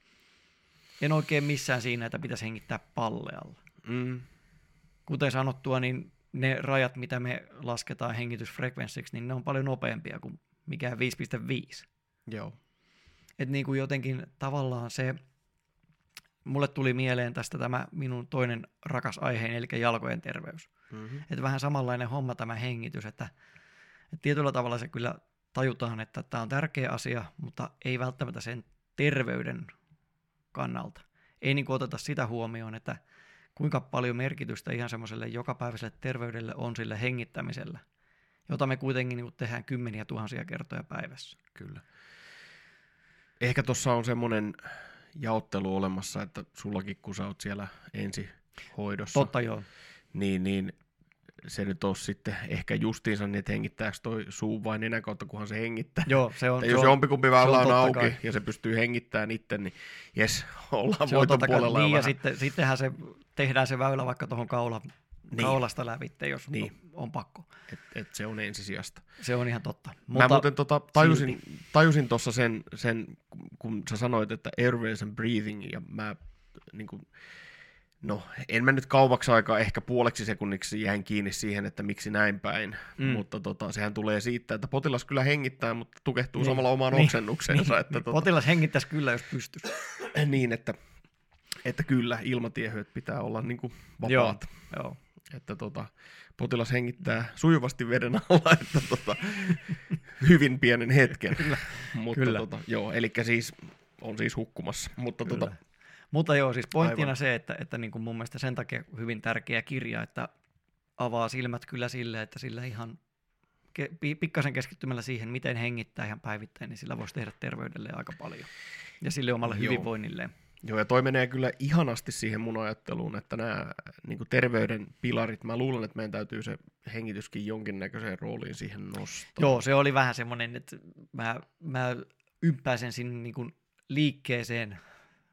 En oikein missään siinä, että pitäisi hengittää pallealla. Mm. Kuten sanottua, niin ne rajat, mitä me lasketaan hengitysfrekvenssiksi, niin ne on paljon nopeampia kuin mikään 5.5. Joo. Et niin kuin jotenkin tavallaan se, mulle tuli mieleen tästä tämä minun toinen rakas aiheeni, eli jalkojen terveys. Mm-hmm. Että vähän samanlainen homma tämä hengitys, että, että tietyllä tavalla se kyllä tajutaan, että tämä on tärkeä asia, mutta ei välttämättä sen terveyden kannalta. Ei niin kuin oteta sitä huomioon, että kuinka paljon merkitystä ihan semmoiselle jokapäiväiselle terveydelle on sille hengittämisellä. jota me kuitenkin niin tehdään kymmeniä tuhansia kertoja päivässä. Kyllä. Ehkä tuossa on semmoinen jaottelu olemassa, että sullakin kun sä oot siellä ensihoidossa, Totta joo. niin, niin se nyt on sitten ehkä justiinsa niin, että hengittääkö toi suu vain nenän kautta, kunhan se hengittää. Joo, se on, Tai jos on, jompikumpi väylä on on auki kai. ja se pystyy hengittämään itse, niin jes, ollaan se on voiton kai, puolella jo niin, ja vähän. sitten, sittenhän se, tehdään se väylä vaikka tuohon kaula, Niin. kaulasta lävitte, jos Niin. niin. on pakko. Et, et se on ensisijasta. Se on ihan totta. Mä muuten tota, tajusin, tajusin tuossa sen, sen, kun sä sanoit, että airways and breathing, ja mä niin kuin, no en mä nyt kauaksi aikaa, ehkä puoleksi sekunniksi jäin kiinni siihen, että miksi näin päin, mm. Mutta tota, sehän tulee siitä, että potilas kyllä hengittää, mutta tukehtuu Niin. samalla omaan Niin. oksennukseensa, että tota, Potilas hengittäisi kyllä, jos pystyisi. niin, että, että kyllä ilmatiehyöt pitää olla niin kuin Joo. vapaat. Joo. että tota, potilas hengittää sujuvasti veden alla, että tota, hyvin pienen hetken. Kyllä. Mutta Kyllä. Tota, joo, eli siis on siis hukkumassa. Mutta Kyllä. tota, Mutta joo, siis pointtina Aivan. se, että, että niin kuin mun mielestä sen takia hyvin tärkeä kirja, että avaa silmät kyllä sille, että sillä ihan ke, pi- pikkasen keskittymällä siihen, miten hengittää ihan päivittäin, niin sillä voisi tehdä terveydelle aika paljon. Ja sille omalle Joo. hyvinvoinnilleen. Joo, ja toi menee kyllä ihanasti siihen mun ajatteluun, että nämä niin terveyden pilarit, mä luulen, että meidän täytyy se hengityskin jonkinnäköiseen rooliin siihen nostaa. Joo, se oli vähän semmoinen, että mä, mä ympäisen sinne niin kuin liikkeeseen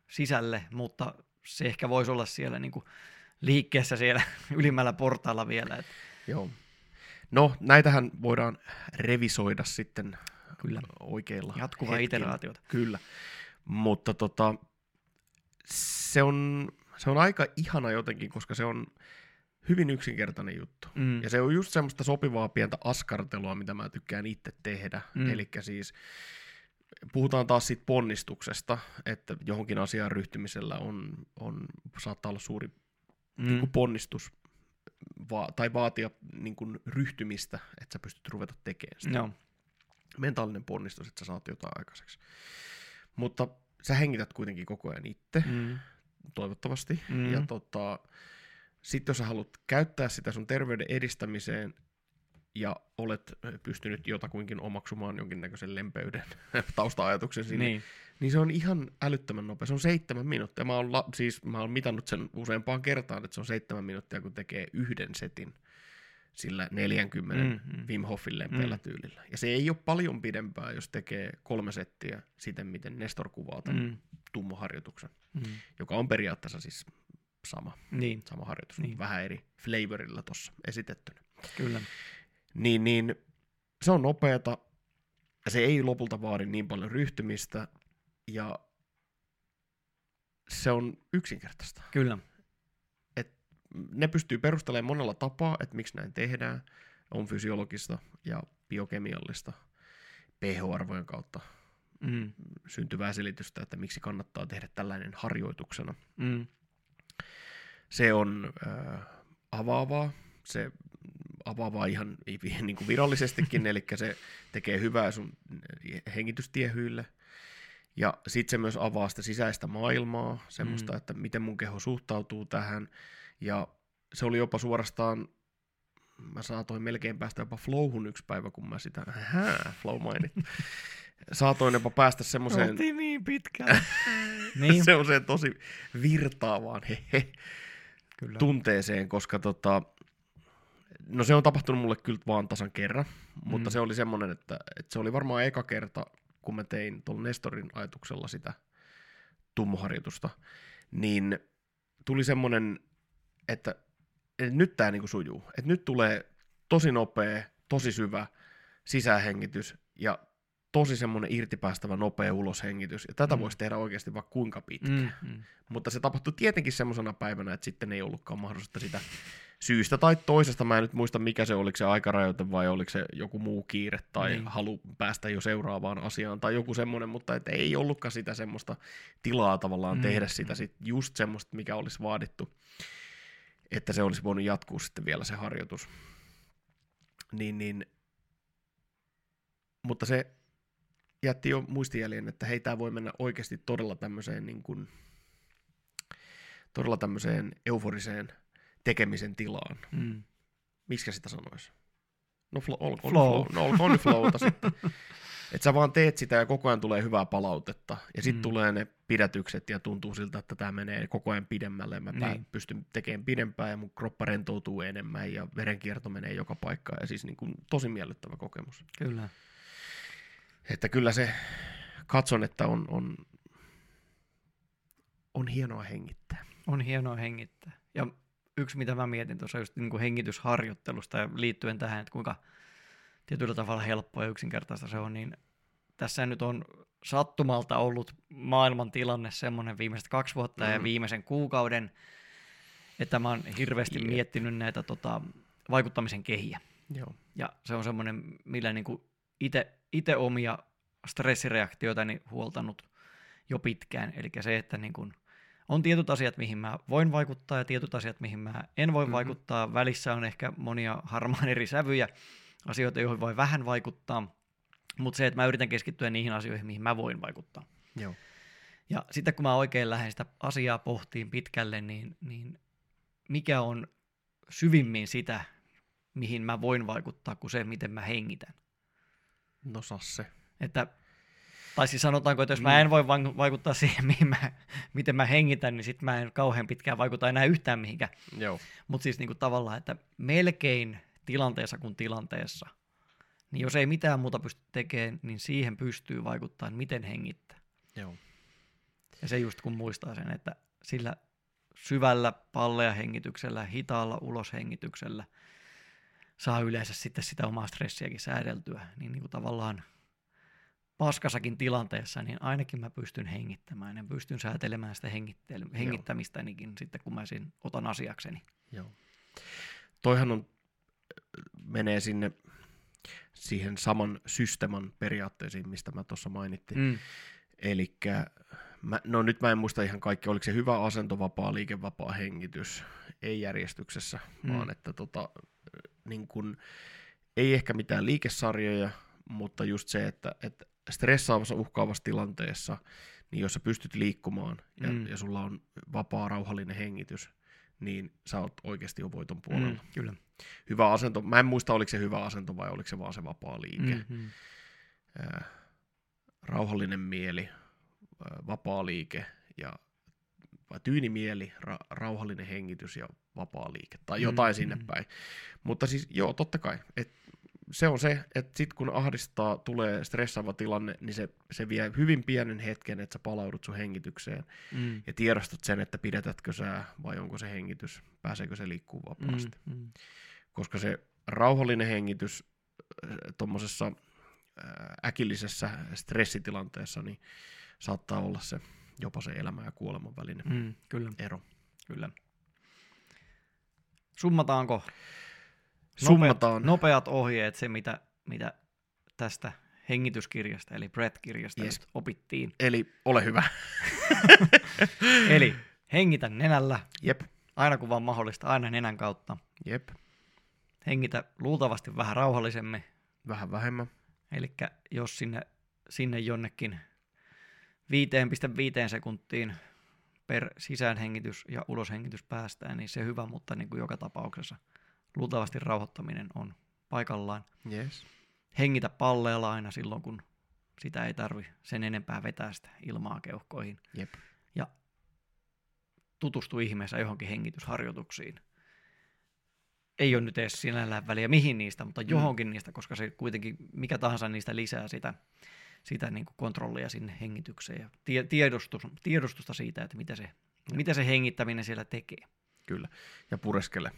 sisälle, mutta se ehkä voisi olla siellä niin kuin liikkeessä siellä ylimmällä portaalla vielä. Että Joo. No, näitähän voidaan revisoida sitten Kyllä. oikeilla Jatkuvaa hetkillä. iteraatiota. Kyllä. Mutta tota, se on, se on aika ihana jotenkin, koska se on hyvin yksinkertainen juttu. Mm. Ja se on just semmoista sopivaa pientä askartelua, mitä mä tykkään itse tehdä. Mm. Eli siis puhutaan taas siitä ponnistuksesta, että johonkin asiaan ryhtymisellä on, on, saattaa olla suuri mm. niin kuin ponnistus va- tai vaatia niin kuin ryhtymistä, että sä pystyt ruveta tekemään sitä Joo. mentaalinen ponnistus, että sä saat jotain aikaiseksi. Mutta sä hengität kuitenkin koko ajan itse, Mm. toivottavasti. Mm. Ja tota, sitten jos sä haluat käyttää sitä sun terveyden edistämiseen ja olet pystynyt jotakuinkin omaksumaan jonkinnäköisen lempeyden tausta-ajatuksen sinne, niin. Niin. niin se on ihan älyttömän nopea. Se on seitsemän minuuttia. Mä oon, la- siis, mä oon mitannut sen useampaan kertaan, että se on seitsemän minuuttia, kun tekee yhden setin sillä 40 Mm, mm. Wim Hofin lempeällä Mm. tyylillä. Ja se ei ole paljon pidempää, jos tekee kolme settiä siten, miten Nestor kuvaa tämän Mm. tummoharjoituksen, Mm. joka on periaatteessa siis sama, Niin, sama harjoitus, Niin. vähän eri flavorilla tuossa esitettynä. kyllä. Niin, niin se on nopeata, ja se ei lopulta vaadi niin paljon ryhtymistä, ja se on yksinkertaista. Kyllä. Ne pystyy perustelemaan monella tapaa, että miksi näin tehdään. On fysiologista ja biokemiallista pH-arvojen kautta Mm. syntyvää selitystä, että miksi kannattaa tehdä tällainen harjoituksena. Mm. Se on äh, avaavaa, se avaavaa ihan niin kuin virallisestikin, eli se tekee hyvää sun hengitystiehyille. Ja sitten se myös avaa sitä sisäistä maailmaa, semmoista, Mm. mm. että miten mun keho suhtautuu tähän. Ja se oli jopa suorastaan, mä saatoin melkein päästä jopa flowhun yksi päivä, kun mä sitä, hää, flow mainit. Saatoin jopa päästä semmoiseen Oltiin niin pitkään. niin, semmoiseen tosi virtaavaan hehe, kyllä. tunteeseen, koska tota, no se on tapahtunut mulle kyllä vaan tasan kerran, mutta Mm. se oli semmoinen, että, että se oli varmaan eka kerta, kun mä tein tuolla Nestorin ajatuksella sitä tummoharjoitusta, niin tuli semmoinen, että, että nyt tämä niinku sujuu, että nyt tulee tosi nopea, tosi syvä sisähengitys ja tosi semmoinen irtipäästävä nopea uloshengitys, ja tätä Mm. mm. voisi tehdä oikeasti vaikka kuinka pitkään. Mm. Mm. Mutta se tapahtui tietenkin semmoisena päivänä, että sitten ei ollutkaan mahdollista sitä syystä tai toisesta. Mä en nyt muista, mikä se oliko se aikarajoite vai oliko se joku muu kiire tai Niin. niin. halu päästä jo seuraavaan asiaan tai joku semmoinen, mutta et ei ollutkaan sitä semmoista tilaa tavallaan Mm, mm. tehdä sitä sit just semmoista, mikä olisi vaadittu, että se olisi voinut jatkuu sitten vielä se harjoitus. Niin, niin. Mutta se jätti jo muistijäljen, että hei, tämä voi mennä oikeasti todella tämmöiseen niin kuin, todella tämmöiseen euforiseen tekemisen tilaan. Mm. Miksi sitä sanoisi? No, flow, olkoon, Flow. flow. no olkoon flowta sitten. Että sä vaan teet sitä ja koko ajan tulee hyvää palautetta. Ja sitten mm. tulee ne pidätykset ja tuntuu siltä, että tämä menee koko ajan pidemmälle. Mä niin. pystyn tekemään pidempään ja mun kroppa rentoutuu enemmän ja verenkierto menee joka paikkaan. Ja siis niin kuin tosi miellyttävä kokemus. Kyllä. Että kyllä se, katson, että on, on, on hienoa hengittää. On hienoa hengittää. Ja yksi, mitä mä mietin tuossa just niin kuin hengitysharjoittelusta ja liittyen tähän, että kuinka tietyllä tavalla helppoa ja yksinkertaista se on, niin tässä nyt on sattumalta ollut maailman tilanne semmoinen viimeiset kaksi vuotta mm. ja viimeisen kuukauden, että mä oon hirveästi Jep. miettinyt näitä tota, vaikuttamisen kehiä. Joo. Ja se on semmoinen, millä niin itse omia stressireaktioitani huoltanut jo pitkään. Eli se, että niin kuin on tietyt asiat, mihin mä voin vaikuttaa ja tietyt asiat, mihin mä en voi mm-hmm. Mhm. vaikuttaa. Välissä on ehkä monia harmaan eri sävyjä, asioita, joihin voi vähän vaikuttaa. Mutta se, että mä yritän keskittyä niihin asioihin, mihin mä voin vaikuttaa. Joo. Ja sitten kun mä oikein lähden sitä asiaa pohtiin pitkälle, niin, niin mikä on syvimmin sitä, mihin mä voin vaikuttaa, kuin se, miten mä hengitän. No Sasse. Että, tai siis sanotaanko, että jos Mm. mä en voi vai- vaikuttaa siihen, mihin mä, miten mä hengitän, niin sitten mä en kauhean pitkään vaikuta enää yhtään mihinkään. Joo. Mutta siis niinku tavallaan, että melkein tilanteessa kuin tilanteessa, niin jos ei mitään muuta pysty tekemään, niin siihen pystyy vaikuttamaan, miten hengittää. Joo. Ja se just kun muistaa sen, että sillä syvällä palleja hengityksellä, hitaalla uloshengityksellä saa yleensä sitten sitä omaa stressiäkin säädeltyä, niin, niin kuin tavallaan paskasakin tilanteessa, niin ainakin mä pystyn hengittämään ja pystyn säätelemään sitä hengittely- hengittämistänikin sitten, kun mä sen otan asiakseni. Joo. Toihan on, menee sinne siihen saman systeeman periaatteisiin, mistä mä tuossa mainittiin. Mm. Eli no nyt mä en muista ihan kaikki, oliko se hyvä asento, vapaa liike, vapaa hengitys, ei järjestyksessä, Mm. vaan että tota, niin kun, ei ehkä mitään liikesarjoja, mutta just se, että, että stressaavassa, uhkaavassa tilanteessa, niin jos sä pystyt liikkumaan ja, mm. ja sulla on vapaa, rauhallinen hengitys, niin sä oot oikeasti jo voiton puolella. Mm, kyllä. Hyvä asento, mä en muista oliko se hyvä asento vai oliko se vaan se vapaa liike. Mm. Mm, mm. Ää, rauhallinen mieli, vapaa liike ja vai tyyni mieli, ra- rauhallinen hengitys ja vapaa liike tai Mm, jotain mm. sinne mm. päin. Mutta siis joo, totta kai. Et se on se, että sitten kun ahdistaa, tulee stressaava tilanne, niin se, se vie hyvin pienen hetken, että sä palaudut sun hengitykseen Mm. ja tiedostat sen, että pidätätkö sä vai onko se hengitys, pääseekö se liikkuu vapaasti. Mm, mm. Koska se rauhallinen hengitys tuommoisessa äkillisessä stressitilanteessa niin saattaa olla se jopa se elämän ja kuoleman välinen. Mm, kyllä, ero. kyllä. Summataanko Summataan. Nopeat, nopeat ohjeet, se mitä, mitä tästä hengityskirjasta, eli Breath-kirjasta Yes. yes. opittiin. Eli ole hyvä. Eli hengitä nenällä, Jep, aina kun vaan mahdollista, aina nenän kautta. jep. Hengitä luultavasti vähän rauhallisemmin, Vähän vähemmän. eli jos sinne, sinne jonnekin 5,5 sekuntiin per sisäänhengitys ja uloshengitys päästään, niin se hyvä, mutta niin kuin joka tapauksessa luultavasti rauhoittaminen on paikallaan. Yes. hengitä palleella aina silloin, kun sitä ei tarvi sen enempää vetää sitä ilmaa keuhkoihin. Jep. Ja tutustu ihmeessä johonkin hengitysharjoituksiin. Ei ole nyt edes sinällään väliä mihin niistä, mutta johonkin mm. niistä, koska se kuitenkin mikä tahansa niistä lisää sitä, sitä niin kuin kontrollia sinne hengitykseen ja tie, tiedostus, tiedostusta siitä, että mitä se, mitä se hengittäminen siellä tekee. Kyllä. Ja pureskele.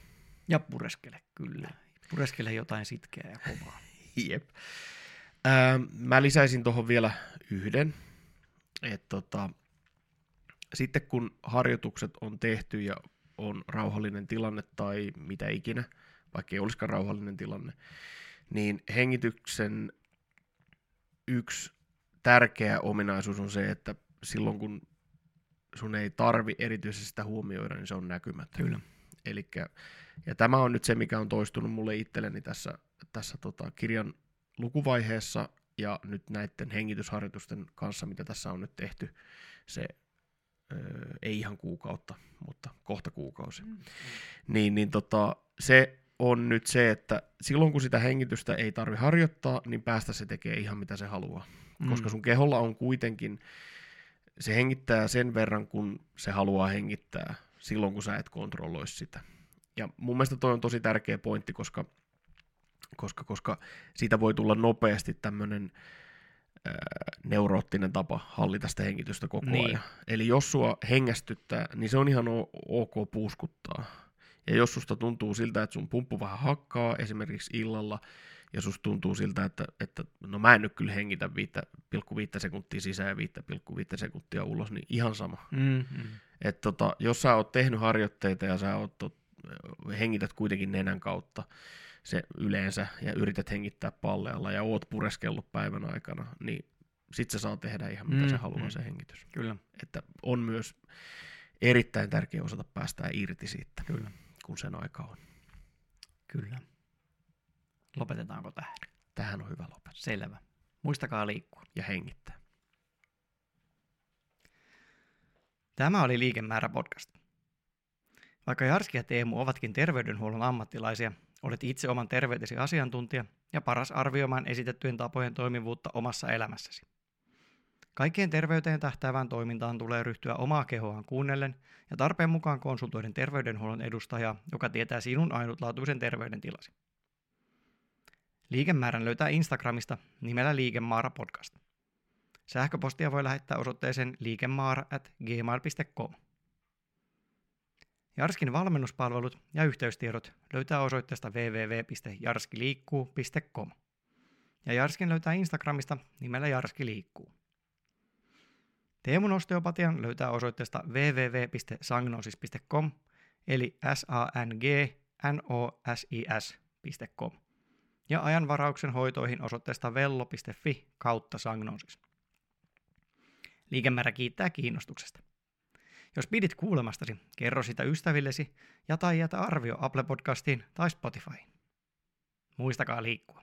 Ja pureskele, kyllä. Pureskele jotain sitkeää ja kovaa. Jep. Ää, mä lisäisin tuohon vielä yhden. Et tota, sitten kun harjoitukset on tehty ja on rauhallinen tilanne tai mitä ikinä, vaikka ei olisikaan rauhallinen tilanne, niin hengityksen yksi tärkeä ominaisuus on se, että silloin kun sun ei tarvi erityisesti sitä huomioida, niin se on näkymätön. Kyllä. Elikkä, ja tämä on nyt se, mikä on toistunut mulle itselleni tässä, tässä tota kirjan lukuvaiheessa ja nyt näiden hengitysharjoitusten kanssa, mitä tässä on nyt tehty, se ö, ei ihan kuukautta, mutta kohta kuukausi. Mm. Niin, niin tota, se on nyt se, että silloin kun sitä hengitystä ei tarvi harjoittaa, niin päästä se tekee ihan mitä se haluaa. Mm. Koska sun keholla on kuitenkin, se hengittää sen verran, kun se haluaa hengittää silloin, kun sä et kontrolloi sitä. Ja mun mielestä toi on tosi tärkeä pointti, koska, koska, koska siitä voi tulla nopeasti tämmöinen neuroottinen tapa hallita sitä hengitystä koko niin. ajan. Eli jos sua hengästyttää, niin se on ihan ok puuskuttaa. Ja jos susta tuntuu siltä, että sun pumppu vähän hakkaa esimerkiksi illalla, ja susta tuntuu siltä, että, että no mä en nyt kyllä hengitä 5,5 sekuntia sisään ja 5,5 sekuntia ulos, niin ihan sama. Mm-hmm. Et tota, jos sä oot tehnyt harjoitteita ja sä oot, tot, hengität kuitenkin nenän kautta se yleensä ja yrität hengittää pallealla ja oot pureskellut päivän aikana, niin sit se saa tehdä ihan mitä mm, se haluaa mm. se hengitys. Kyllä. Että on myös erittäin tärkeä osata päästää irti siitä, Kyllä. kun sen aika on. Kyllä. Lopetetaanko tähän? Tähän on hyvä lopettaa. Selvä. Muistakaa liikkua. Ja hengittää. Tämä oli Liikemäärä podcast. Vaikka Jarski ja Teemu ovatkin terveydenhuollon ammattilaisia, olet itse oman terveytesi asiantuntija ja paras arvioimaan esitettyjen tapojen toimivuutta omassa elämässäsi. Kaikkien terveyteen tähtäävään toimintaan tulee ryhtyä omaa kehoaan kuunnellen ja tarpeen mukaan konsultoiden terveydenhuollon edustajaa, joka tietää sinun ainutlaatuisen terveydentilasi. Liikemäärän löytää Instagramista nimellä Liikemaara podcast. Sähköpostia voi lähettää osoitteeseen liikemaara at gmail.com. Jarskin valmennuspalvelut ja yhteystiedot löytää osoitteesta www.jarskiliikkuu.com. Ja Jarskin löytää Instagramista nimellä Jarski liikkuu. Teemun osteopatian löytää osoitteesta www.sangnosis.com eli s a n g n o s i s.com ja ajanvarauksen hoitoihin osoitteesta vello.fi kautta Sagnosis. Liikemäärä kiittää kiinnostuksesta. Jos pidit kuulemastasi, kerro sitä ystävillesi ja tai jätä arvio Apple Podcastiin tai Spotifyin. Muistakaa liikkua.